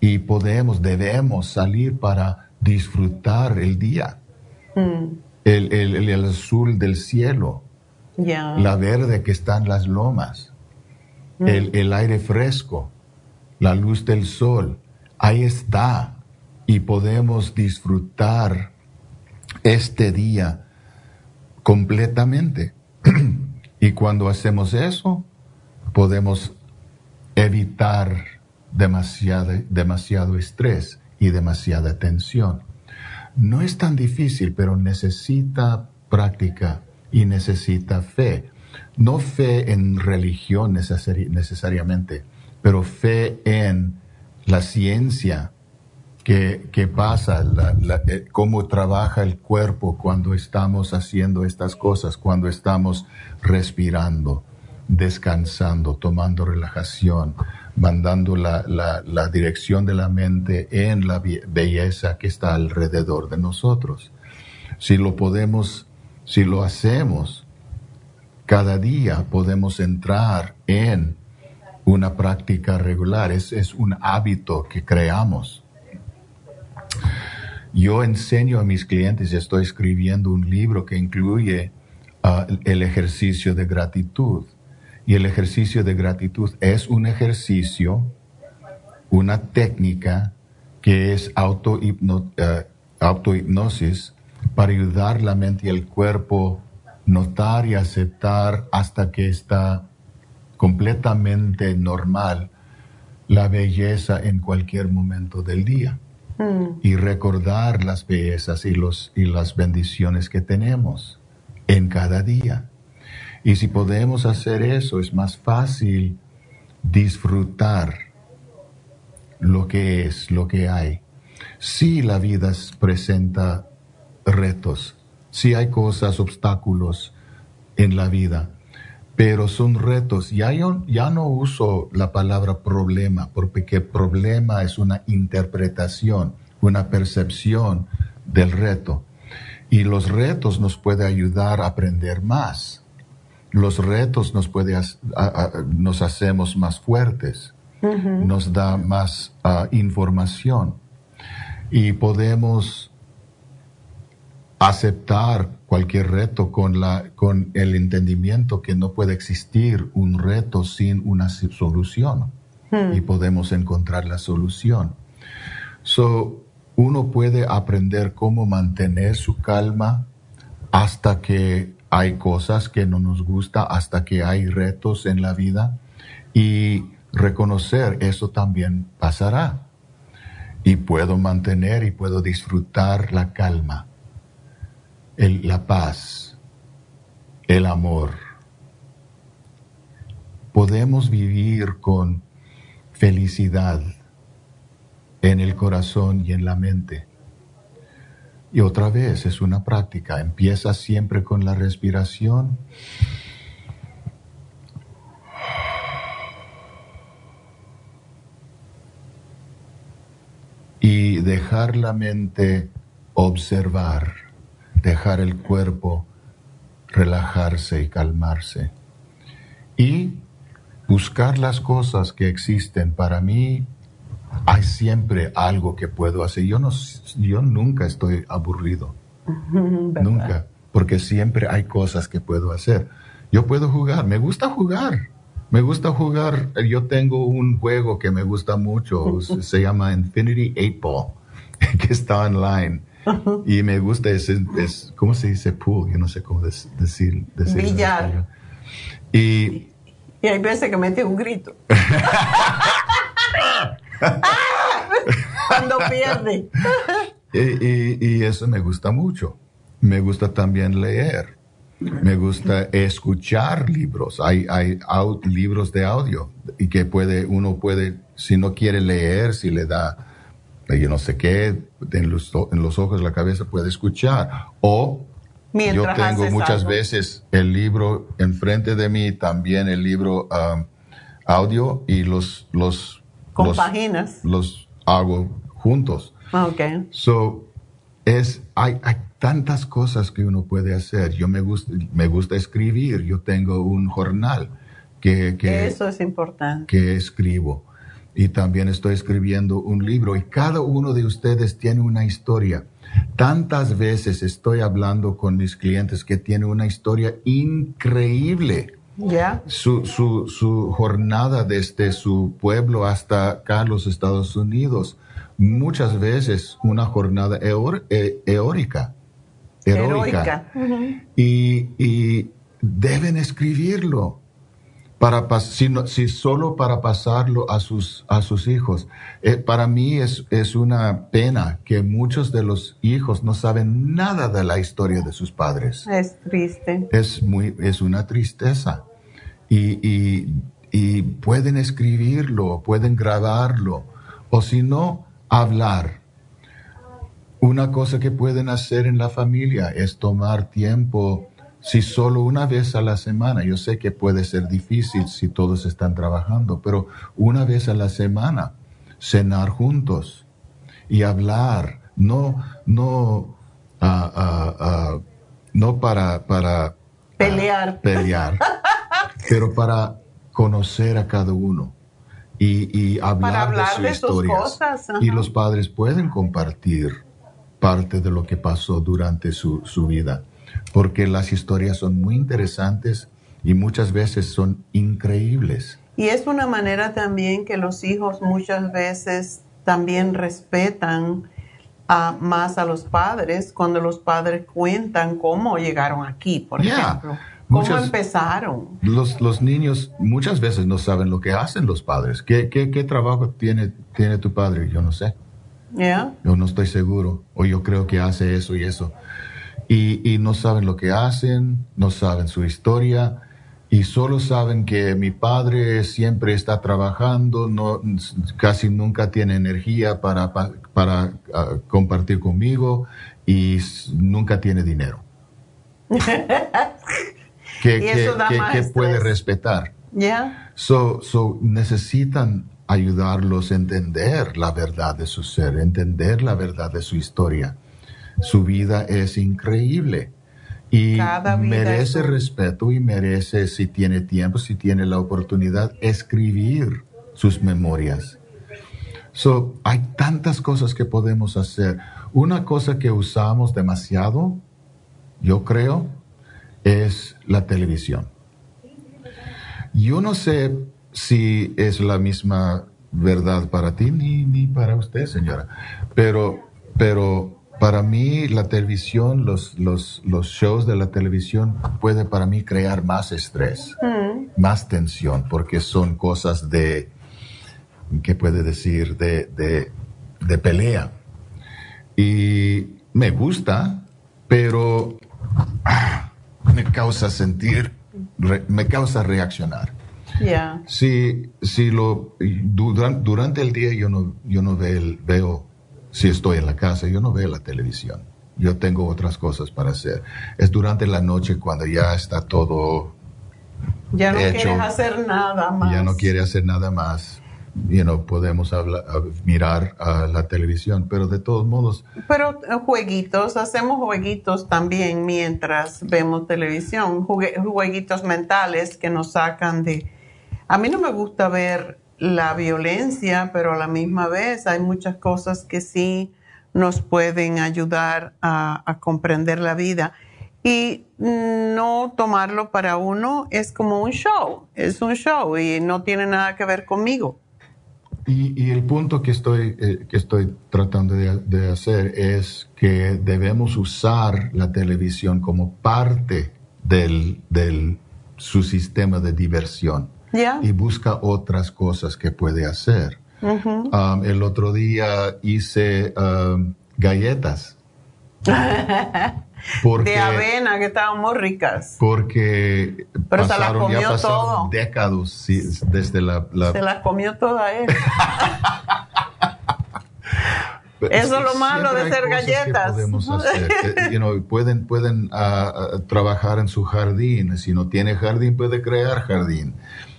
y podemos, debemos salir para disfrutar el día. Mm. El, el, azul del cielo, la verde que está en las lomas, mm. el, el aire fresco, la luz del sol, ahí está. Y podemos disfrutar este día completamente. [clears throat] y cuando hacemos eso, podemos evitar demasiado, demasiado estrés y demasiada tensión. No es tan difícil, pero necesita práctica y necesita fe. No fe en religión necesariamente, pero fe en la ciencia que, pasa, eh, cómo trabaja el cuerpo cuando estamos haciendo estas cosas, cuando estamos respirando, descansando, tomando relajación, mandando la, la, dirección de la mente en la belleza que está alrededor de nosotros. Si lo podemos, si lo hacemos, cada día podemos entrar en una práctica regular, es, es un hábito que creamos. Yo enseño a mis clientes, estoy escribiendo un libro que incluye ah, el ejercicio de gratitud. Y el ejercicio de gratitud es un ejercicio, una técnica que es auto eh, autohipnosis para ayudar la mente y el cuerpo notar y aceptar hasta que está completamente normal la belleza en cualquier momento del día mm. y recordar las bellezas y, los, y las bendiciones que tenemos en cada día. Y si podemos hacer eso, es más fácil disfrutar lo que es, lo que hay. Si la vida presenta retos, si hay cosas, obstáculos en la vida, pero son retos. Ya yo ya no uso la palabra problema, porque problema es una interpretación, una percepción del reto. Y los retos nos pueden ayudar a aprender más los retos nos puede, nos hacemos más fuertes, nos da más ah, información y podemos aceptar cualquier reto con, la, con el entendimiento que no puede existir un reto sin una solución hmm. y podemos encontrar la solución. So, uno puede aprender cómo mantener su calma hasta que hay cosas que no nos gusta hasta que hay retos en la vida y reconocer eso también pasará. Y puedo mantener y puedo disfrutar la calma, el, la paz, el amor. Podemos vivir con felicidad en el corazón y en la mente y otra vez es una práctica. Empieza siempre con la respiración. Y dejar la mente observar, dejar el cuerpo relajarse y calmarse. Y buscar las cosas que existen para mí hay siempre algo que puedo hacer. Yo, no, yo nunca estoy aburrido. [laughs] nunca. Porque siempre hay cosas que puedo hacer. Yo puedo jugar. Me gusta jugar. Me gusta jugar. Yo tengo un juego que me gusta mucho. [laughs] se llama Infinity 8 Ball. [laughs] Que está online. Y me gusta. Es, es, ¿Cómo se dice pool? Yo no sé cómo decir. decir Billar. Y, y hay veces que mete un grito. [laughs] Cuando pierde. y, eso me gusta mucho. Me gusta también leer. Me gusta escuchar libros. Hay, hay libros de audio y que puede, uno puede, si no quiere leer, si le da yo no sé qué, en los, en los ojos, la cabeza puede escuchar. O yo tengo muchas veces el libro enfrente de mí, también el libro um, audio y los, los, los, páginas. los hago juntos. Ok. So, es, hay, hay tantas cosas que uno puede hacer. Yo me gusta, me gusta escribir. Yo tengo un jornal que, que, Eso es importante. que escribo. Y también estoy escribiendo un libro. Y cada uno de ustedes tiene una historia. Tantas veces estoy hablando con mis clientes que tienen una historia increíble. Ya. Su, su, su jornada desde su pueblo hasta acá, los Estados Unidos. Muchas veces una jornada eor- e- eórica. Heroica. Heroica. Y, y deben escribirlo. Para pas- si, no- si solo para pasarlo a sus, a sus hijos. Eh, para mí es, es una pena que muchos de los hijos no saben nada de la historia de sus padres Es triste. es muy es una tristeza y, y- y pueden escribirlo pueden grabarlo o si no hablar una cosa que pueden hacer en la familia es tomar tiempo si solo una vez a la semana yo sé que puede ser difícil si todos están trabajando pero una vez a la semana cenar juntos y hablar no no ah, ah, no para para Pelear. pelear, [laughs] pero para conocer a cada uno y, y hablar, Para hablar de sus de sus historias. cosas. Y los padres pueden compartir parte de lo que pasó durante su, su vida, porque las historias son muy interesantes y muchas veces son increíbles. Y es una manera también que los hijos muchas veces también respetan a- más a los padres cuando los padres cuentan cómo llegaron aquí, por Yeah. ejemplo. ¿Cómo Muchas- empezaron? Los, los niños muchas veces no saben lo que hacen los padres. ¿Qué, qué, qué trabajo tiene, tiene tu padre? Yo no sé. Yo no estoy seguro. O yo creo que hace eso y eso. Y, y no saben lo que hacen, no saben su historia. Y solo saben que mi padre siempre está trabajando, no, casi nunca tiene energía para, pa- para ah, compartir conmigo y nunca tiene dinero. Que, que- que- que puede respetar. ¿Ya? So, so necesitan ayudarlos a entender la verdad de su ser, entender la verdad de su historia. Su vida es increíble y merece respeto y merece, si tiene tiempo, si tiene la oportunidad, escribir sus memorias. So, hay tantas cosas que podemos hacer. Una cosa que usamos demasiado, yo creo, es la televisión. Yo no sé si es la misma verdad para ti ni, ni para usted, señora, pero, pero para mí la televisión, los, los, los shows de la televisión puede para mí crear más estrés, Mm. más tensión, porque son cosas de, ¿qué puede decir? De, de, de pelea. Y me gusta, pero ah, me causa sentir, re- me causa reaccionar. Ya. Si, si lo, duran- durante el día yo no, yo no veo, el- veo, si estoy en la casa, yo no veo la televisión. Yo tengo otras cosas para hacer. Es durante la noche cuando ya está todo, Ya no Hecho. quieres hacer nada más. ya no quiere hacer nada más. You know, podemos hablar, mirar a la televisión, pero de todos modos, Pero eh, jueguitos, hacemos jueguitos también mientras vemos televisión, jueguitos mentales que nos sacan de... A mí no me gusta ver la violencia, pero a la misma vez hay muchas cosas que sí nos pueden ayudar a, a comprender la vida. Y no tomarlo para uno es como un show, es un show y no tiene nada que ver conmigo. Y, y el punto que estoy, eh, que estoy tratando de, de hacer es que debemos usar la televisión como parte del, del su sistema de diversión ¿Ya? y busca otras cosas que puede hacer. Ujú. Um, el otro día hice um, galletas [laughs] porque, de avena que estaban muy ricas. porque Pero se las pasaron, ya comió pasaron todo. décadas sí, desde la, la Se las comió toda él. [laughs] Eso es lo malo de hacer galletas. podemos hacer. [laughs] Eh, pueden pueden ah, ah, trabajar en su jardín. Si no tiene jardín, puede crear jardín.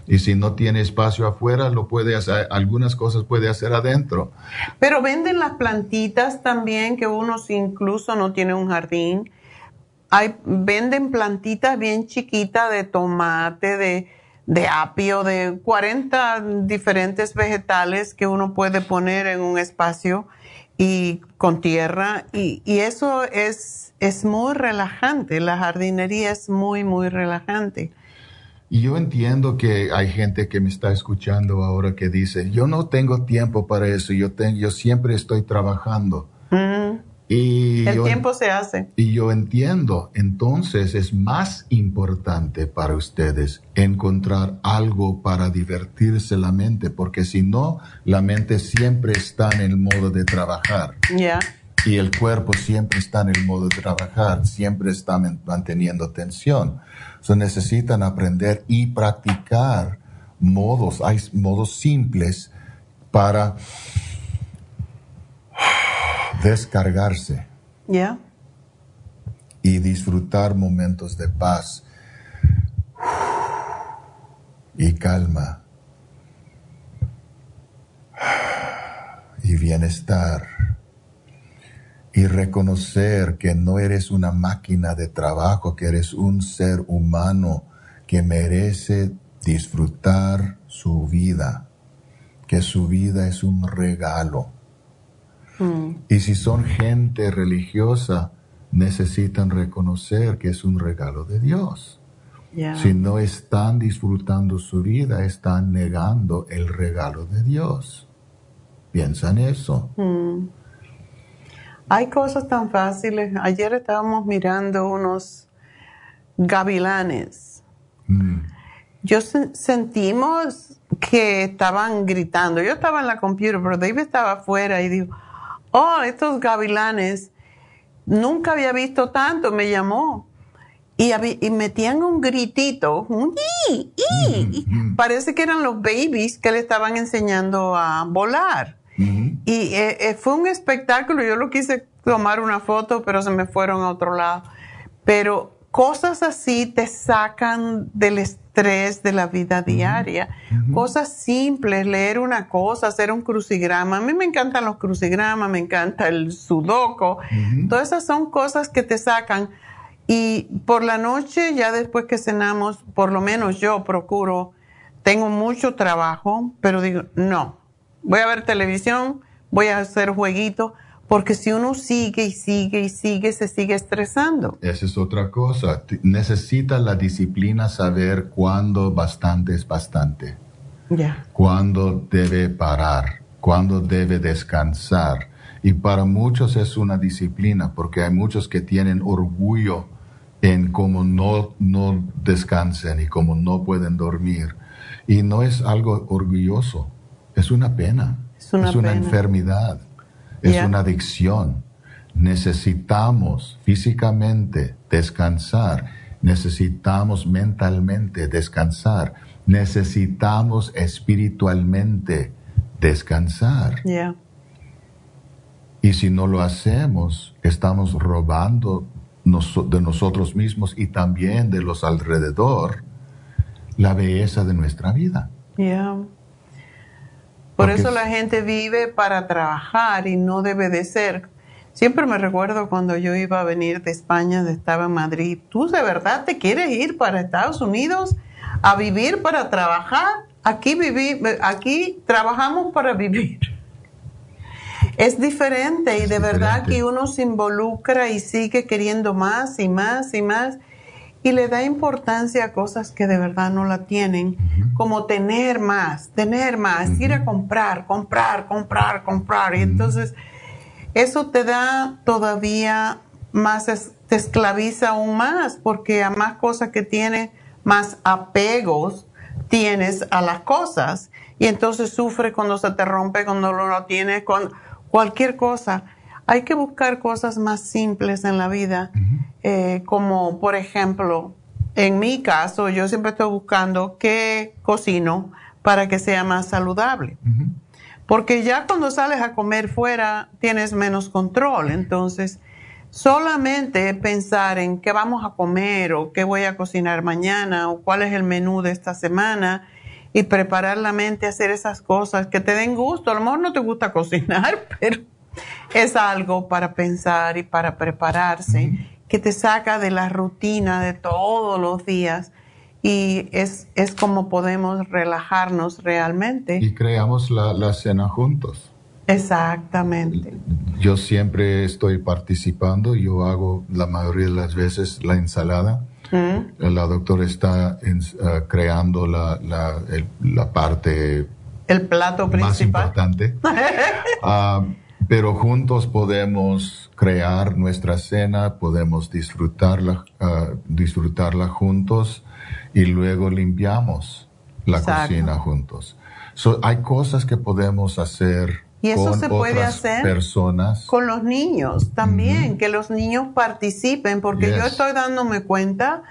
Y si no tiene espacio afuera, lo puede hacer, algunas cosas puede hacer adentro. Pero venden las plantitas también, que uno incluso no tiene un jardín. Hay, venden plantitas bien chiquitas de tomate, de, de apio, de 40 diferentes vegetales que uno puede poner en un espacio y con tierra y, y eso es, es muy relajante, la jardinería es muy, muy relajante. Y yo entiendo que hay gente que me está escuchando ahora que dice, yo no tengo tiempo para eso, yo, tengo, yo siempre estoy trabajando. Y el tiempo se hace. Y yo entiendo, entonces es más importante para ustedes encontrar algo para divertirse la mente, porque si no, la mente siempre está en el modo de trabajar. Ya. Y el cuerpo siempre está en el modo de trabajar, siempre está manteniendo tensión. So necesitan aprender y practicar modos, hay modos simples para descargarse. Y disfrutar momentos de paz y calma y bienestar y reconocer que no eres una máquina de trabajo, que eres un ser humano que merece disfrutar su vida, que su vida es un regalo y si son gente religiosa, necesitan reconocer que es un regalo de Dios. Si no están disfrutando su vida, están negando el regalo de Dios. Piensa en eso. Mm. Hay cosas tan fáciles. Ayer estábamos mirando unos gavilanes. Mm. Yo sentimos que estaban gritando. Yo estaba en la computadora, pero David estaba afuera y dijo, oh, estos gavilanes, nunca había visto tanto, me llamó. Y, metían un gritito, un parece que eran los babies que le estaban enseñando a volar. Y eh, eh, fue un espectáculo, yo lo quise tomar una foto, pero se me fueron a otro lado. Pero cosas así te sacan del estrés de la vida diaria. Cosas simples, leer una cosa, hacer un crucigrama. A mí me encantan los crucigramas, me encanta el sudoku. Todas esas son cosas que te sacan. Y por la noche, ya después que cenamos, por lo menos yo procuro, tengo mucho trabajo, pero digo, no, voy a ver televisión, voy a hacer jueguitos porque si uno sigue y sigue y sigue, se sigue estresando. Esa es otra cosa. Necesita la disciplina saber cuándo bastante es bastante. Ya. Cuándo debe parar, cuándo debe descansar. Y para muchos es una disciplina, porque hay muchos que tienen orgullo en cómo no, no descansen y cómo no pueden dormir. Y no es algo orgulloso, es una pena, es una, es una enfermedad. Es una adicción. Necesitamos físicamente descansar, necesitamos mentalmente descansar, necesitamos espiritualmente descansar. Y si no lo hacemos, estamos robando de nosotros mismos y también de los alrededor la belleza de nuestra vida. Por eso la gente vive para trabajar y no debe de ser. Siempre me recuerdo cuando yo iba a venir de España, estaba en Madrid. ¿Tú de verdad te quieres ir para Estados Unidos a vivir para trabajar? Aquí, viví, aquí trabajamos para vivir. Es diferente y de verdad que uno se involucra y sigue queriendo más y más y más y le da importancia a cosas que de verdad no la tienen, como tener más, tener más, ir a comprar, comprar, comprar, comprar. Y entonces eso te da todavía más, te esclaviza aún más, porque a más cosas que tienes, más apegos tienes a las cosas. Y entonces sufre cuando se te rompe, cuando no lo tienes, con cualquier cosa. Hay que buscar cosas más simples en la vida eh, como por ejemplo, en mi caso, yo siempre estoy buscando qué cocino para que sea más saludable. porque ya cuando sales a comer fuera tienes menos control, entonces solamente pensar en qué vamos a comer o qué voy a cocinar mañana o cuál es el menú de esta semana y preparar la mente, hacer esas cosas que te den gusto. A lo mejor no te gusta [laughs] cocinar, pero es algo para pensar y para prepararse, que te saca de la rutina de todos los días y es, es como podemos relajarnos realmente. Y creamos la, la cena juntos. Exactamente. Yo siempre estoy participando, yo hago la mayoría de las veces la ensalada. Mm. La doctora está uh, creando la, la, la, parte... El plato principal. Más importante. uh, [laughs] pero juntos podemos crear nuestra cena, podemos disfrutarla, uh, disfrutarla juntos y luego limpiamos la cocina juntos. So, hay cosas que podemos hacer y eso se puede hacer personas. con los niños también, que los niños participen, porque yo estoy dándome cuenta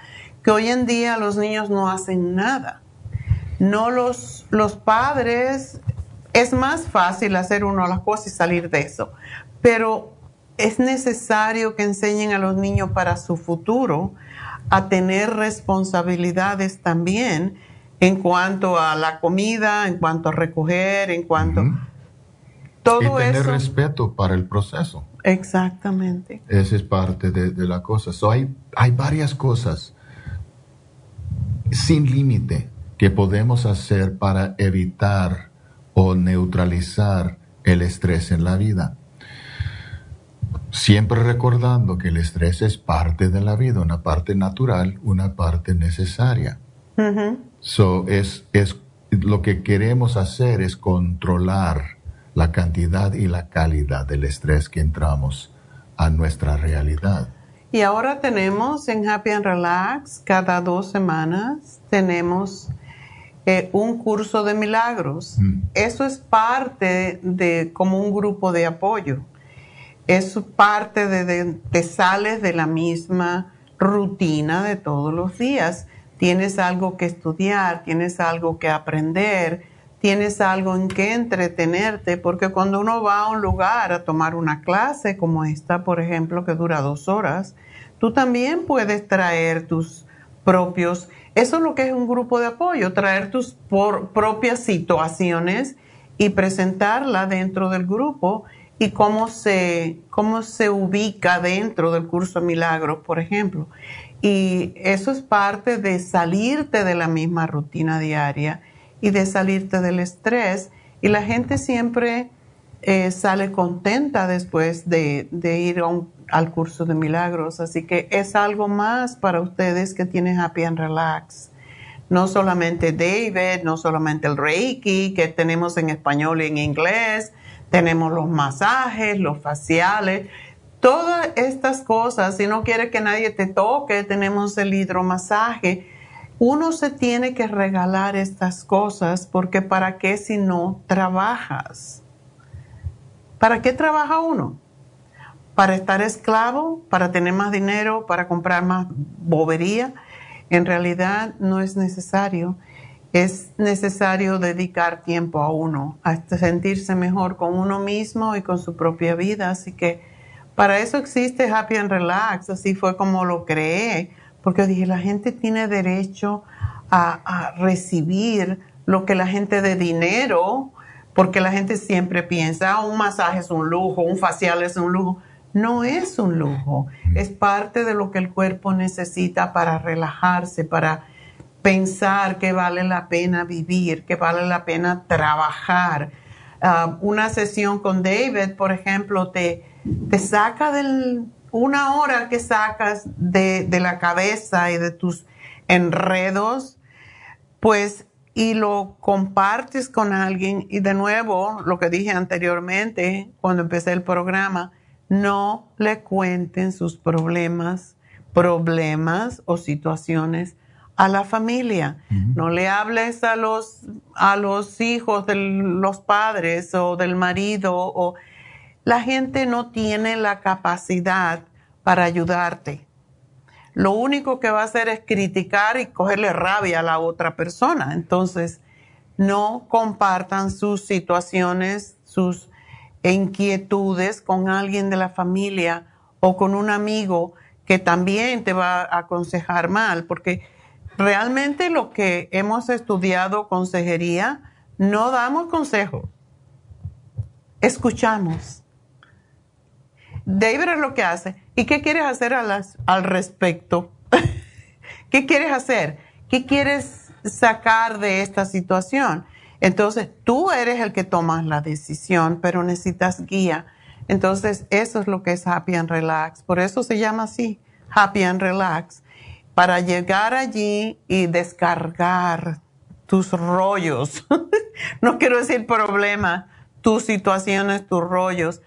que hoy en día los niños no hacen nada. No los, los padres, es más fácil hacer uno las cosas y salir de eso, pero es necesario que enseñen a los niños para su futuro a tener responsabilidades también en cuanto a la comida, en cuanto a recoger, en cuanto y tener respeto para el proceso. Exactamente. Esa es parte de, la cosa. hay, hay varias cosas sin límite que podemos hacer para evitar o neutralizar el estrés en la vida. Siempre recordando que el estrés es parte de la vida, una parte natural, una parte necesaria. so es, es, lo que queremos hacer es controlar la cantidad y la calidad del estrés que entramos a nuestra realidad. Y ahora tenemos en Happy and Relax, cada dos semanas, tenemos eh, un curso de milagros. Mm. Eso es parte de como un grupo de apoyo. Es parte de, de, te sales de la misma rutina de todos los días. Tienes algo que estudiar, tienes algo que aprender, tienes algo en que entretenerte, porque cuando uno va a un lugar a tomar una clase como esta, por ejemplo, que dura dos horas, tú también puedes traer tus propios, eso es lo que es un grupo de apoyo, traer tus propias situaciones y presentarla dentro del grupo y cómo se, cómo se ubica dentro del curso de milagros, por ejemplo. Y eso es parte de salirte de la misma rutina diaria y de salirte del estrés. Y la gente siempre eh, sale contenta después de, ir al curso de milagros. Así que es algo más para ustedes que tienen Happy and Relax. No solamente David, no solamente el Reiki que tenemos en español y en inglés, tenemos los masajes, los faciales, todas estas cosas. Si no quieres que nadie te toque, tenemos el hidromasaje uno se tiene que regalar estas cosas porque ¿para qué si no trabajas? ¿Para qué trabaja uno? ¿Para estar esclavo? ¿Para tener más dinero? ¿Para comprar más bobería? En realidad no es necesario. Es necesario dedicar tiempo a uno, a sentirse mejor con uno mismo y con su propia vida. Así que para eso existe Happy and Relax. Así fue como lo creé porque dije, la gente tiene derecho a, recibir lo que la gente de dinero, porque la gente siempre piensa, ah, un masaje es un lujo, un facial es un lujo. No es un lujo, es parte de lo que el cuerpo necesita para relajarse, para pensar que vale la pena vivir, que vale la pena trabajar. Ah, una sesión con David, por ejemplo, te, te saca del, una hora que sacas de, la cabeza y de tus enredos, pues y lo compartes con alguien. Y de nuevo, lo que dije anteriormente cuando empecé el programa, no le cuenten sus problemas, problemas o situaciones a la familia. No le hables a los, a los hijos de los padres o del marido o la gente no tiene la capacidad para ayudarte. Lo único que va a hacer es criticar y cogerle rabia a la otra persona. Entonces, no compartan sus situaciones, sus inquietudes con alguien de la familia o con un amigo que también te va a aconsejar mal, porque realmente lo que hemos estudiado consejería, no damos consejo, escuchamos. David es lo que hace. ¿Y qué quieres hacer al respecto? [laughs] ¿Qué quieres hacer? ¿Qué quieres sacar de esta situación? Entonces, tú eres el que tomas la decisión, pero necesitas guía. Entonces, eso es lo que es Happy and Relax. Por eso se llama así, Happy and Relax. Para llegar allí y descargar tus rollos. [laughs] no quiero decir problema, tus situaciones, tus rollos.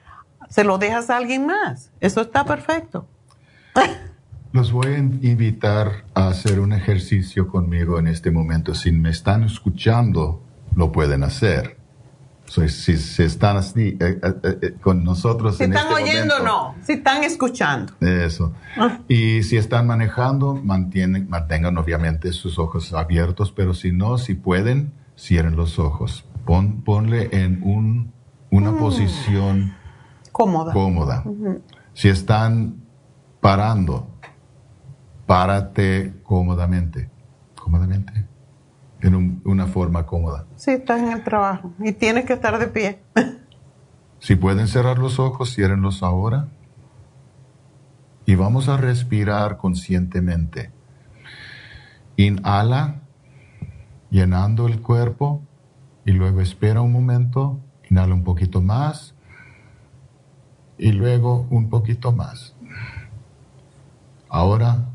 Se lo dejas a alguien más. Eso está perfecto. [laughs] Los voy a invitar a hacer un ejercicio conmigo en este momento. Si me están escuchando, lo pueden hacer. si, si, están así eh, eh, eh, con nosotros si en están este oyendo, no. Si están escuchando. Eso. Ah. Y si están manejando, mantienen, mantengan obviamente sus ojos abiertos, pero si no, si pueden, cierren los ojos. Pon, ponle en un, una mm. posición cómoda. cómoda. Si están parando, párate cómodamente. Cómodamente. En una forma cómoda. Sí, estás en el trabajo y tienes que estar de pie. [laughs] si pueden cerrar los ojos, ciérrenlos ahora. Y vamos a respirar conscientemente. Inhala, llenando el cuerpo, y luego espera un momento, inhala un poquito más, y luego un poquito más. Ahora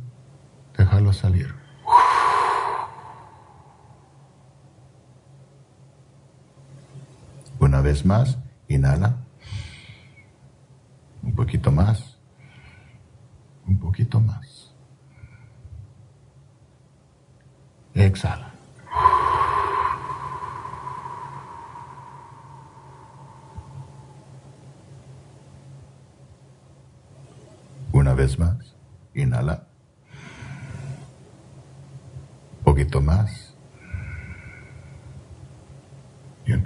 Déjalo salir. Una vez más, inhala. Un poquito más. Un poquito más. Exhala. Una vez más, inhala. poquito más. Y un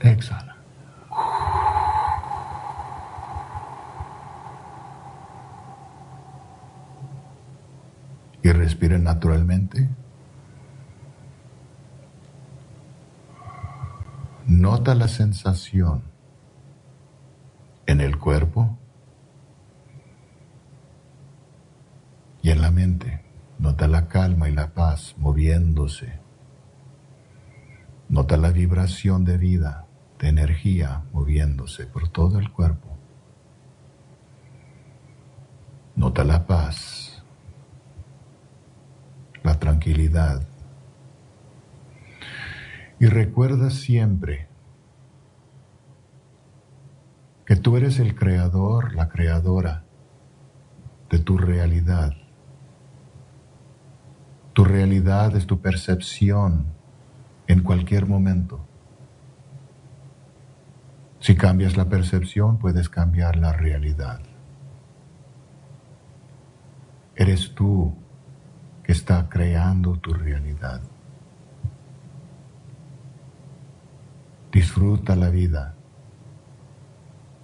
Exhala. Y respire naturalmente. Nota la sensación en el cuerpo y en la mente. Nota la calma y la paz moviéndose. Nota la vibración de vida, de energía moviéndose por todo el cuerpo. Nota la paz, la tranquilidad. Y recuerda siempre que tú eres el creador, la creadora de tu realidad tu realidad es tu percepción en cualquier momento. Si cambias la percepción, puedes cambiar la realidad. Eres tú que está creando tu realidad. Disfruta la vida,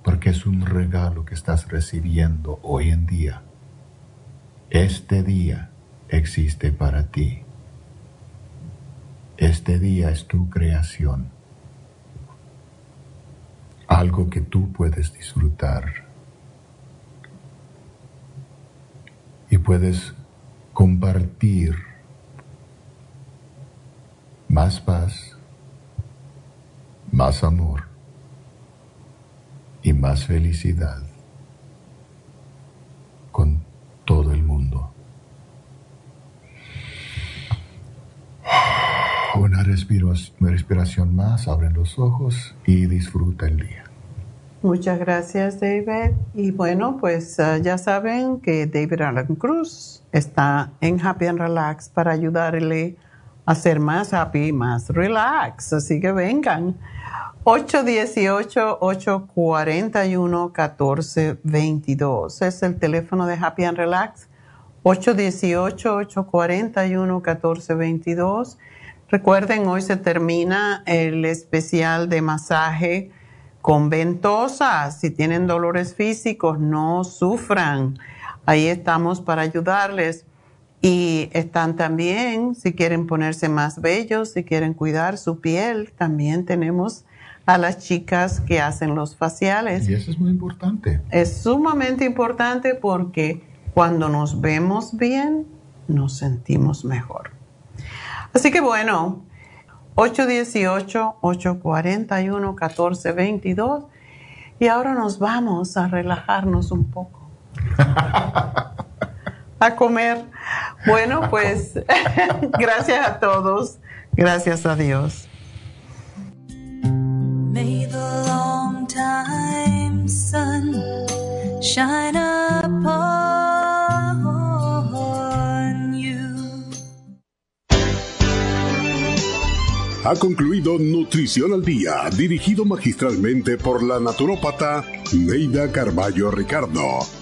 porque es un regalo que estás recibiendo hoy en día. Este día existe para ti. Este día es tu creación, algo que tú puedes disfrutar. Y puedes compartir más paz, más amor y más felicidad con todo el mundo. Una respiración más, abren los ojos y disfruta el día. Muchas gracias, David. Y bueno, pues ah, ya saben que David Alan Cruz está en Happy and Relax para ayudarle a ser más happy y más relax. Así que vengan. 818-841-1422 es el teléfono de Happy and Relax. 818-841-1422. Recuerden, hoy se termina el especial de masaje con ventosa. Si tienen dolores físicos, no sufran. Ahí estamos para ayudarles. Y están también, si quieren ponerse más bellos, si quieren cuidar su piel, también tenemos a las chicas que hacen los faciales. Y eso es muy importante. Es sumamente importante porque cuando nos vemos bien, nos sentimos mejor. Así que bueno, 818-841-1422 y ahora nos vamos a relajarnos un poco. [laughs] a comer. Bueno, pues [laughs] gracias a todos. Gracias a Dios. May the long time sun shine upon Ha concluido Nutrición al Día, dirigido magistralmente por la naturópata Neida Carballo Ricardo.